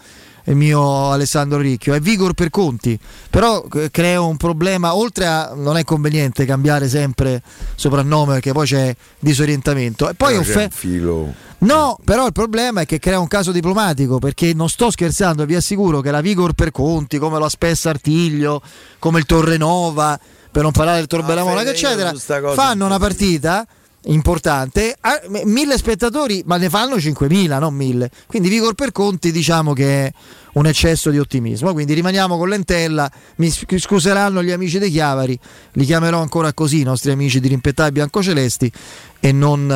S1: il mio Alessandro Ricchio, è Vigor per Conti, però eh, creo un problema, oltre a non è conveniente cambiare sempre soprannome perché poi c'è disorientamento. E poi offe-
S2: filo.
S1: No, però il problema è che crea un caso diplomatico perché non sto scherzando, vi assicuro che la Vigor per Conti, come lo Spessa Artiglio, come il Torrenova, per non parlare del Torbella Monaca,
S2: Fede, io
S1: eccetera, fanno una partita importante, a- m- mille spettatori, ma ne fanno 5.000, non mille. Quindi Vigor per Conti diciamo che è un eccesso di ottimismo. Quindi rimaniamo con l'entella, mi scuseranno gli amici dei Chiavari, li chiamerò ancora così i nostri amici di Rimpettati Biancocelesti e non,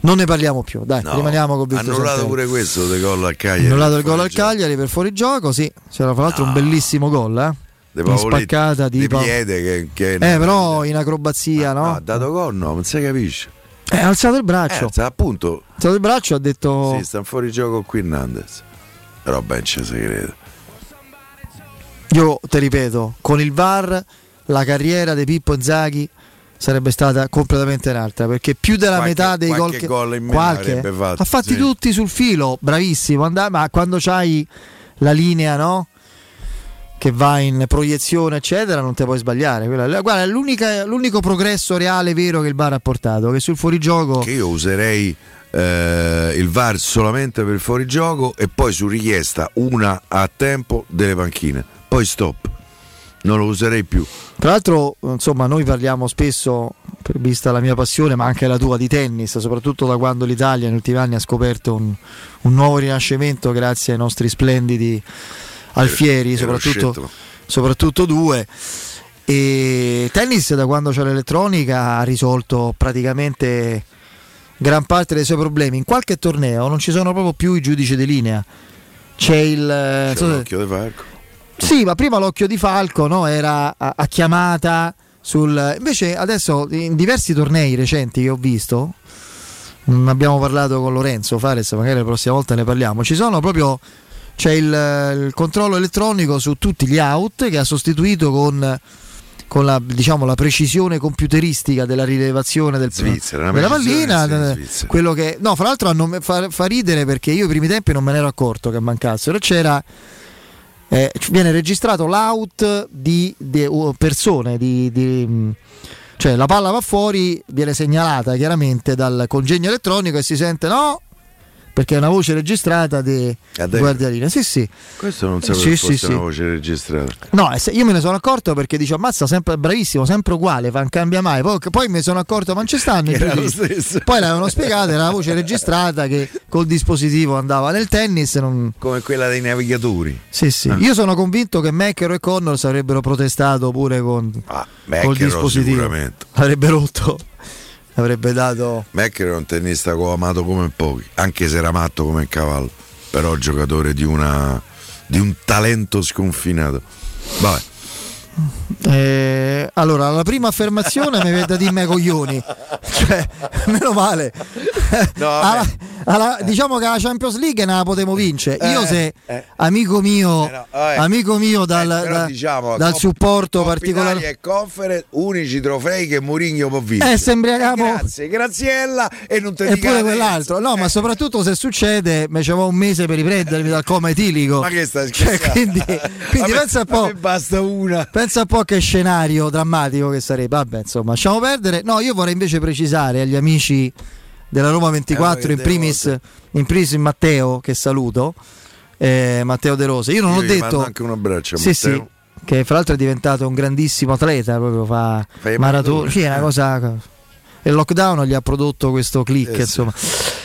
S1: non ne parliamo più. Dai,
S2: No,
S1: rimaniamo con Vittorio
S2: Annullato
S1: Santelli.
S2: pure questo del gol al Cagliari.
S1: Annullato il gol al Cagliari per fuori gioco, sì. C'era fra l'altro un bellissimo gol, eh?
S2: Paoletti,
S1: spaccata di,
S2: piede che, che
S1: Eh, però in acrobazia, no?
S2: no, ha dato gol, no, non si capisce.
S1: Eh, ha alzato il braccio.
S2: Eh, sa- appunto,
S1: Ha alzato il braccio ha detto
S2: sì, sta fuori gioco qui Hernandez. Però ben si crede.
S1: Io ti ripeto, con il VAR la carriera di Pippo Inzaghi sarebbe stata completamente un'altra perché più della
S2: Qualche-
S1: metà dei gol che
S2: gol in
S1: qualche
S2: fatto,
S1: ha fatti
S2: sì.
S1: tutti sul filo, bravissimo, andà- ma quando c'hai la linea, no? Che va in proiezione, eccetera, non te puoi sbagliare. Quella- guarda, è l'unico progresso reale vero che il VAR ha portato, che sul fuorigioco
S2: Che io userei eh, il VAR solamente per il fuorigioco e poi su richiesta una a tempo delle panchine. Poi stop. Non lo userei più.
S1: Tra l'altro, insomma, noi parliamo spesso, per vista la mia passione, ma anche la tua di tennis, soprattutto da quando l'Italia negli ultimi anni ha scoperto un, un nuovo rinascimento grazie ai nostri splendidi alfieri,
S2: Eh,
S1: soprattutto, soprattutto due. E tennis da quando c'è l'elettronica ha risolto praticamente gran parte dei suoi problemi. In qualche torneo non ci sono proprio più i giudici di linea. C'è il...
S2: C'è
S1: non so se-
S2: l'occhio di Falco.
S1: sì, ma prima l'occhio di Falco no, era a, a chiamata sul... Invece adesso in diversi tornei recenti che ho visto, non abbiamo parlato con Lorenzo Fares, magari la prossima volta ne parliamo, ci sono proprio... C'è il, il controllo elettronico su tutti gli out che ha sostituito con, con la, diciamo, la precisione computeristica della rilevazione del,
S2: Svizzera,
S1: della pallina. eh, quello che, no, fra l'altro hanno- fa, fa ridere perché io i primi tempi non me ne ero accorto che mancassero. C'era eh, viene registrato l'out di, di, persone, di, di, mh, cioè la palla va fuori, viene segnalata chiaramente dal congegno elettronico e si sente no, perché è una voce registrata di
S2: Ah, dai.
S1: guardialine. Sì, sì.
S2: Questo non sapevo
S1: Sì, sì,
S2: fosse
S1: sì.
S2: una voce registrata.
S1: No, io me ne sono accorto perché dice ammazza sempre bravissimo, sempre uguale, non cambia mai. Poi, poi mi sono accorto, ma non ci stanno. Poi l'avevano spiegato, era una voce registrata che col dispositivo andava nel tennis. Non...
S2: Come quella dei navigatori.
S1: Sì, sì.
S2: Ah.
S1: Io sono convinto che Meccaro e Connors avrebbero protestato pure con col
S2: Meccaro
S1: dispositivo.
S2: sicuramente.
S1: Avrebbe rotto, avrebbe dato.
S2: Mecker è un tennista amato come pochi, anche se era matto come il cavallo, però giocatore di, una, di un talento sconfinato. Vabbè,
S1: Eh, allora, la prima affermazione mi vede di me coglioni, cioè, meno male. Alla- alla- diciamo che la Champions League non la potevo vincere. Io,
S2: Eh,
S1: se
S2: eh.
S1: amico mio,
S2: vabbè.
S1: amico mio dal,
S2: Eh,
S1: da-
S2: diciamo,
S1: dal
S2: Coppa-
S1: supporto particolare.
S2: E Conference, unici trofei che Mourinho può vincere.
S1: Eh, sembriamo-
S2: Grazie, Graziella e non te
S1: E
S2: dica
S1: pure
S2: la
S1: quell'altro, no,
S2: Eh.
S1: ma soprattutto se succede, mi ci vuole un mese per riprendermi dal coma etilico.
S2: Ma che stai
S1: Cioè,
S2: scherzando?
S1: quindi quindi
S2: me-
S1: pensa un po'.
S2: basta una.
S1: Pensa un po' che scenario drammatico che sarebbe. Vabbè, insomma, lasciamo perdere. No, io vorrei invece precisare agli amici della Roma 24,
S2: Eh,
S1: in primis, in primis Matteo, che saluto, eh, Matteo De Rose. Io non
S2: Io
S1: ho detto...
S2: anche un abbraccio
S1: Sì,
S2: Matteo.
S1: sì, che fra l'altro è diventato un grandissimo atleta, proprio fa maratona. Sì, è una cosa. Il lockdown gli ha prodotto questo click,
S2: Eh, sì.
S1: insomma.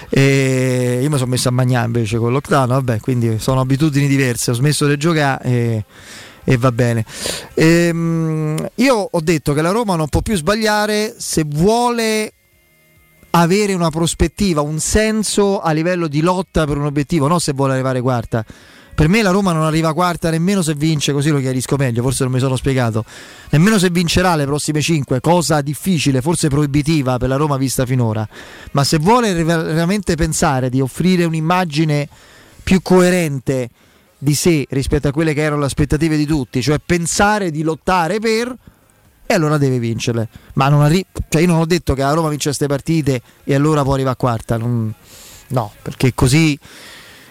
S1: E io mi sono messo a mangiare invece con il lockdown, vabbè, quindi sono abitudini diverse, ho smesso di giocare e, e va bene. Ehm, io ho detto che la Roma non può più sbagliare se vuole avere una prospettiva, un senso a livello di lotta per un obiettivo, non se vuole arrivare quarta. Per me la Roma non arriva quarta nemmeno se vince, così lo chiarisco meglio, forse non mi sono spiegato. Nemmeno se vincerà le prossime 5, cosa difficile, forse proibitiva per la Roma vista finora. Ma se vuole veramente pensare di offrire un'immagine più coerente di sé rispetto a quelle che erano le aspettative di tutti, cioè pensare di lottare per e allora deve vincerle. Ma non arri- cioè io non ho detto che la Roma vince queste partite e allora può arrivare a quarta. non- No, perché così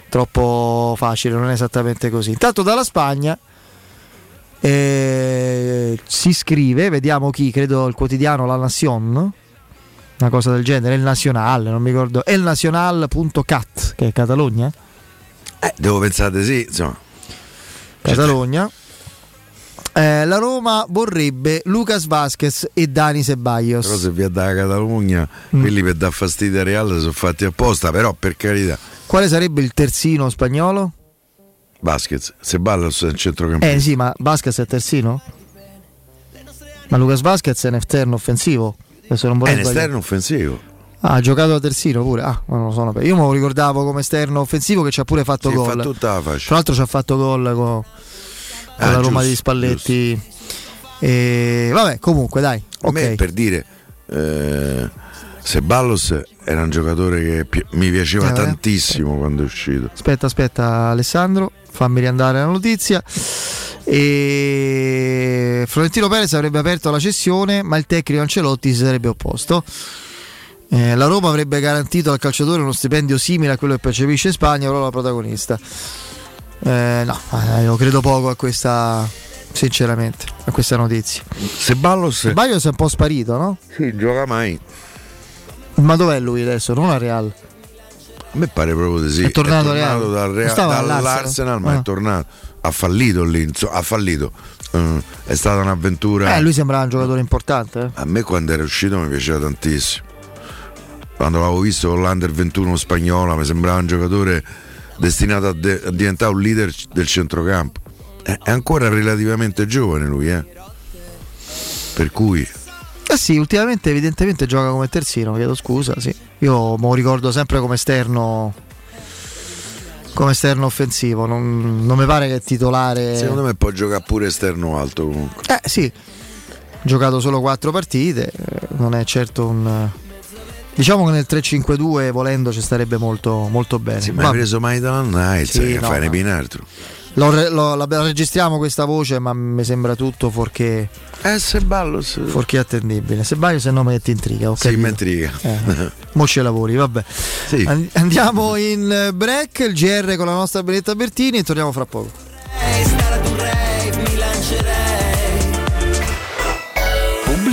S1: troppo facile, non è esattamente così. Intanto dalla Spagna eh, si scrive, vediamo chi, credo il quotidiano La Nación, una cosa del genere, il Nacional, non mi ricordo, elnacional.cat, che è Catalogna,
S2: Eh, devo pensare sì, insomma.
S1: Catalogna. Eh, la Roma vorrebbe Lucas Vasquez e Dani Ceballos.
S2: Però se vi da Catalogna,
S1: Mm.
S2: quelli per dar fastidio a Real sono fatti apposta, però per carità.
S1: Quale sarebbe il terzino spagnolo?
S2: Vasquez, se balla il centrocampo.
S1: Eh sì, ma Vasquez è terzino? Ma Lucas Vasquez è un esterno offensivo.
S2: È un esterno offensivo.
S1: Ah, ha giocato da terzino pure. Ah, non lo so. Io me lo ricordavo come esterno offensivo che ci ha pure fatto
S2: Sì,
S1: gol.
S2: fa tutta.
S1: Tra l'altro ci ha fatto gol con, con
S2: Ah,
S1: la Roma di Spalletti. E vabbè, comunque dai.
S2: A me per dire, eh, Seballos era un giocatore che mi piaceva
S1: Eh, vabbè.
S2: tantissimo quando è uscito.
S1: Aspetta, aspetta Alessandro, fammi riandare la notizia. E Florentino Perez avrebbe aperto la cessione, ma il tecnico Ancelotti si sarebbe opposto. Eh, la Roma avrebbe garantito al calciatore uno stipendio simile a quello che percepisce in Spagna, però la protagonista. Eh, no, eh, io credo poco a questa, sinceramente, a questa notizia.
S2: Seballos
S1: si è un po' sparito, no?
S2: Sì, gioca mai.
S1: Ma dov'è lui adesso? Non a Real.
S2: A me pare proprio di sì.
S1: È tornato al
S2: tornato
S1: Real.
S2: dal Real- dall'Arsenal,
S1: all'Arsenal?
S2: ma
S1: Ah.
S2: è tornato. Ha fallito lì, ha fallito. Eh, è stata un'avventura.
S1: Eh, lui sembrava un giocatore importante. eh.
S2: A me quando era uscito mi piaceva tantissimo. Quando l'avevo visto con l'Under 21 spagnola mi sembrava un giocatore destinato a, de- a diventare un leader del centrocampo. È è ancora relativamente giovane lui, eh. Per cui
S1: Eh sì, ultimamente evidentemente gioca come terzino, chiedo scusa, sì. Io me lo ricordo sempre come esterno come esterno offensivo, non, non mi pare che è titolare.
S2: secondo me può giocare pure esterno alto comunque.
S1: Eh sì, giocato solo quattro partite, eh, non è certo un Diciamo che nel 3-5-2 volendo ci starebbe molto, molto bene.
S2: Sì, ma hai preso Maitland Nights
S1: Sì,
S2: che
S1: no,
S2: fai ne
S1: no.
S2: pinaltro.
S1: Lo lo- la, la registriamo questa voce, ma mi sembra tutto fuorché,
S2: Eh, se ballo. Se...
S1: fuorché attendibile. Se sbaglio, se no mi metti intriga. ho
S2: Sì, mi intriga.
S1: Eh, mo ce lavori, vabbè.
S2: Sì.
S1: And- andiamo in eh, break, il GR con la nostra Benetta Bertini e torniamo fra poco.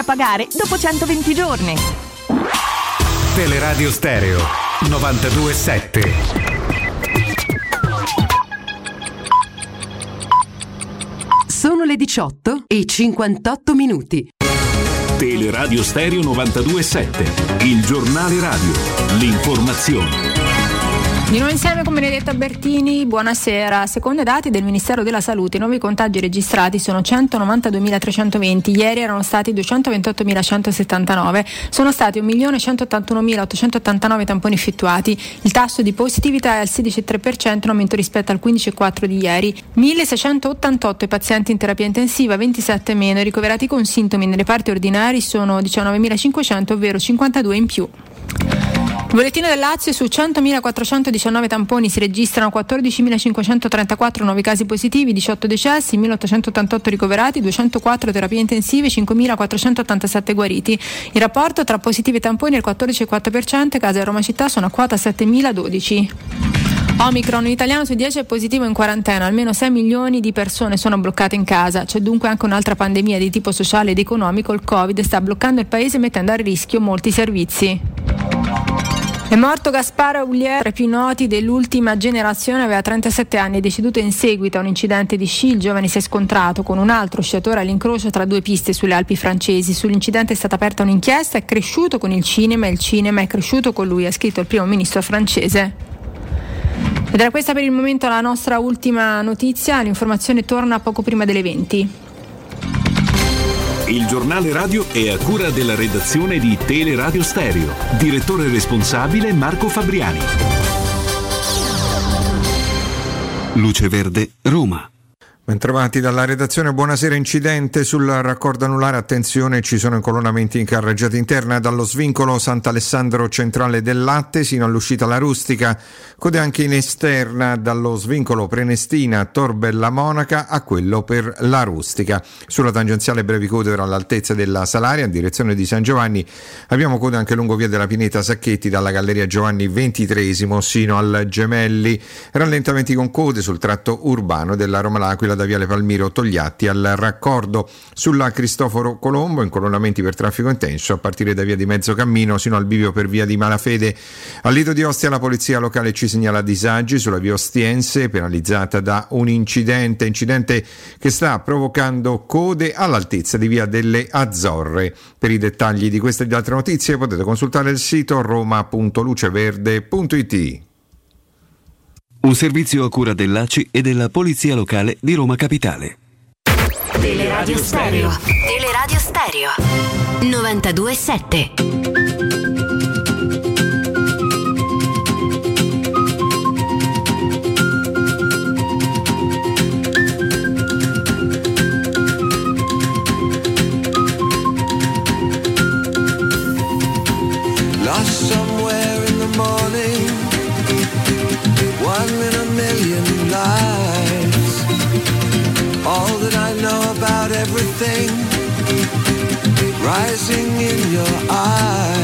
S24: a pagare dopo 120 giorni.
S8: Teleradio Stereo 927.
S4: Sono le 18 e 58 minuti.
S8: Teleradio Stereo 927. Il giornale radio. L'informazione.
S16: Di nuovo insieme con Benedetta Bertini, buonasera. Secondo i dati del Ministero della Salute, i nuovi contagi registrati sono 192.320, ieri erano stati 228.179, sono stati 1.181.889 tamponi effettuati, il tasso di positività è al 16,3%, in aumento rispetto al 15,4% di ieri, 1.688 i pazienti in terapia intensiva, 27 meno, ricoverati con sintomi nei reparti ordinari sono 19.500, ovvero 52 in più. Bollettino del Lazio su 100.419 tamponi si registrano 14.534 nuovi casi positivi, 18 decessi, 1.888 ricoverati, 204 terapie intensive, 5.487 guariti. Il rapporto tra positivi e tamponi è il 14,4%, casi a Roma città sono a quota 7.012. Omicron, un italiano su 10 è positivo in quarantena, almeno 6 milioni di persone sono bloccate in casa, c'è dunque anche un'altra pandemia di tipo sociale ed economico, il Covid sta bloccando il paese mettendo a rischio molti servizi. È morto Gasparo Ulier, tra i più noti dell'ultima generazione, aveva 37 anni, è deceduto in seguito a un incidente di sci. Il giovane si è scontrato con un altro sciatore all'incrocio tra due piste sulle Alpi francesi. Sull'incidente è stata aperta un'inchiesta, è cresciuto con il cinema e il cinema è cresciuto con lui, ha scritto il primo ministro francese. Ed era questa per il momento la nostra ultima notizia, l'informazione torna poco prima delle 20.
S8: Il giornale radio è a cura della redazione di Teleradio Stereo. Direttore responsabile Marco Fabriani.
S25: Luce Verde, Roma.
S18: Bentrovati dalla redazione, buonasera. Incidente sul raccordo anulare. Attenzione, ci sono incolonnamenti in carreggiata interna dallo svincolo Sant'Alessandro centrale del Latte sino all'uscita alla rustica. Code anche in esterna dallo svincolo Prenestina Torbella Monaca a quello per la rustica. Sulla tangenziale brevi code ora all'altezza della Salaria in direzione di San Giovanni. Abbiamo code anche lungo via della Pineta Sacchetti dalla Galleria Giovanni XXIII sino al Gemelli. Rallentamenti con code sul tratto urbano della Roma L'Aquila da Viale Palmiro Togliatti al raccordo sulla Cristoforo Colombo, incolonnamenti per traffico intenso a partire da via di Mezzocammino sino al bivio per via di Malafede. Al Lido di Ostia la polizia locale ci segnala disagi sulla via Ostiense penalizzata da un incidente, incidente che sta provocando code all'altezza di via delle Azzorre. Per i dettagli di queste e di altre notizie potete consultare il sito roma.luceverde.it.
S9: Un servizio a cura dell'ACI e della Polizia Locale di Roma Capitale.
S11: Teleradio Stereo.
S23: Teleradio Stereo 927.
S26: Rising in your eyes.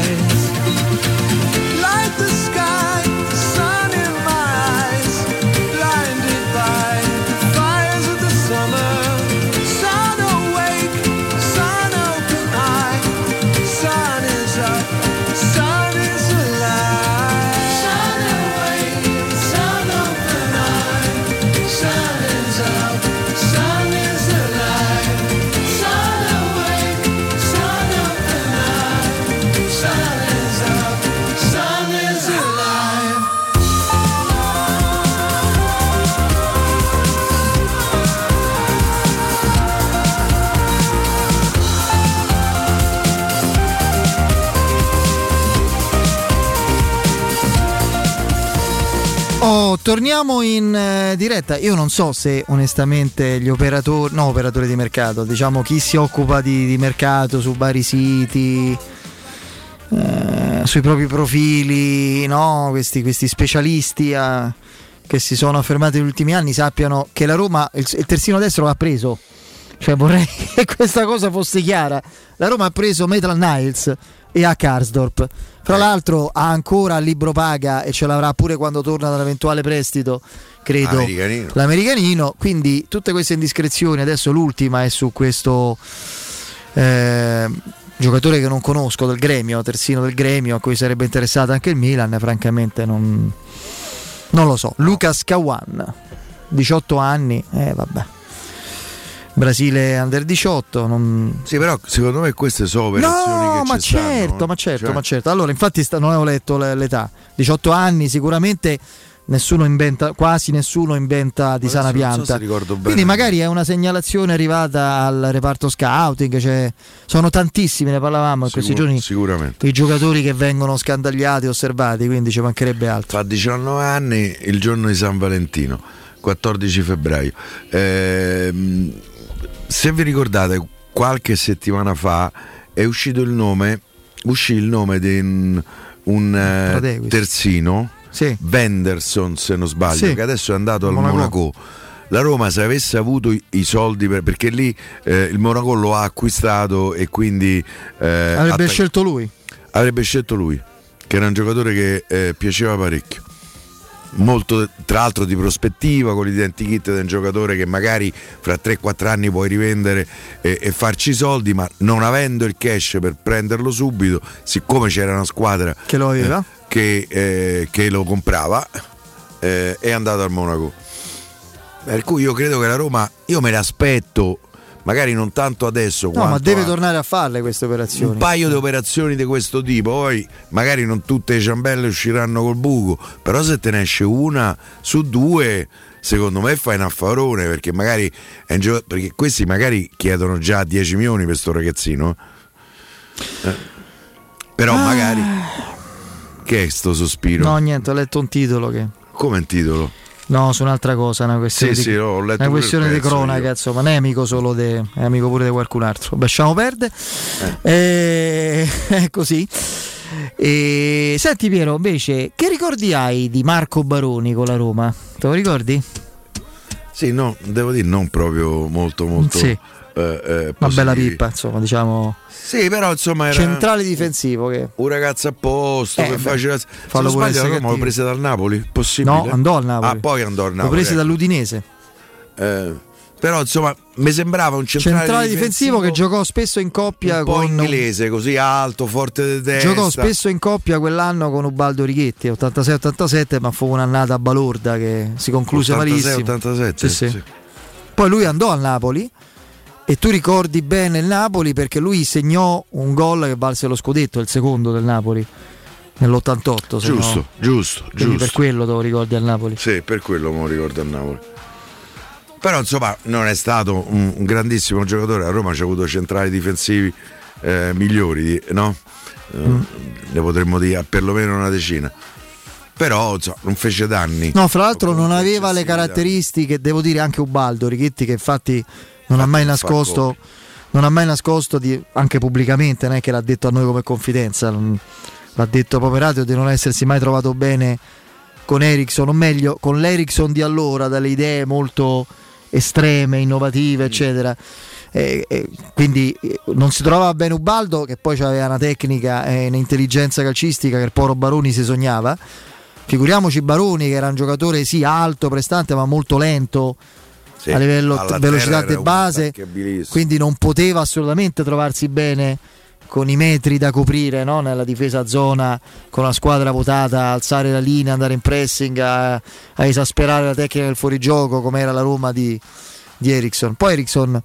S1: Torniamo in eh, diretta. Io non so se onestamente gli operatori, no, operatori di mercato, diciamo chi si occupa di, di mercato su vari siti, eh, sui propri profili, no? questi, questi specialisti ah, che si sono affermati negli ultimi anni sappiano che la Roma, il, il terzino destro l'ha preso. Cioè vorrei che questa cosa fosse chiara. La Roma ha preso Metal Niles e a Karsdorp. Fra l'altro ha ancora il libro paga e ce l'avrà pure quando torna dall'eventuale prestito, credo,
S2: Americanino.
S1: l'americanino. Quindi tutte queste indiscrezioni, adesso l'ultima è su questo eh, giocatore che non conosco del gremio, terzino del gremio, a cui sarebbe interessato anche il Milan, francamente non, non lo so. Lucas Kawan, 18 anni, eh vabbè. Brasile under 18. Non...
S2: Sì, però secondo me queste sono operazioni
S1: No,
S2: che
S1: ma
S2: ci stanno,
S1: certo,
S2: eh.
S1: ma certo,
S2: Cioè,
S1: ma certo. Allora, infatti, sta- non avevo letto le- l'età. 18 anni, sicuramente nessuno inventa, quasi nessuno inventa di
S2: Adesso
S1: sana
S2: so
S1: pianta.
S2: ricordo bene.
S1: Quindi magari è una segnalazione arrivata al reparto scouting, cioè, sono tantissimi, ne parlavamo in questi
S2: Sicur-
S1: giorni.
S2: Sicuramente.
S1: I giocatori che vengono scandagliati, osservati, quindi ci mancherebbe altro.
S2: Fa 19 anni il giorno di San Valentino, 14 febbraio. Ehm, se vi ricordate, qualche settimana fa è uscito il nome, uscì il nome di un, un, eh, terzino, Venderson se non sbaglio,
S1: Sì.
S2: che adesso è andato al
S1: Monaco.
S2: Monaco. La Roma se avesse avuto i, i soldi per- perché lì eh, il Monaco lo ha acquistato e quindi eh,
S1: Avrebbe
S2: atta-
S1: scelto lui.
S2: avrebbe scelto lui, che era un giocatore che eh, piaceva parecchio. Molto, tra l'altro di prospettiva, con l'identikit di un giocatore che magari fra 3-4 anni puoi rivendere e, e farci i soldi, ma non avendo il cash per prenderlo subito, siccome c'era una squadra
S1: Che lo aveva?
S2: eh, che, eh, che lo comprava, eh, è andato al Monaco. Per cui io credo che la Roma, io me l'aspetto, magari non tanto adesso,
S1: No, ma deve tornare a farle queste operazioni.
S2: un paio di operazioni di questo tipo, poi magari non tutte le ciambelle usciranno col buco, però se te ne esce una su due, secondo me fai un affarone perché magari, perché questi magari chiedono già 10 milioni per sto ragazzino. Eh. Però
S1: Ah.
S2: magari che è sto sospiro?
S1: No, niente, ho letto un titolo che.
S2: Come un titolo?
S1: No, su un'altra cosa, una questione,
S2: Sì,
S1: di,
S2: sì, letto
S1: una questione di cronaca,
S2: io.
S1: insomma, non è amico solo de, è amico pure di qualcun altro. Lasciamo perdere. Eh, è così. E, senti Piero, invece, che ricordi hai di Marco Baroni con la Roma? Te lo ricordi?
S2: Sì, no, devo dire non proprio molto molto
S1: Sì.
S2: Eh, eh,
S1: Una bella pippa, insomma, diciamo.
S2: Sì, però insomma era
S1: Centrale difensivo che
S2: un ragazzo a posto
S1: Eh,
S2: che faceva
S1: fallo
S2: se non sbaglio Roma lo prese dal Napoli possibile?
S1: No, andò al Napoli.
S2: ah poi andò al Napoli
S1: prese
S2: ecco.
S1: dall'Udinese.
S2: Eh, Però insomma mi sembrava un centrale,
S1: Centrale difensivo che giocò spesso in coppia
S2: un po'
S1: con
S2: inglese, così alto, forte di testa.
S1: Giocò spesso in coppia quell'anno con Ubaldo Righetti, 86-87, ma fu un'annata balorda che si concluse
S2: 86,
S1: malissimo.
S2: 87,
S1: Sì, sì.
S2: sì.
S1: Poi lui andò al Napoli e tu ricordi bene il Napoli perché lui segnò un gol che valse lo scudetto, il secondo del Napoli nell'88. se no-
S2: Giusto, giusto,
S1: quindi
S2: giusto.
S1: per quello te lo ricordi al Napoli.
S2: Sì, per quello me lo ricordo a Napoli. Però insomma non è stato un, un grandissimo giocatore, a Roma c'ha avuto centrali difensivi eh, migliori, no? Eh,
S1: Mm.
S2: Ne potremmo dire perlomeno una decina. Però insomma, non fece danni.
S1: No, fra l'altro non aveva le caratteristiche, devo dire anche Ubaldo Righetti che infatti non ha mai nascosto, non ha mai nascosto di- anche pubblicamente, non è che l'ha detto a noi come confidenza, l'ha detto proprio radio di non essersi mai trovato bene con Ericsson, o meglio con l'Ericsson di allora, dalle idee molto estreme, innovative, eccetera. E- e quindi eh, non si trovava bene Ubaldo, che poi aveva una tecnica e un'intelligenza calcistica che il povero Baroni si sognava. Figuriamoci Baroni, che era un giocatore sì alto, prestante, ma molto lento
S2: Sì,
S1: a livello t- velocità di base, quindi non poteva assolutamente trovarsi bene con i metri da coprire no? nella difesa a zona, con la squadra votata, alzare la linea, andare in pressing, a, a esasperare la tecnica del fuorigioco come era la Roma di, di Ericsson. Poi Ericsson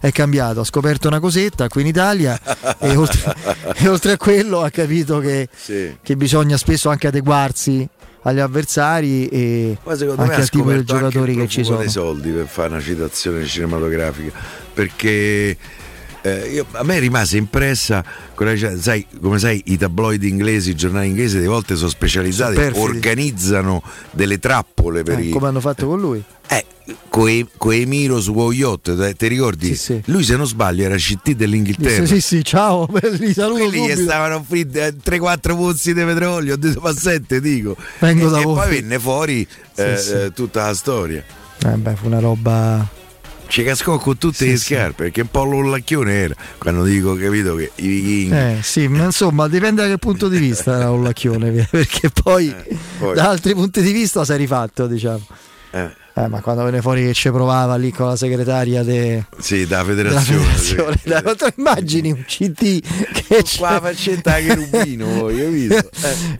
S1: è cambiato, ha scoperto una cosetta qui in Italia e oltre, e oltre a quello ha capito che,
S2: Sì.
S1: che bisogna spesso anche adeguarsi agli avversari e
S2: Ma
S1: anche al tipo di giocatori che ci sono.
S2: dei soldi per fare una citazione cinematografica perché eh, io- a me rimase impressa quella, sai, come sai i tabloidi inglesi, i giornali inglesi delle volte sono specializzati,
S1: Sono perfidi.
S2: organizzano delle trappole per
S1: Eh,
S2: i
S1: come hanno fatto con lui.
S2: eh, Coe- Coemiro su te- ti ricordi? Lui se non sbaglio era CT dell'Inghilterra.
S1: Sì, sì, ciao, li saluto
S2: Quelli
S1: subito.
S2: stavano fritti 3-4 pozzi di petrolio, ho detto ma sette dico.
S1: Vengo
S2: e,
S1: da
S2: e
S1: voi.
S2: poi venne fuori eh,
S1: sì.
S2: eh, tutta la storia.
S1: Eh beh, fu una roba.
S2: Ci cascò con tutte
S1: Sì,
S2: le
S1: sì.
S2: scarpe, perché un po' l'ollacchione era. Quando dico, capito, che i vichinghi.
S1: Eh sì, ma insomma dipende da che punto di vista era un lacchione, perché poi,
S2: poi.
S1: da altri punti di vista si è rifatto, diciamo.
S2: Eh,
S1: Eh, ma quando venne fuori che ci provava lì con la segretaria de-
S2: sì, da
S1: della
S2: federazione.
S1: federazione, dai, ma tu immagini un CT che c'è...
S2: Qua faccetta che rubino voi, capito?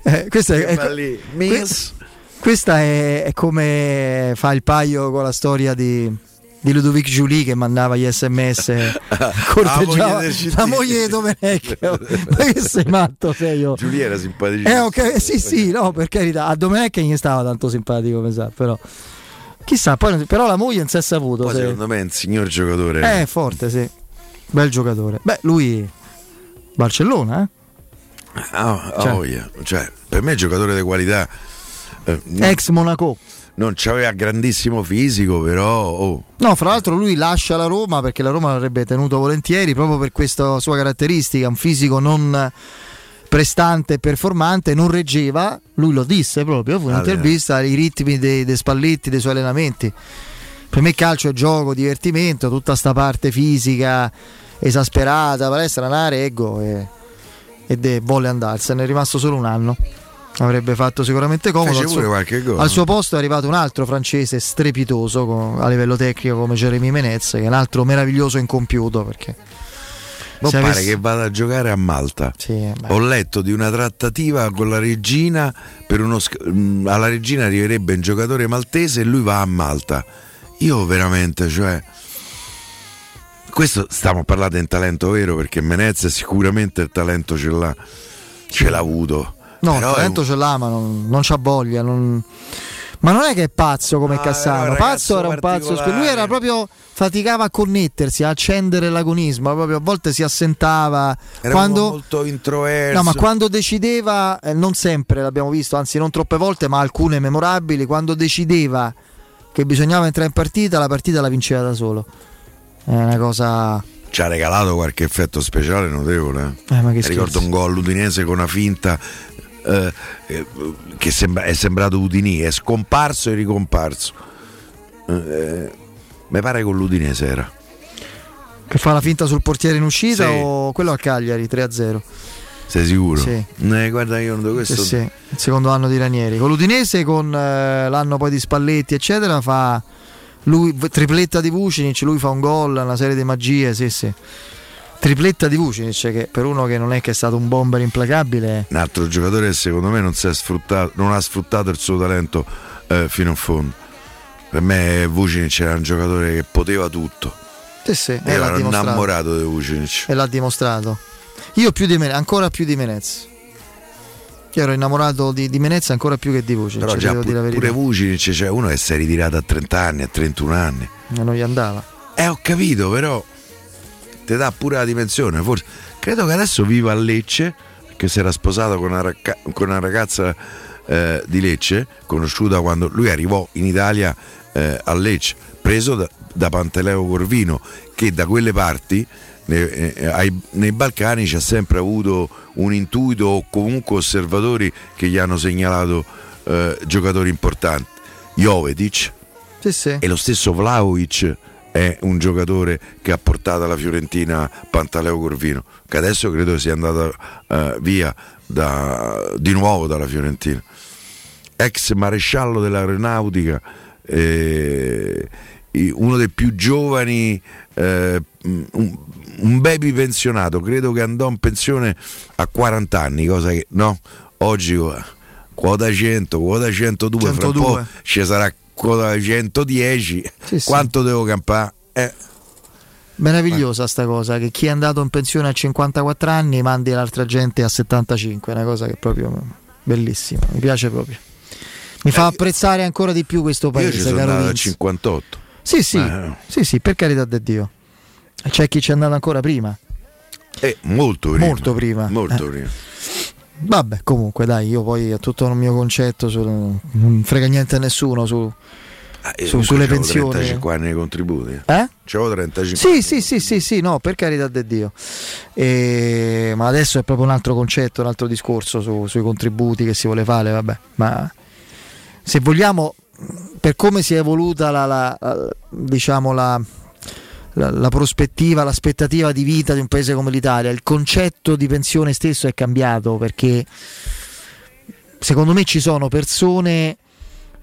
S1: Eh, questa è,
S2: Che
S1: è-
S2: fa lì, miss.
S1: questa è, è come fa il paio con la storia di, di Ludovic Giulie che mandava gli sms corteggiava
S2: del CT.
S1: la moglie di Domenech ma che sei matto sei io
S2: Giulia era simpaticissima.
S1: eh ok sì sì no per carità a Domenech non gli stava tanto simpatico sa però chissà poi, però la moglie non si è saputo
S2: Poi
S1: se-
S2: secondo me è un signor giocatore.
S1: eh è forte sì bel giocatore beh lui Barcellona eh
S2: Ah, ah,
S1: Cioè.
S2: voglia. Cioè, per me è giocatore di qualità. Eh,
S1: ex Monaco
S2: non c'aveva grandissimo fisico, però. oh,
S1: No, fra l'altro lui lascia la Roma perché la Roma l'avrebbe tenuto volentieri proprio per questa sua caratteristica, un fisico non prestante e performante, non reggeva, lui lo disse proprio, fu
S2: Ah,
S1: un'intervista ai ritmi dei, dei Spalletti, dei suoi allenamenti. Per me calcio è gioco, divertimento, tutta sta parte fisica esasperata, palestra, una reggo e, e de- volle andarsene, è rimasto solo un anno. Avrebbe fatto sicuramente comodo. Al suo,
S2: gol.
S1: al suo posto è arrivato un altro francese strepitoso co- a livello tecnico come Jeremy Menez, che è un altro meraviglioso incompiuto perché se
S2: pare
S1: avesse-
S2: che vada a giocare a Malta.
S1: beh.
S2: Ho letto di una trattativa con la regina. Per uno mh, alla regina arriverebbe un giocatore maltese e lui va a Malta. Io veramente, cioè. Questo stiamo parlando in talento vero perché Menez sicuramente il talento ce l'ha, ce l'ha avuto.
S1: No,
S2: Però è
S1: talento
S2: un-
S1: ce l'ha, ma non, non c'ha voglia. non- Ma non è che è pazzo come
S2: è
S1: Cassano. Pazzo era un pazzo. Lui era proprio. faticava a connettersi, a accendere l'agonismo. Proprio a volte si assentava.
S2: Era
S1: quando,
S2: molto introverso.
S1: No, ma quando decideva, eh, non sempre l'abbiamo visto, anzi non troppe volte, ma alcune memorabili, quando decideva che bisognava entrare in partita, la partita la vinceva da solo. È una cosa...
S2: ci ha regalato qualche effetto speciale notevole.
S1: Eh, che
S2: Ricordo
S1: scherzi.
S2: un gol l'Udinese con una finta eh, eh, che sembra- è sembrato Udinì, è scomparso e ricomparso. Eh, mi pare con l'Udinese era.
S1: Che fa la finta sul portiere in uscita
S2: Sì.
S1: o quello a Cagliari 3-0?
S2: Sei sicuro?
S1: Sì.
S2: Eh, guarda, io non questo.
S1: Sì, sì, il secondo anno di Ranieri. Con l'Udinese, con eh, l'anno poi di Spalletti, eccetera, fa Lui, tripletta di Vucinic, lui fa un gol, una serie di magie, sì sì. Tripletta di Vucinic che per uno che non è che è stato un bomber implacabile.
S2: Un altro giocatore che secondo me non, si è sfruttato, non ha sfruttato il suo talento eh, fino in fondo. Per me Vucinic era un giocatore che poteva tutto.
S1: Sì, sì, e
S2: ero innamorato di Vucinic.
S1: E l'ha dimostrato. Io più di Menez, ancora più di Menez. Io ero innamorato di, di Menez ancora più che di Vucinic,
S2: Però già
S1: la
S2: pure, Vucinic, cioè uno che si è ritirato a 30 anni, a 31 anni.
S1: E non gli andava.
S2: Eh, ho capito, però ti dà pure la dimensione. Forse credo che adesso viva a Lecce, che si era sposato con una, racca- con una ragazza eh, di Lecce, conosciuta quando lui arrivò in Italia eh, a Lecce, preso da, da Panteleo Corvino, che da quelle parti. eh, ai- nei Balcani c'ha sempre avuto un intuito o comunque osservatori che gli hanno segnalato eh, giocatori importanti. Jovetic,
S1: Sì, sì.
S2: e lo stesso Vlaovic è un giocatore che ha portato alla Fiorentina Pantaleo Corvino, che adesso credo sia andato eh, via da- di nuovo dalla Fiorentina. Ex maresciallo dell'aeronautica, eh, uno dei più giovani, eh, un, un baby pensionato, credo che andò in pensione a 40 anni, cosa che no, oggi eh, quota 100, quota 102, fra un
S1: 102.
S2: po' ci sarà quota 110,
S1: Sì, sì.
S2: quanto devo campare? Eh,
S1: Meravigliosa sta cosa, che chi è andato in pensione a 54 anni mandi l'altra gente a 75, è una cosa che è proprio bellissima, mi piace proprio. Mi fa apprezzare ancora di più questo
S2: Eh, io ci
S1: paese,
S2: sono
S1: caro
S2: andato a
S1: Vince.
S2: 58.
S1: Sì, sì,
S2: Eh.
S1: sì, sì, per carità di Dio. C'è chi ci è andato ancora prima.
S2: Eh, molto prima.
S1: Molto prima.
S2: Molto
S1: Eh.
S2: prima.
S1: Vabbè, comunque dai, io poi ho tutto il mio concetto, sul, non frega niente a nessuno su,
S2: Ah,
S1: su- sulle pensioni.
S2: 35 anni di contributi.
S1: Eh?
S2: C'avevo 35
S1: Sì, sì, sì, sì, sì, no, per carità di Dio. E- ma adesso è proprio un altro concetto, un altro discorso su- sui contributi che si vuole fare, vabbè. Ma se vogliamo, per come si è evoluta la, la- la- diciamo la, la- la prospettiva, l'aspettativa di vita di un paese come l'Italia, il concetto di pensione stesso è cambiato perché secondo me ci sono persone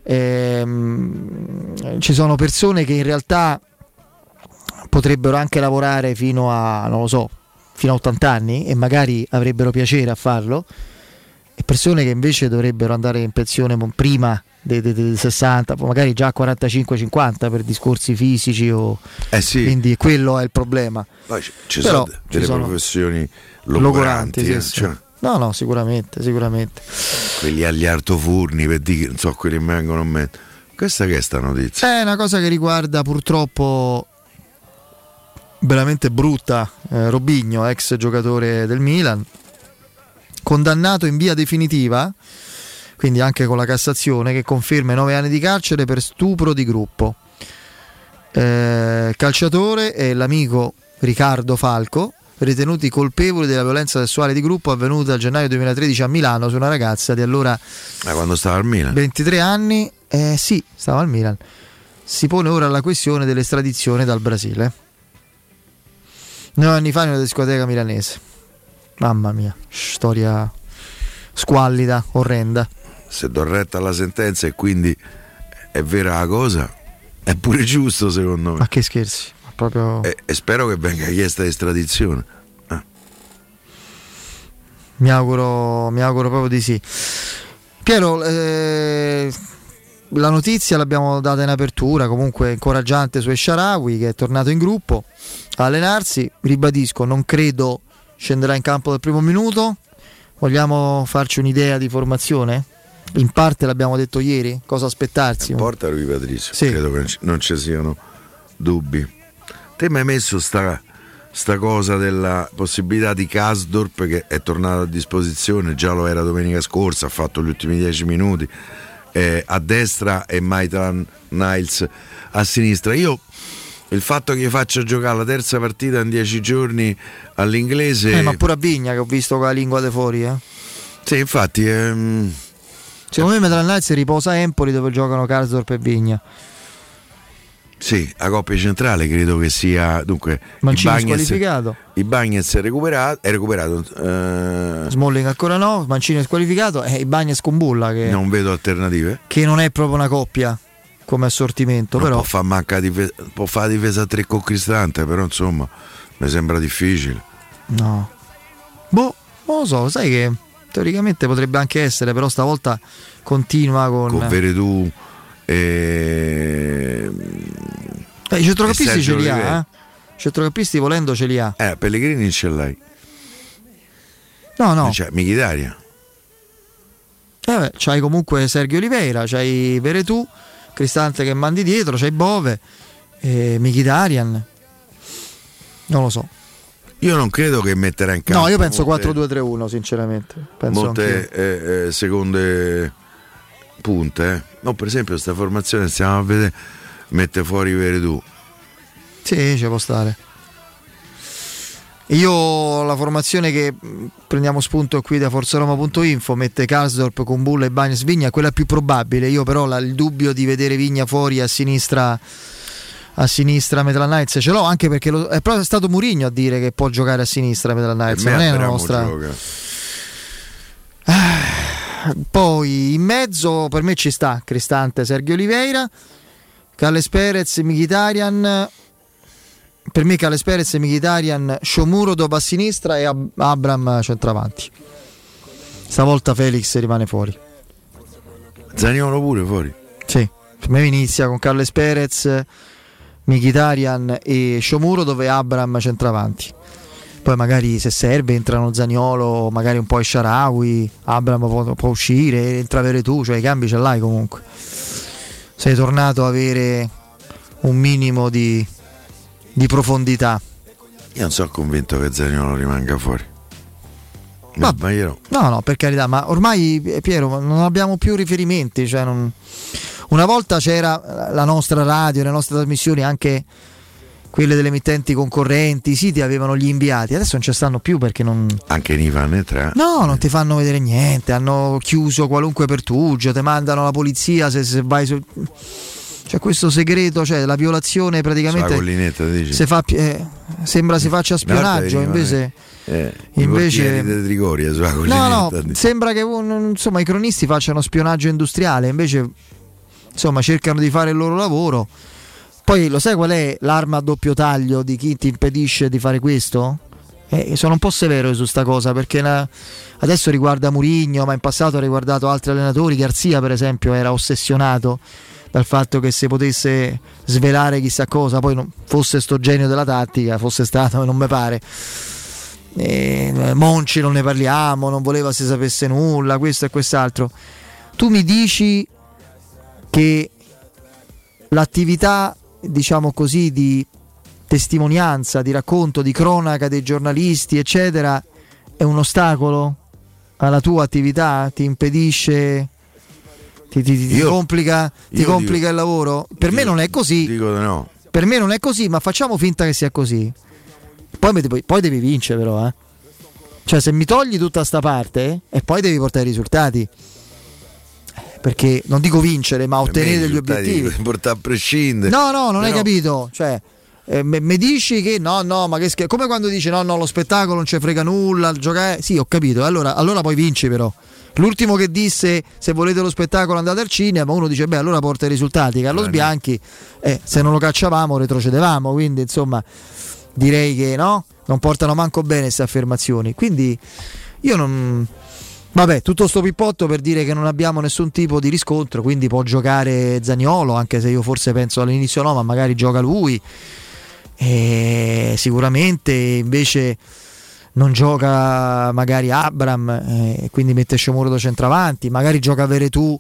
S1: ehm, ci sono persone che in realtà potrebbero anche lavorare fino a so fino a 80 anni e magari avrebbero piacere a farlo persone che invece dovrebbero andare in pensione prima dei, dei- dei 60 poi magari già a 45-50 per discorsi fisici o
S2: Eh sì.
S1: quindi quello è il problema
S2: Poi ci, ci
S1: Però
S2: sono
S1: ci
S2: delle
S1: sono-
S2: professioni
S1: logoranti
S2: logoranti, eh,
S1: sì.
S2: cioè,
S1: no no sicuramente sicuramente
S2: quelli agli artofurni per dire che non so quelli che vengono in mente. Questa che è sta notizia?
S1: È una cosa che riguarda purtroppo veramente brutta eh, Robigno, ex giocatore del Milan, condannato in via definitiva, quindi anche con la Cassazione, che conferma i nove anni di carcere per stupro di gruppo. Eh, calciatore e l'amico Riccardo Falco, ritenuti colpevoli della violenza sessuale di gruppo avvenuta a gennaio 2013 a Milano su una ragazza di allora
S2: Ma quando stava al Milan?
S1: 23 anni, eh, sì, stava al Milan. Si pone ora la questione dell'estradizione dal Brasile. Nove anni fa in una discoteca milanese. Mamma mia, storia squallida, orrenda.
S2: Se do retta alla sentenza e quindi è vera la cosa, è pure giusto secondo me.
S1: Ma che scherzi, ma proprio
S2: E, e spero che venga chiesta estradizione.
S1: mi auguro, mi auguro proprio di sì. Piero, eh, la notizia l'abbiamo data in apertura, comunque incoraggiante su Esharawi che è tornato in gruppo a allenarsi. Ribadisco, non credo scenderà in campo dal primo minuto. Vogliamo farci un'idea di formazione? In parte l'abbiamo detto ieri, cosa aspettarsi?
S2: Porta lui Patrizio,
S1: Sì.
S2: credo che non ci- non ci siano dubbi. Te mi hai messo sta, sta cosa della possibilità di Kasdorp che è tornato a disposizione, già lo era domenica scorsa, ha fatto gli ultimi dieci minuti eh, a destra e Maitland Niles a sinistra. Io il fatto che faccia giocare la terza partita in dieci giorni all'inglese...
S1: Eh, ma pure a Vigna che ho visto con la lingua de fuori. Eh.
S2: Sì, infatti... ehm,
S1: Secondo me Metal Knights riposa Empoli dove giocano Karsdorp e Vigna.
S2: Sì, la coppia centrale credo che sia dunque
S1: Mancini
S2: i Bagnets-
S1: squalificato.
S2: I Bagnets è recuperato, è recuperato eh,
S1: Smalling ancora no, Mancini è squalificato e i Bagnes con Bulla che,
S2: non vedo alternative.
S1: che non è proprio una coppia. Come assortimento,
S2: Non
S1: però
S2: può fare manca difesa, può fare difesa a tre con Cristante, però insomma mi sembra difficile.
S1: no. Boh, non lo so, sai che teoricamente potrebbe anche essere, però stavolta continua con...
S2: Con Veredù e...
S1: Eh, I centrocampisti ce li ha, eh. I centrocampisti volendo ce li ha.
S2: Eh, Pellegrini ce l'hai.
S1: No, no.
S2: Cioè, Michitaria.
S1: Eh beh, c'hai comunque Sergio Oliveira, c'hai Veretù, Cristante che mandi dietro, c'hai Bove, eh, Mkhitaryan. Non lo so.
S2: Io non credo che metterà in campo
S1: No, io penso
S2: molte-
S1: 4-2-3-1, sinceramente. Penso
S2: molte eh, eh, seconde punte. eh. No, per esempio, questa formazione stiamo a vedere mette fuori Veredù.
S1: Sì, ci può stare. Io la formazione che prendiamo spunto qui da forseroma.info mette Karsdorp con Bulla e Bagnes Vigna, quella più probabile. Io però la- il dubbio di vedere Vigna fuori a sinistra a sinistra Metal Knights ce l'ho anche perché lo- è proprio stato Murigno a dire che può giocare a sinistra Metal Knights, non è la nostra.
S2: gioca.
S1: Poi in mezzo per me ci sta Cristante, Sergio Oliveira, Carles Perez, Mkhitaryan. Per me Carles Perez, Mkhitaryan, Shomuro dopo a sinistra e Ab- Abram centravanti. Stavolta Felix rimane fuori.
S2: Zaniolo pure fuori.
S1: Sì, per me inizia con Carles Perez, Mkhitaryan e Shomuro dove Abram centravanti. Poi magari se serve entrano Zaniolo, magari un po' il Sharawi, Abram può, può uscire, entra Veretù, cioè i cambi ce l'hai comunque. Sei tornato a avere un minimo di, di profondità.
S2: Io non sono convinto che Zaniolo rimanga fuori. No, ma io no.
S1: No, no, per carità, ma ormai eh, Piero non abbiamo più riferimenti. Cioè non- Una volta c'era la nostra radio, le nostre trasmissioni, anche quelle delle emittenti concorrenti, i siti avevano gli inviati, adesso non ci stanno più perché non.
S2: Anche Nivan e tre.
S1: No, non ti fanno vedere niente, hanno chiuso qualunque pertugio, ti mandano la polizia se, se vai su. C'è questo segreto, cioè la violazione praticamente. se fa, eh, sembra si faccia spionaggio, invece.
S2: eh,
S1: invece-
S2: i portieri di Trigoria
S1: No, no, sembra che insomma, i cronisti facciano spionaggio industriale, invece insomma, cercano di fare il loro lavoro. Poi lo sai qual è l'arma a doppio taglio di chi ti impedisce di fare questo? Eh, sono un po' severo su sta cosa perché la- adesso riguarda Murigno, ma in passato ha riguardato altri allenatori. Garzia, per esempio, era ossessionato dal fatto che se potesse svelare chissà cosa, poi non fosse sto genio della tattica, fosse stato, non mi pare. Eh, Monci non ne parliamo, non voleva si sapesse nulla, questo e quest'altro. Tu mi dici che l'attività, diciamo così, di testimonianza, di racconto, di cronaca dei giornalisti, eccetera, è un ostacolo alla tua attività? Ti impedisce? Ti, ti- ti
S2: Io-
S1: complica, ti complica
S2: dico-
S1: il lavoro? Per me non è così.
S2: Dico di no.
S1: Per me non è così, ma facciamo finta che sia così. Poi, poi- poi devi vincere, però. Eh. Cioè, se mi togli tutta sta parte eh, e poi devi portare i risultati. Perché non dico vincere, ma ottenere degli obiettivi.
S2: li porta a prescindere.
S1: No, no, non hai
S2: Però-
S1: capito. Cioè, mi dici che no, no, ma che scher- come quando dici no, no, lo spettacolo non ci frega nulla, giocare. Sì, ho capito. Allora, allora poi vinci, però. L'ultimo che disse se volete lo spettacolo andate al cinema, uno dice beh allora porta i risultati. Carlos Bianchi, eh, se non lo cacciavamo retrocedevamo, quindi insomma direi che no, non portano manco bene queste affermazioni. Quindi io non... Vabbè, tutto sto pippotto per dire che non abbiamo nessun tipo di riscontro, quindi può giocare Zaniolo, anche se io forse penso all'inizio no, ma magari gioca lui. E sicuramente invece non gioca magari Abram, eh, quindi mette Sciomuro da centravanti, magari gioca Veretù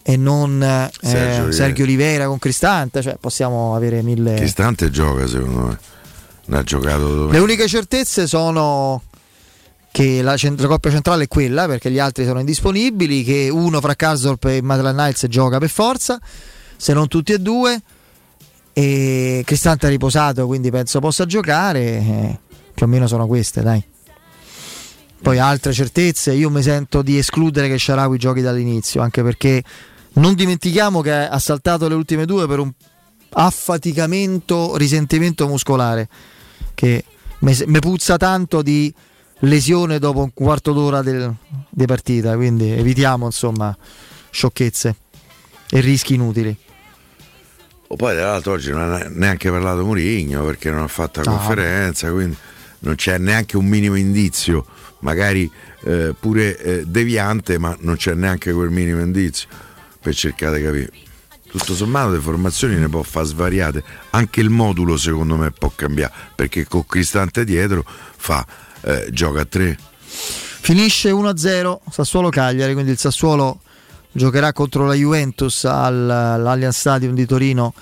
S1: e non eh,
S2: Sergio
S1: Sergio,
S2: Oliveira.
S1: Con Cristante, cioè possiamo avere mille...
S2: Cristante gioca secondo me. Non ha giocato dove.
S1: Le uniche certezze sono che la, cent- la coppia centrale è quella perché gli altri sono indisponibili, che uno fra Karsdorp e Madeline Niles gioca per forza, se non tutti e due. E Cristante è riposato, quindi penso possa giocare. eh, più o meno sono queste, dai. Poi altre certezze, io mi sento di escludere che Sharawi giochi dall'inizio, anche perché non dimentichiamo che ha saltato le ultime due per un affaticamento, risentimento muscolare, che mi puzza tanto di lesione dopo un quarto d'ora di partita, quindi evitiamo insomma sciocchezze e rischi inutili.
S2: O poi tra l'altro oggi non ha neanche parlato Murigno perché non ha fatto la
S1: No.
S2: conferenza, quindi non c'è neanche un minimo indizio, magari eh, pure eh, deviante, ma non c'è neanche quel minimo indizio per cercare di capire. Tutto sommato le formazioni ne può fare svariate, anche il modulo secondo me può cambiare, perché con Cristante dietro fa eh, gioca a tre.
S1: Finisce 1-0 Sassuolo-Cagliari, quindi il Sassuolo giocherà contro la Juventus al- all'Allianz Stadium di Torino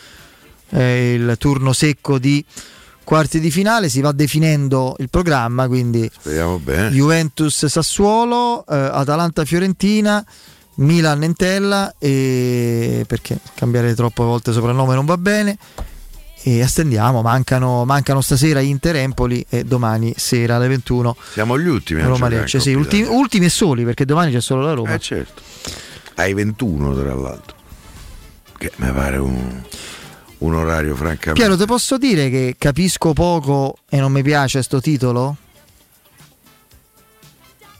S1: eh, il turno secco di quarti di finale, si va definendo il programma, quindi
S2: Speriamo bene.
S1: Juventus-Sassuolo, eh, Atalanta-Fiorentina, Milan-Entella e perché cambiare troppe volte soprannome non va bene e astendiamo, mancano, mancano stasera Inter-Empoli e domani sera alle 21
S2: Siamo gli ultimi a giocare in
S1: Roma-Lecce, sì, ultimi, ultimi e soli perché domani c'è solo la Roma.
S2: Eh certo. Ai 21 tra l'altro. Che mi pare un, un orario francamente.
S1: Piero, ti posso dire che capisco poco e non mi piace sto titolo?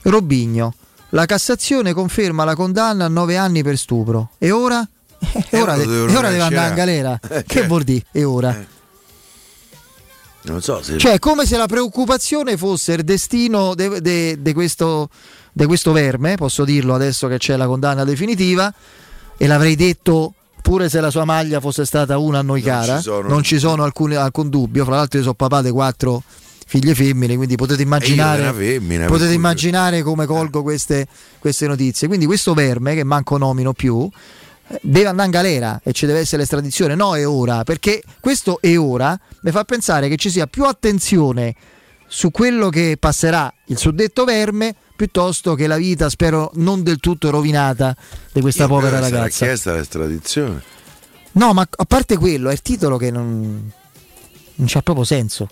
S1: Robigno, la Cassazione conferma la condanna a nove anni per stupro. E ora? E ora, de- e ora deve andare in galera.
S2: Eh,
S1: che
S2: certo.
S1: vuol dire? E ora?
S2: Non so se
S1: Cioè, come se la preoccupazione fosse il destino di questo, de questo verme, posso dirlo adesso che c'è la condanna definitiva, e l'avrei detto pure se la sua maglia fosse stata una a noi cara,
S2: ci sono-
S1: non ci sono alcun, alcun dubbio. Fra l'altro, io sono papà di quattro figlie femmine, quindi potete immaginare,
S2: femmina,
S1: potete immaginare come colgo queste, queste notizie. Quindi, questo verme, che manco nomino più, deve andare in galera e ci deve essere l'estradizione. No, è ora, perché questo è ora mi fa pensare che ci sia più attenzione su quello che passerà il suddetto verme piuttosto che la vita, spero non del tutto rovinata di questa
S2: Io
S1: povera ragazza.
S2: chiesta l'estradizione.
S1: No, ma a parte quello, è il titolo che non, non c'ha proprio senso.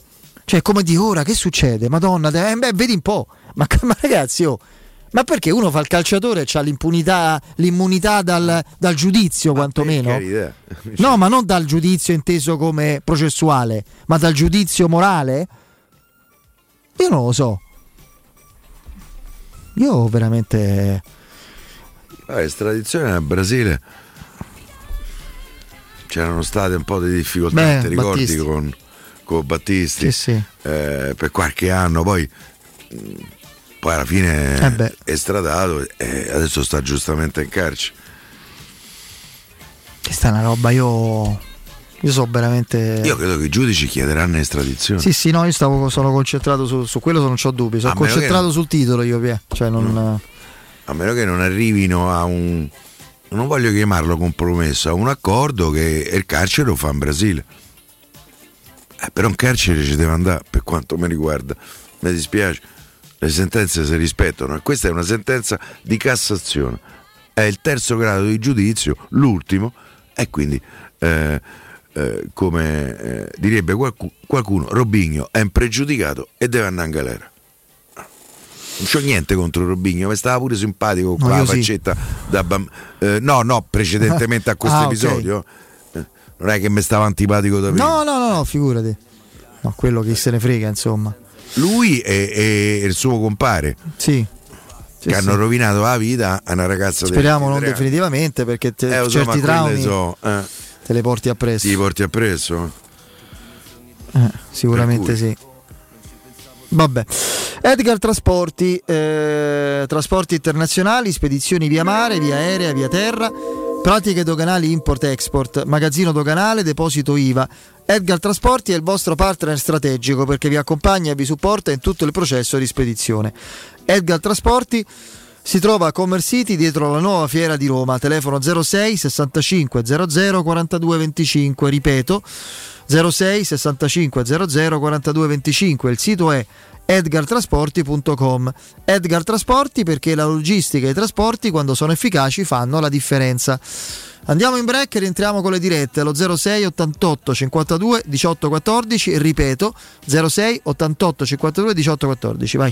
S1: Cioè, come di ora, che succede? Madonna, eh, beh, vedi un po'. Ma, ma ragazzi, oh, ma perché uno fa il calciatore e ha l'impunità, l'immunità dal, dal giudizio, quantomeno?
S2: carità.
S1: No, ma non dal giudizio inteso come processuale, ma dal giudizio morale? Io non lo so. Io veramente.
S2: Ah, l'estradizione al Brasile c'erano state un po' di difficoltà,
S1: Beh,
S2: ti ricordi
S1: Battisti.
S2: con, con Battisti
S1: Sì, sì.
S2: Eh, per qualche anno, poi, poi alla fine
S1: Eh beh.
S2: è stradato e adesso sta giustamente in carcere.
S1: Questa è una roba, io. Io so veramente.
S2: Io credo che i giudici chiederanno estradizione.
S1: Sì, sì, no, io stavo, sono concentrato su, su quello, non ho dubbi. Sono concentrato
S2: che-
S1: sul titolo io, Pie. Cioè, non.
S2: a meno che non arrivino a un non voglio chiamarlo compromesso a un accordo che il carcere lo fa in Brasile eh, però in carcere ci deve andare per quanto mi riguarda mi dispiace le sentenze si rispettano e questa è una sentenza di Cassazione è il terzo grado di giudizio l'ultimo e quindi eh, eh, come eh, direbbe qualcu- qualcuno Robigno è impregiudicato e deve andare in galera non c'ho niente contro Robigno, mi stava pure simpatico
S1: No,
S2: con la
S1: io sì.
S2: faccetta da bam- eh, no, no, precedentemente a questo
S1: Ah,
S2: episodio. Eh, Non è che mi stava antipatico da prima.
S1: No, no, no, no, figurati. No, quello che se ne frega, insomma.
S2: Lui e, e il suo compare
S1: Sì. Sì,
S2: che
S1: sì.
S2: hanno rovinato la vita a una ragazza
S1: Speriamo non
S2: 23 anni.
S1: definitivamente perché te-
S2: Eh,
S1: certi
S2: ma quelle
S1: traumi
S2: so, eh.
S1: Te le porti appresso.
S2: Ti porti appresso?
S1: Eh, sicuramente sì. Vabbè. Edgar Trasporti, eh, trasporti internazionali, spedizioni via mare, via aerea, via terra, pratiche doganali import-export, magazzino doganale, deposito IVA. Edgar Trasporti è il vostro partner strategico perché vi accompagna e vi supporta in tutto il processo di spedizione. Edgar Trasporti si trova a Commerce City dietro la nuova fiera di Roma, telefono 06 65 00 42 25, ripeto 06 65 00 42 25, il sito è edgartrasporti.com. Edgar Trasporti perché la logistica e i trasporti quando sono efficaci fanno la differenza. Andiamo in break e rientriamo con le dirette allo 06 88 52 18 14, ripeto 06 88 52 18 14, vai.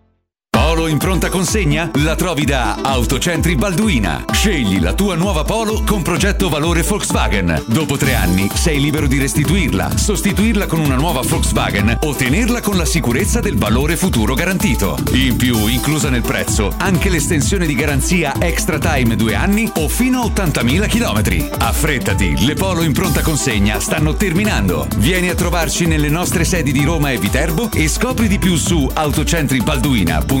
S3: Polo in pronta consegna? La trovi da Autocentri Balduina. Scegli la tua nuova Polo con progetto valore Volkswagen. Dopo tre anni sei libero di restituirla, sostituirla con una nuova Volkswagen o tenerla con la sicurezza del valore futuro garantito. In più, inclusa nel prezzo, anche l'estensione di garanzia Extra Time due anni o fino a 80.000 km. Affrettati, le Polo in pronta consegna stanno terminando. Vieni a trovarci nelle nostre sedi di Roma e Viterbo e scopri di più su autocentribalduina.com.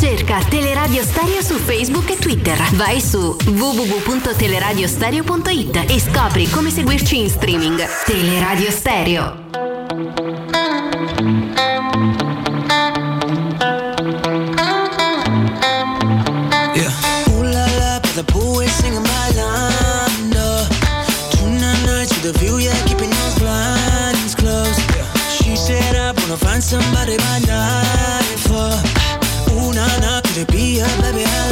S5: Cerca Teleradio Stereo su Facebook e Twitter. Vai su www.teleradiostereo.it e scopri come seguirci in streaming. Teleradio Stereo.
S11: Yeah. Ooh la la, but the is singing my line. No. Two night with a view, yeah, keeping those blinds closed. Yeah. She said I wanna find somebody by night be her, baby?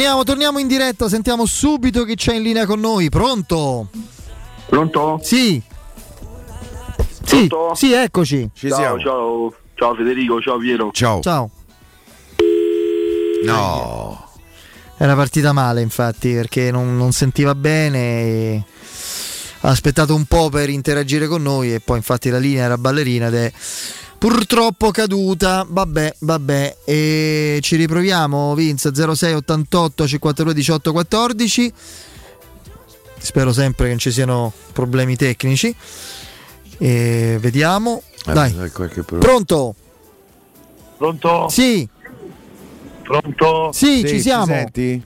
S1: Torniamo, torniamo in diretta, sentiamo subito chi c'è in linea con noi. Pronto?
S27: Pronto?
S1: Sì. Sì, sì, eccoci.
S27: ciao, ciao, ciao Federico, ciao Piero.
S2: Ciao.
S1: Ciao.
S2: No.
S1: Era partita male, infatti, perché non, non sentiva bene. e Ha aspettato un po' per interagire con noi e poi infatti la linea era ballerina ed è purtroppo caduta. Vabbè, vabbè. E ci riproviamo, Vince 06 88 52 18 14. Spero sempre che non ci siano problemi tecnici. E vediamo.
S2: Eh,
S1: Dai. Pronto?
S27: Pronto?
S1: Sì.
S27: Pronto?
S1: Sì, ci siamo.
S2: senti?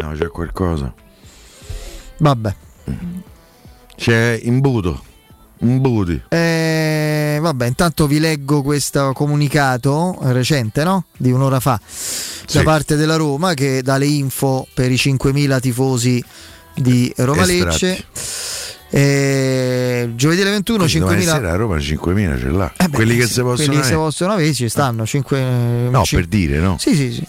S2: No, c'è qualcosa.
S1: Vabbè.
S2: C'è imbuto. Imbuti.
S1: Eh, vabbè, intanto vi leggo questo comunicato recente, no? Di un'ora fa, da
S2: Sì.
S1: parte della Roma che dà le info per i 5.000 tifosi di Roma Lecce. Eh, giovedì alle 21
S2: Quindi domani
S1: 5.000
S2: sera a Roma 5.000 ce l'ha.
S1: Eh beh,
S2: quelli che si possono
S1: quelli
S2: avere.
S1: possono avere ci stanno 5,
S2: No, per dire, no?
S1: Sì, sì, sì.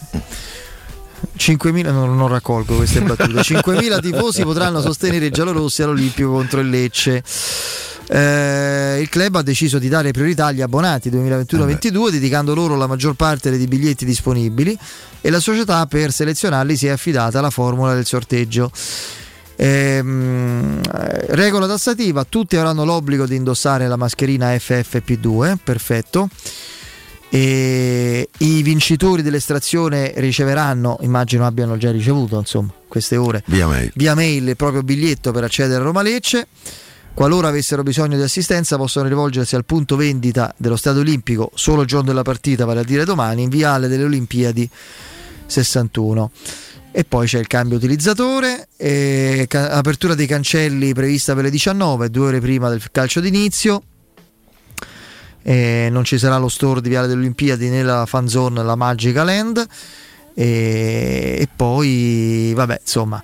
S1: 5.000 non, non raccolgo queste battute. 5.000 tifosi potranno sostenere i giallorossi all'Olimpico contro il Lecce. Eh, il club ha deciso di dare priorità agli abbonati 2021-22 dedicando loro la maggior parte dei biglietti disponibili e la società per selezionarli si è affidata alla formula del sorteggio. Ehm, eh, regola tassativa, tutti avranno l'obbligo di indossare la mascherina FFP2, perfetto. E I vincitori dell'estrazione riceveranno, immagino abbiano già ricevuto, insomma, queste ore
S2: Via mail.
S1: via mail il proprio biglietto per accedere a Roma Lecce. Qualora avessero bisogno di assistenza possono rivolgersi al punto vendita dello Stadio Olimpico solo il giorno della partita, vale a dire domani, in viale delle Olimpiadi 61. E poi c'è il cambio utilizzatore, e ca- apertura dei cancelli prevista per le 19, due ore prima del calcio d'inizio. E non ci sarà lo store di Viale delle Olimpiadi nella fan zone, la Magica Land. E, e poi, vabbè, insomma,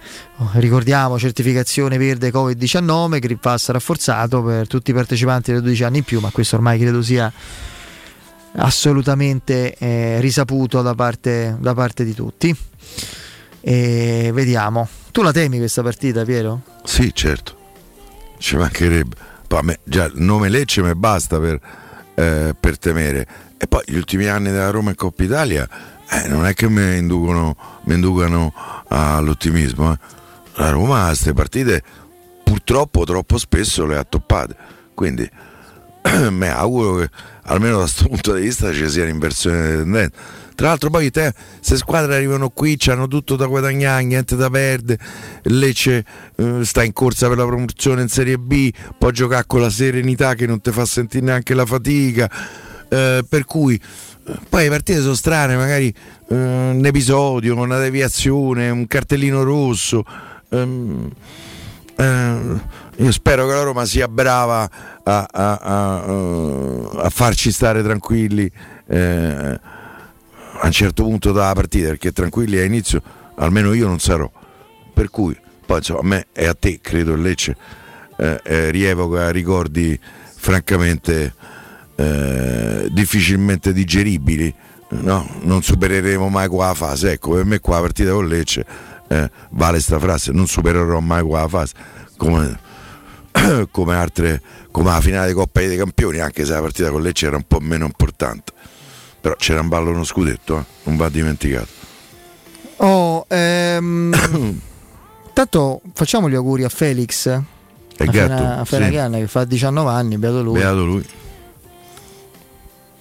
S1: ricordiamo certificazione verde Covid-19, Green Pass rafforzato per tutti i partecipanti dai 12 anni in più, ma questo ormai credo sia assolutamente eh, risaputo da parte, da parte di tutti. E vediamo. Tu la temi questa partita, Piero?
S2: Sì, certo. Ci mancherebbe. A me già il nome Lecce mi basta per, eh, per temere. E poi gli ultimi anni della Roma in Coppa Italia eh, non è che mi inducono, inducano all'ottimismo. eh. La Roma queste partite purtroppo troppo spesso le ha toppate. Quindi mi auguro che almeno da questo punto di vista ci sia l'inversione di tendenza. Tra l'altro poi te, se squadre arrivano qui, hanno tutto da guadagnare, niente da perdere, Lecce eh, sta in corsa per la promozione in Serie B, può giocare con la serenità che non ti fa sentire neanche la fatica, eh, per cui eh, poi le partite sono strane, magari eh, un episodio, una deviazione, un cartellino rosso. ehm, eh, io spero che la Roma sia brava a, a- a, eh, a farci stare tranquilli eh, a un certo punto della partita, perché tranquilli a inizio almeno io non sarò. Per cui, poi insomma, a me e a te, credo il Lecce, eh, eh, rievoca ricordi francamente eh, difficilmente digeribili. No, non supereremo mai quella fase. Ecco, per me qua la partita con Lecce eh, vale sta frase, non supererò mai quella fase. Come, come altre, come la finale di Coppa dei Campioni, anche se la partita con Lecce era un po' meno importante. Però c'era in ballo uno scudetto, eh, non va dimenticato.
S1: Oh, ehm, tanto facciamo gli auguri a Felix.
S2: E
S1: a
S2: gatto,
S1: Fena- a
S2: sì.
S1: Che fa 19 anni, beato lui.
S2: Beato lui.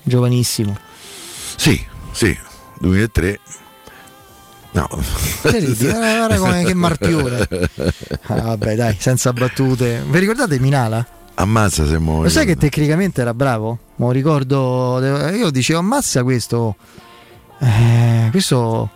S1: Giovanissimo.
S2: Sì, sì, 2003. No.
S1: Guarda, come che marpione. Ah, vabbè, dai, senza battute. Vi ricordate Minala?
S2: Ammazza se muore.
S1: Lo sai che tecnicamente era bravo? Ma ricordo. Io dicevo, ammazza questo. Eh, questo.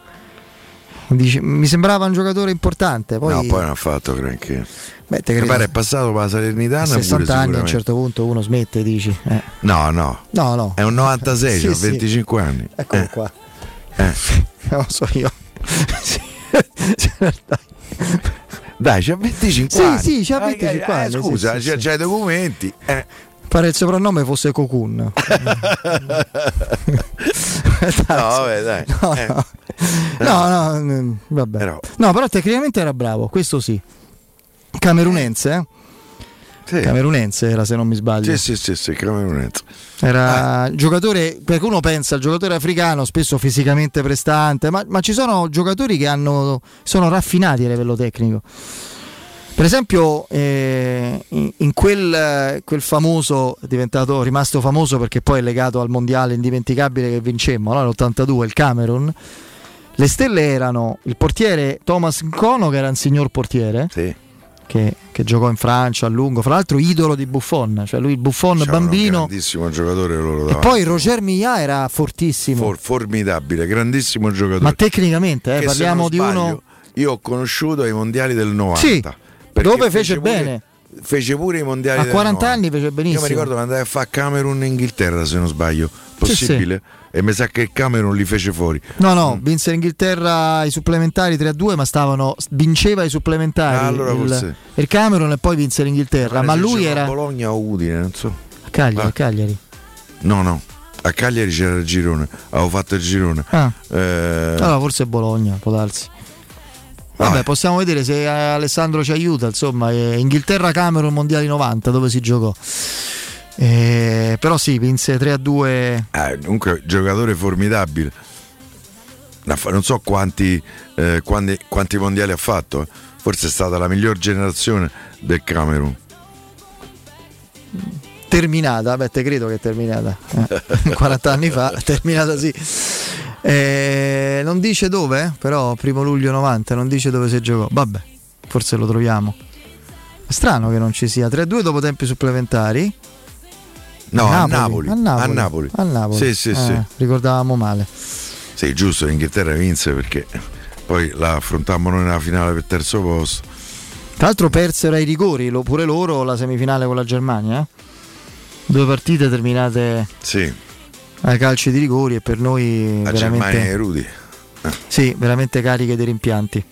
S1: dice- mi sembrava un giocatore importante. Poi,
S2: No, poi non ha fatto granché.
S1: Beh, te credo.
S2: pare è passato per la
S1: a
S2: Salernitana pure
S1: 60 anni a un certo punto uno smette, dici. Eh.
S2: No, no.
S1: No, no.
S2: È un 96,
S1: Sì,
S2: c'ha
S1: sì.
S2: 25 anni.
S1: Eccolo
S2: Eh,
S1: qua.
S2: eh.
S1: Non lo so io. Sì.
S2: Dai, c'ha 25
S1: Sì,
S2: anni.
S1: sì, c'ha
S2: Eh,
S1: 25
S2: eh,
S1: anni, sì,
S2: Scusa,
S1: sì,
S2: c'ha,
S1: sì.
S2: c'ha i documenti. Eh.
S1: Pare il soprannome fosse Cocoon.
S2: no, vabbè, dai.
S1: No,
S2: Eh.
S1: no. no, no, vabbè.
S2: Però-
S1: No, però tecnicamente era bravo, questo sì. Camerunense, eh?
S2: Sì.
S1: Camerunense era se non mi sbaglio.
S2: Sì, sì, sì, sì, camerunense.
S1: Era giocatore, perché uno pensa al giocatore africano, spesso fisicamente prestante, ma, ma ci sono giocatori che hanno, sono raffinati a livello tecnico. Per esempio, eh, in, in quel, quel famoso, diventato rimasto famoso perché poi è legato al mondiale indimenticabile che vincemmo, no? l'82, il Camerun. Le stelle erano il portiere Thomas Nkono, che era un signor portiere,
S2: Sì.
S1: Che, che giocò in Francia a lungo, fra l'altro idolo di Buffon, cioè lui Buffon
S2: C'erano Un
S1: bambino.
S2: grandissimo giocatore loro
S1: E
S2: davanti.
S1: poi Roger Mia era fortissimo,
S2: For- formidabile, grandissimo giocatore.
S1: ma tecnicamente, eh, parliamo di
S2: sbaglio,
S1: uno...
S2: Io ho conosciuto ai mondiali del 90.
S1: Sì, dove fece
S2: pure-
S1: bene.
S2: Fece pure i mondiali
S1: A
S2: del
S1: 40
S2: 90.
S1: anni fece
S2: Io
S1: benissimo.
S2: mi ricordo che andai a fare Camerun e Inghilterra, se non sbaglio. Possibile? E mi sa che il Camerun li fece fuori.
S1: No, no,
S2: Mm.
S1: vinse l'Inghilterra i supplementari 3-2, ma stavano vinceva i supplementari
S2: Ah, allora
S1: il, il Camerun e poi vinse l'Inghilterra, ma
S2: Se
S1: lui
S2: a
S1: era
S2: Bologna o Udine, non so.
S1: a Cagliari,
S2: Ah.
S1: a Cagliari.
S2: No, no. A Cagliari c'era il girone. Avevo fatto il girone.
S1: Ah.
S2: Eh,
S1: Allora forse Bologna, può darsi. Vabbè, possiamo vedere se Alessandro ci aiuta, insomma, Inghilterra-Camerun Mondiali 90 dove si giocò. Eh, però sì, vinse 3-2
S2: eh, comunque giocatore formidabile. Non so quanti, eh, quanti, quanti mondiali ha fatto. eh. Forse è stata la miglior generazione del Camerun.
S1: terminata, beh te credo che è terminata, Eh, 40 anni fa, terminata sì. Eh, non dice dove, eh, però primo luglio 90, non dice dove si giocò, vabbè, forse lo troviamo. È strano che non ci sia 3-2 dopo tempi supplementari.
S2: No, a
S1: Napoli, a Napoli,
S2: A Napoli.
S1: a Napoli.
S2: Sì, sì,
S1: Eh,
S2: sì.
S1: Ricordavamo male.
S2: Sì, giusto, l'Inghilterra vinse perché poi la affrontammo noi nella finale per terzo posto.
S1: Tra l'altro persero ai rigori, pure loro, la semifinale con la Germania. eh. Due partite terminate
S2: Sì,
S1: ai calci di rigori e per noi
S2: la Germania e Rudi.
S1: sì, veramente cariche di rimpianti.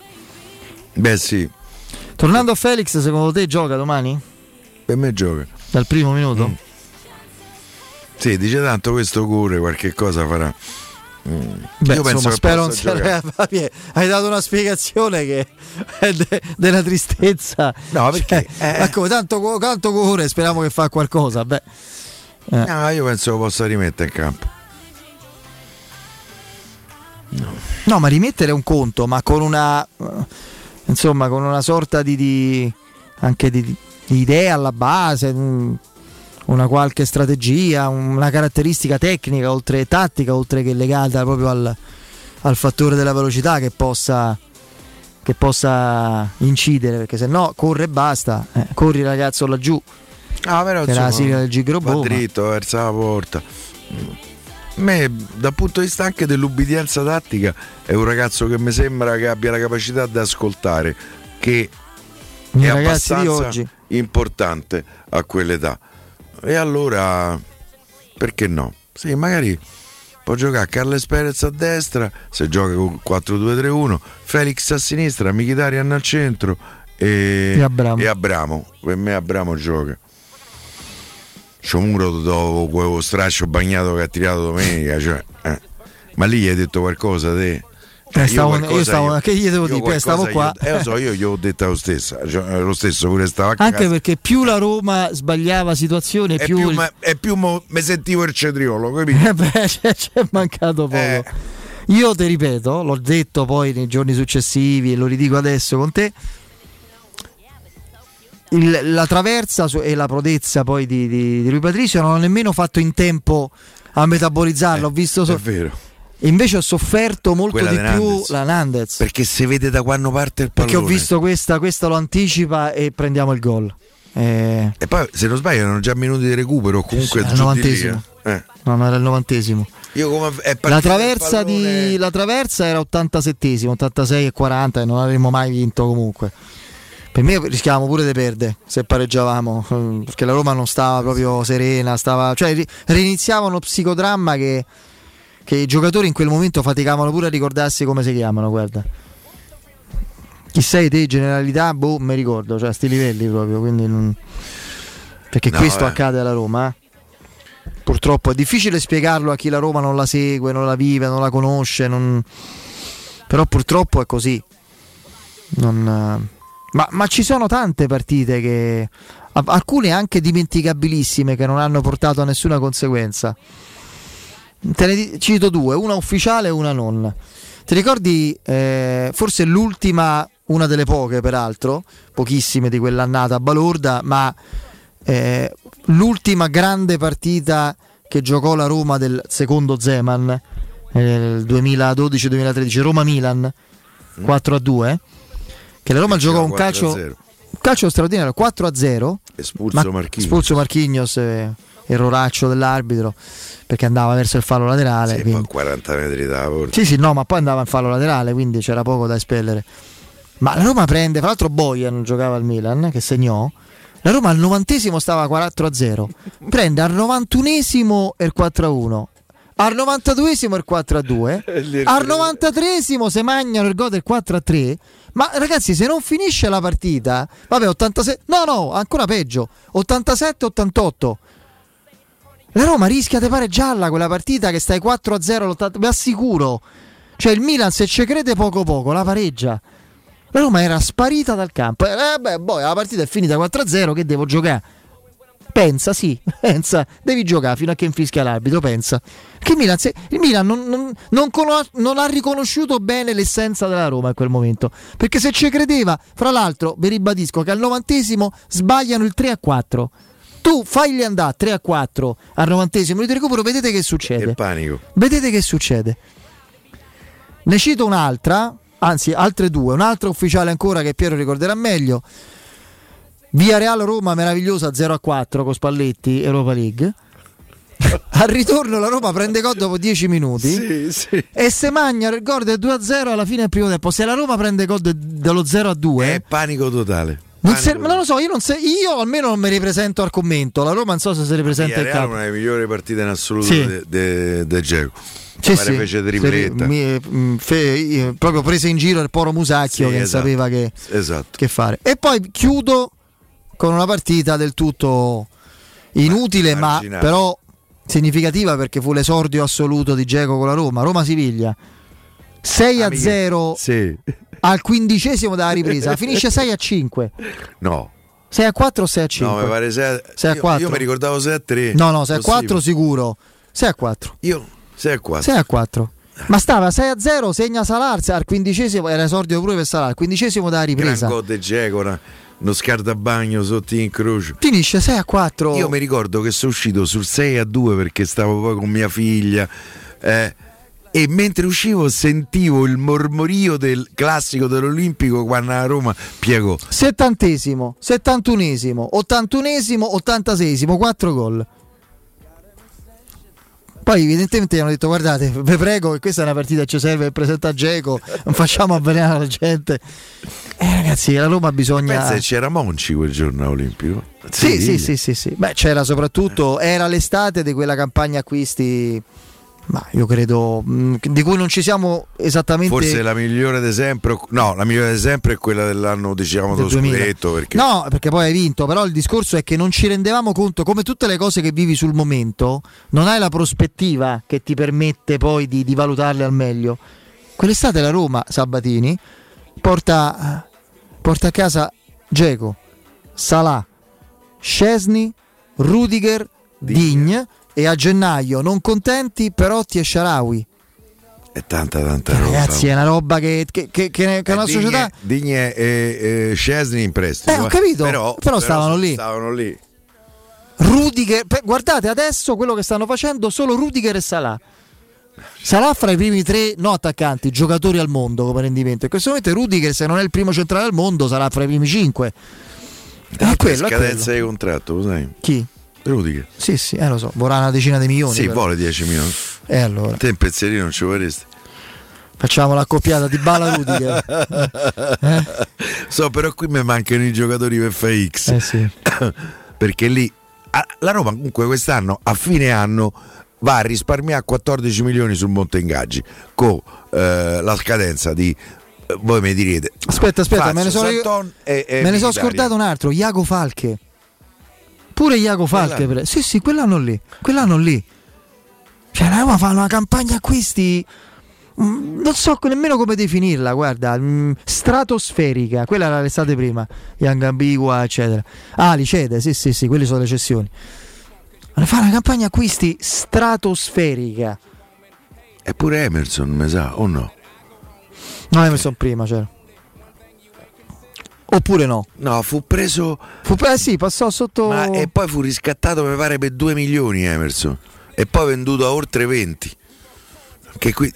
S2: Beh sì,
S1: Tornando a Felix, secondo te gioca domani?
S2: per me gioca.
S1: Dal primo minuto?
S2: Mm. Sì, dice tanto questo cure, qualche cosa farà. Mm.
S1: Beh,
S2: Io penso
S1: insomma,
S2: che
S1: spero non sia Hai dato una spiegazione che è de- della tristezza.
S2: No, perché,
S1: Cioè,
S2: eh.
S1: come, tanto, tanto cuore, speriamo che fa qualcosa. Beh. Eh.
S2: No, io penso che possa rimettere in campo.
S1: No, ma rimettere un conto, ma con una eh, insomma, con una sorta di, di- anche di, di idea alla base, mm, una qualche strategia, una caratteristica tecnica, oltre tattica, oltre che legata proprio al, al fattore della velocità che possa che possa incidere, perché se no corre e basta, eh, corri ragazzo laggiù.
S2: Ah, però
S1: Che era la sigla del Gigrobo,
S2: va dritto verso la porta. A me, dal punto di vista anche dell'ubbidienza tattica, è un ragazzo che mi sembra che abbia la capacità di ascoltare, che
S1: I
S2: è abbastanza
S1: oggi.
S2: importante a quell'età. E allora, perché no? Sì, magari può giocare Carles Perez a destra, se gioca con 4-2-3-1, Felix a sinistra, Michitarian al centro e,
S1: E Abramo.
S2: e Abramo. Per me Abramo gioca. Sciomuro dopo quello straccio bagnato che ha tirato domenica, cioè, eh. ma lì gli hai detto qualcosa te?
S1: Eh, stavo-
S2: qualcosa
S1: io stavo- che gli devo
S2: io
S1: dire? Stavo qua.
S2: io- eh, lo so, io gli ho detto lo stesso, cioè, lo stesso pure stava a
S1: Anche
S2: casa.
S1: perché più la Roma sbagliava situazioni,
S2: è
S1: più,
S2: più,
S1: il-
S2: ma- è più mo- mi sentivo il cetriolo, capito?
S1: Eh beh, c'è, c'è mancato poco.
S2: Eh.
S1: Io ti ripeto, l'ho detto poi nei giorni successivi e lo ridico adesso con te. il- la traversa e la prodezza poi di, di, di Rui Patricio non ho nemmeno fatto in tempo a metabolizzarlo. ho visto so-
S2: È vero.
S1: E invece ho sofferto molto
S2: Quella
S1: di più
S2: Nandez.
S1: la Nandez.
S2: Perché si vede da quando parte il pallone.
S1: Perché ho visto questa, questa lo anticipa e prendiamo il gol. Eh,
S2: E poi, se non sbaglio, erano già minuti di recupero. Comunque,
S1: Sì,
S2: lì,
S1: novantesimo.
S2: eh.
S1: no, no, era il novantesimo. La
S2: il
S1: traversa, di, la traversa era 87esimo, 86 e 40 e non avremmo mai vinto comunque. Per me rischiavamo pure di perdere se pareggiavamo, eh, perché la Roma non stava proprio serena, stava, cioè ri- reiniziava uno psicodramma che, che i giocatori in quel momento faticavano pure a ricordarsi come si chiamano, guarda. Chi sei te, generalità, boh, mi ricordo, cioè a sti livelli proprio, quindi non- Perché
S2: No,
S1: questo
S2: eh.
S1: accade alla Roma, eh. Purtroppo è difficile spiegarlo a chi la Roma non la segue, non la vive, non la conosce, non, Però purtroppo è così. Non, eh, ma, ma ci sono tante partite che alcune anche dimenticabilissime che non hanno portato a nessuna conseguenza. Te ne cito due, una ufficiale e una non. Ti ricordi eh, forse l'ultima, una delle poche peraltro, pochissime di quell'annata balorda, ma eh, l'ultima grande partita che giocò la Roma del secondo Zeman eh, nel 2012-2013, Roma-Milan 4 a 2, che la Roma giocò un
S2: 4 a
S1: calcio,
S2: 0.
S1: un calcio straordinario 4 a 0,
S2: Espulso Marchignos.
S1: espulso Marchignos, eh, erroraccio dell'arbitro perché andava verso il fallo laterale.
S2: Sì,
S1: quindi-
S2: poi 40 metri da porta.
S1: sì, sì, no, ma poi andava in fallo laterale, quindi c'era poco da espellere. Ma la Roma prende, fra l'altro Bojan giocava al Milan, che segnò. La Roma al 90 stava 4-0. Prende al 91 il 4-1. Al 92 il 4-2. Al 93 si magnano il gol del 4-3. Ma ragazzi, se non finisce la partita, vabbè, 86. No, no, ancora peggio. 87-88. La Roma rischia di pareggiarla quella partita che stai 4-0 all'80, vi assicuro. Cioè il Milan se ci crede poco poco la pareggia. La Roma era sparita dal campo. Eh, beh, boh, la partita è finita 4-0, che devo giocare? Pensa, sì, pensa, devi giocare fino a che infischia l'arbitro, pensa. Che il Milan, se- il Milan non, non- non cono- non ha riconosciuto bene l'essenza della Roma in quel momento. Perché se ci credeva, fra l'altro, vi ribadisco che al novantesimo sbagliano il 3-4. Tu fagli andare 3-4 al novantesimo minuto di recupero, vedete che succede.
S2: Panico.
S1: Vedete che succede. Ne cito un'altra, anzi altre due, un'altra ufficiale ancora che Piero ricorderà meglio. Via Real Roma meravigliosa 0-4 con Spalletti, Europa League. Al ritorno la Roma prende gol dopo 10 minuti e se magna il gol del 2-0 alla fine del primo tempo. Se la Roma prende gol de- dello 0-2
S2: È panico totale.
S1: Non, se- ma non lo so, io, non se- io almeno non mi ripresento al commento. La Roma non so se si ripresenta in
S2: Villarreal
S1: campo.
S2: una delle migliori partite in assoluto
S1: Sì.
S2: del Geco.
S1: Sì, sì.
S2: fece tripletta.
S1: Mi- mm, fe- io- proprio prese in giro il Poro Musacchio
S2: Sì,
S1: che
S2: esatto.
S1: sapeva che,
S2: Esatto.
S1: che fare. E poi chiudo con una partita del tutto inutile, ma,
S2: marginale.
S1: però significativa perché fu l'esordio assoluto di Geco con la Roma. Roma-Siviglia 6 a 0
S2: Sì.
S1: Al quindicesimo della ripresa, finisce 6 a 5.
S2: No.
S1: 6 a 4 o 6 a 5?
S2: No, mi pare 6
S1: 6 a
S2: io-
S1: 4.
S2: Io, mi ricordavo 6 a 3.
S1: No, no, 6 a 4
S2: Possibile.
S1: sicuro. 6 a 4.
S2: Io 6 a 4.
S1: 6 a 4. Ma stava 6 a 0, segna Salar al quindicesimo, era esordio pure per Salar, al quindicesimo della ripresa.
S2: Gran gol una- uno scardabagno sotto in croce.
S1: Finisce 6 a 4.
S2: Io mi ricordo che sono uscito sul 6 a 2 perché stavo poi con mia figlia. eh, e mentre uscivo sentivo il mormorio del classico dell'Olimpico quando la Roma piegò.
S1: Settantesimo, settantunesimo, ottantunesimo, ottantasesimo, 4 gol. Poi evidentemente gli hanno detto guardate, vi prego che questa è una partita che ci serve per presentare Geco, non facciamo avvelenare la gente. Eh ragazzi, la Roma bisogna...
S2: Pensa che c'era Monci quel giorno all'Olimpico.
S1: Sì, sì, sì, sì, sì. Beh, c'era soprattutto, era l'estate di quella campagna acquisti, ma io credo, mh, di cui non ci siamo esattamente...
S2: Forse la migliore di sempre, no, la migliore di sempre è quella dell'anno diciamo
S1: del
S2: dello
S1: 2000.
S2: scudetto perché
S1: No, perché poi hai vinto, però il discorso è che non ci rendevamo conto, come tutte le cose che vivi sul momento, non hai la prospettiva che ti permette poi di, di valutarle al meglio. Quell'estate la Roma, Sabatini, porta, porta a casa Geco, Salà, Scesni, Rudiger, Digne e a gennaio non contenti Perotti e Sharawi.
S2: è tanta tanta roba.
S1: Ragazzi, è una roba che, che, che, che è una
S2: Digne-
S1: società...
S2: Digne e, e Scesni in prestito.
S1: Eh, ho capito,
S2: Però,
S1: però stavano lì.
S2: Stavano lì.
S1: Rudiger, guardate adesso quello che stanno facendo solo Rudiger e Salah. Salah fra i primi tre, no attaccanti, giocatori al mondo come rendimento. In questo momento Rudiger, se non è il primo centrale al mondo, sarà fra i primi cinque. È quello, è
S2: scadenza
S1: quello.
S2: di contratto, lo sai?
S1: Chi?
S2: Rudiger.
S1: Sì, sì, eh, lo so, vorrà una decina di milioni.
S2: Sì,
S1: però.
S2: vuole 10 milioni.
S1: E allora,
S2: Te un pezzerino non ci vorresti.
S1: facciamo l'accoppiata di Bala Rudiger. Eh?
S2: So, però qui mi mancano i giocatori per fare X.
S1: Eh sì.
S2: Perché lì la Roma comunque quest'anno a fine anno va a risparmiare 14 milioni sul monte ingaggi con eh, la scadenza di eh, voi mi direte
S1: Aspetta, aspetta,
S2: Fazio,
S1: me ne sono,
S2: Santon e- e
S1: me ne sono scordato un altro, Iago Falche. Pure Iago Falche. Per- Sì, sì, quell'anno lì. Quell'anno lì. Cioè, la Roma fa una campagna acquisti mm, non so nemmeno come definirla, guarda, mm, stratosferica, quella era l'estate prima, Young Ambigua, eccetera. Ah, li cede, sì, sì, sì, quelle sono le cessioni. Ma fa una campagna acquisti stratosferica.
S2: Eppure Emerson, mi sa, o no?
S1: No, Emerson prima, c'era. Oppure no?
S2: No, fu preso.
S1: Fu pre- sì, passò sotto.
S2: Ma, e poi fu riscattato, mi pare, per 2 milioni Emerson. E poi venduto a oltre 20. Che qui.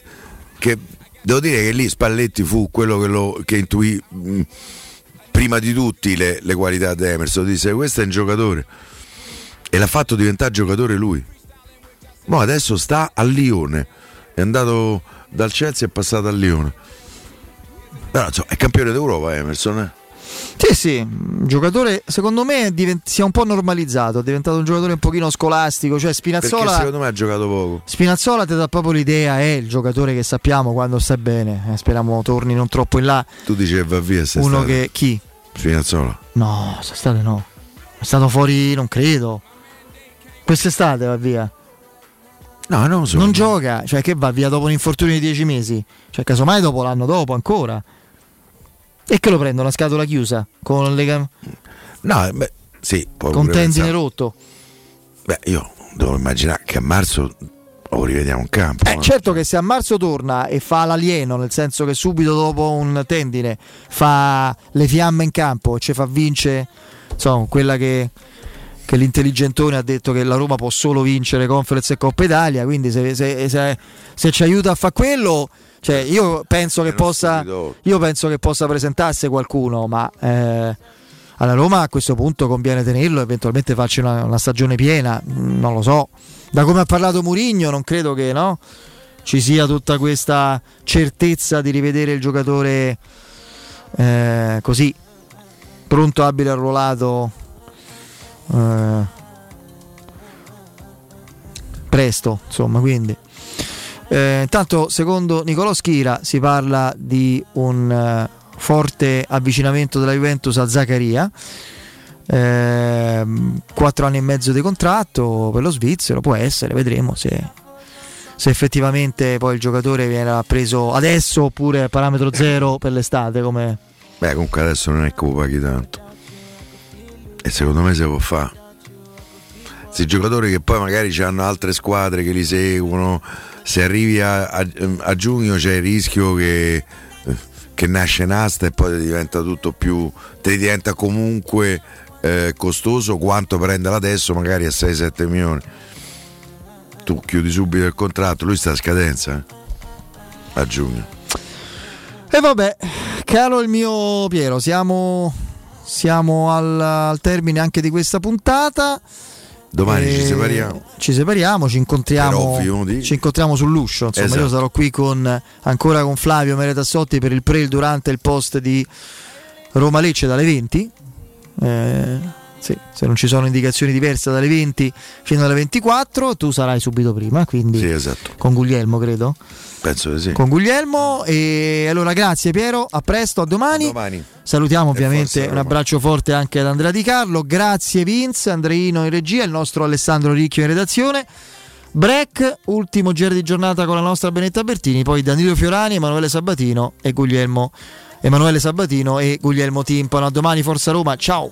S2: Che, devo dire che lì Spalletti fu quello che, lo, che intuì mh, prima di tutti le, le qualità di Emerson. Disse: Questo è un giocatore. E l'ha fatto diventare giocatore lui. Ma adesso sta a Lione. È andato dal Chelsea e è passato a Lione. Però insomma, è campione d'Europa Emerson, eh?
S1: Sì, sì, un giocatore secondo me divent- si è un po' normalizzato, è diventato un giocatore un pochino scolastico, cioè Spinazzola...
S2: Perché secondo me ha giocato poco.
S1: Spinazzola ti dà proprio l'idea, è il giocatore che sappiamo quando sta bene, eh, speriamo torni non troppo in là.
S2: Tu dici che va via se
S1: Uno che... chi?
S2: Spinazzola.
S1: No, quest'estate no, è stato fuori, non credo. Quest'estate va via.
S2: No, non so.
S1: Non gioca, cioè che va via dopo un infortunio di 10 mesi, cioè casomai dopo l'anno dopo ancora. E che lo prendono a scatola chiusa con le cam-
S2: No, beh, sì,
S1: con tendine rotto.
S2: Beh, io devo immaginare che a marzo lo rivediamo in campo.
S1: Eh,
S2: no?
S1: certo che se a marzo torna e fa l'alieno, nel senso che subito dopo un tendine fa le fiamme in campo e ci fa vincere, insomma, quella che, che l'intelligentone ha detto che la Roma può solo vincere Conference e Coppa Italia, quindi se, se- se- se ci aiuta a fare quello, cioè io penso che possa io penso che possa presentarsi qualcuno, ma eh, alla Roma a questo punto conviene tenerlo e eventualmente farci una, una stagione piena, Mm, non lo so. Da come ha parlato Murigno non credo che no, ci sia tutta questa certezza di rivedere il giocatore eh, così pronto, abile, arruolato eh, presto, insomma, quindi eh, intanto, secondo Nicolò Schira, si parla di un eh, forte avvicinamento della Juventus a Zaccaria. Ehm, quattro anni e mezzo di contratto per lo svizzero, può essere, vedremo se, se effettivamente poi il giocatore viene preso adesso oppure parametro zero per l'estate. Come...
S2: Beh, comunque adesso non è che lo paghi tanto. E secondo me si può fare. Questi giocatori che poi magari hanno altre squadre che li seguono, se arrivi a, a- a giugno c'è il rischio che, che nasce Nasta e poi diventa tutto più, ti diventa comunque eh, costoso quanto prenderla adesso, magari a 6-7 milioni. Tu chiudi subito il contratto, lui sta a scadenza eh, a giugno.
S1: E vabbè, caro il mio Piero, siamo, siamo al, al termine anche di questa puntata.
S2: Domani ci separiamo.
S1: Ci separiamo, ci incontriamo,
S2: ovvio
S1: ci incontriamo sull'uscio. Insomma, io
S2: Esatto.
S1: sarò qui con, ancora con Flavio Mere Tassotti per il pre, il durante e il post di Roma Lecce dalle 20. Eh, sì, se non ci sono indicazioni diverse dalle 20 fino alle 24, tu sarai subito prima. Quindi
S2: Sì, esatto.
S1: con Guglielmo, credo.
S2: Penso di sì.
S1: Con Guglielmo. E allora, grazie Piero, a presto, a domani.
S2: domani.
S1: Salutiamo ovviamente un abbraccio forte anche ad Andrea Di Carlo. Grazie Vince, Andreino in regia, il nostro Alessandro Ricchio in redazione. Break, ultimo giro di giornata con la nostra Benetta Bertini, poi Danilo Fiorani, Emanuele Sabatino e Guglielmo Emanuele Sabatino e Guglielmo Timpano. A domani Forza Roma, ciao.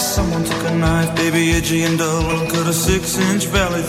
S19: Someone took a knife, baby, edgy and dull, and cut a six inch valley.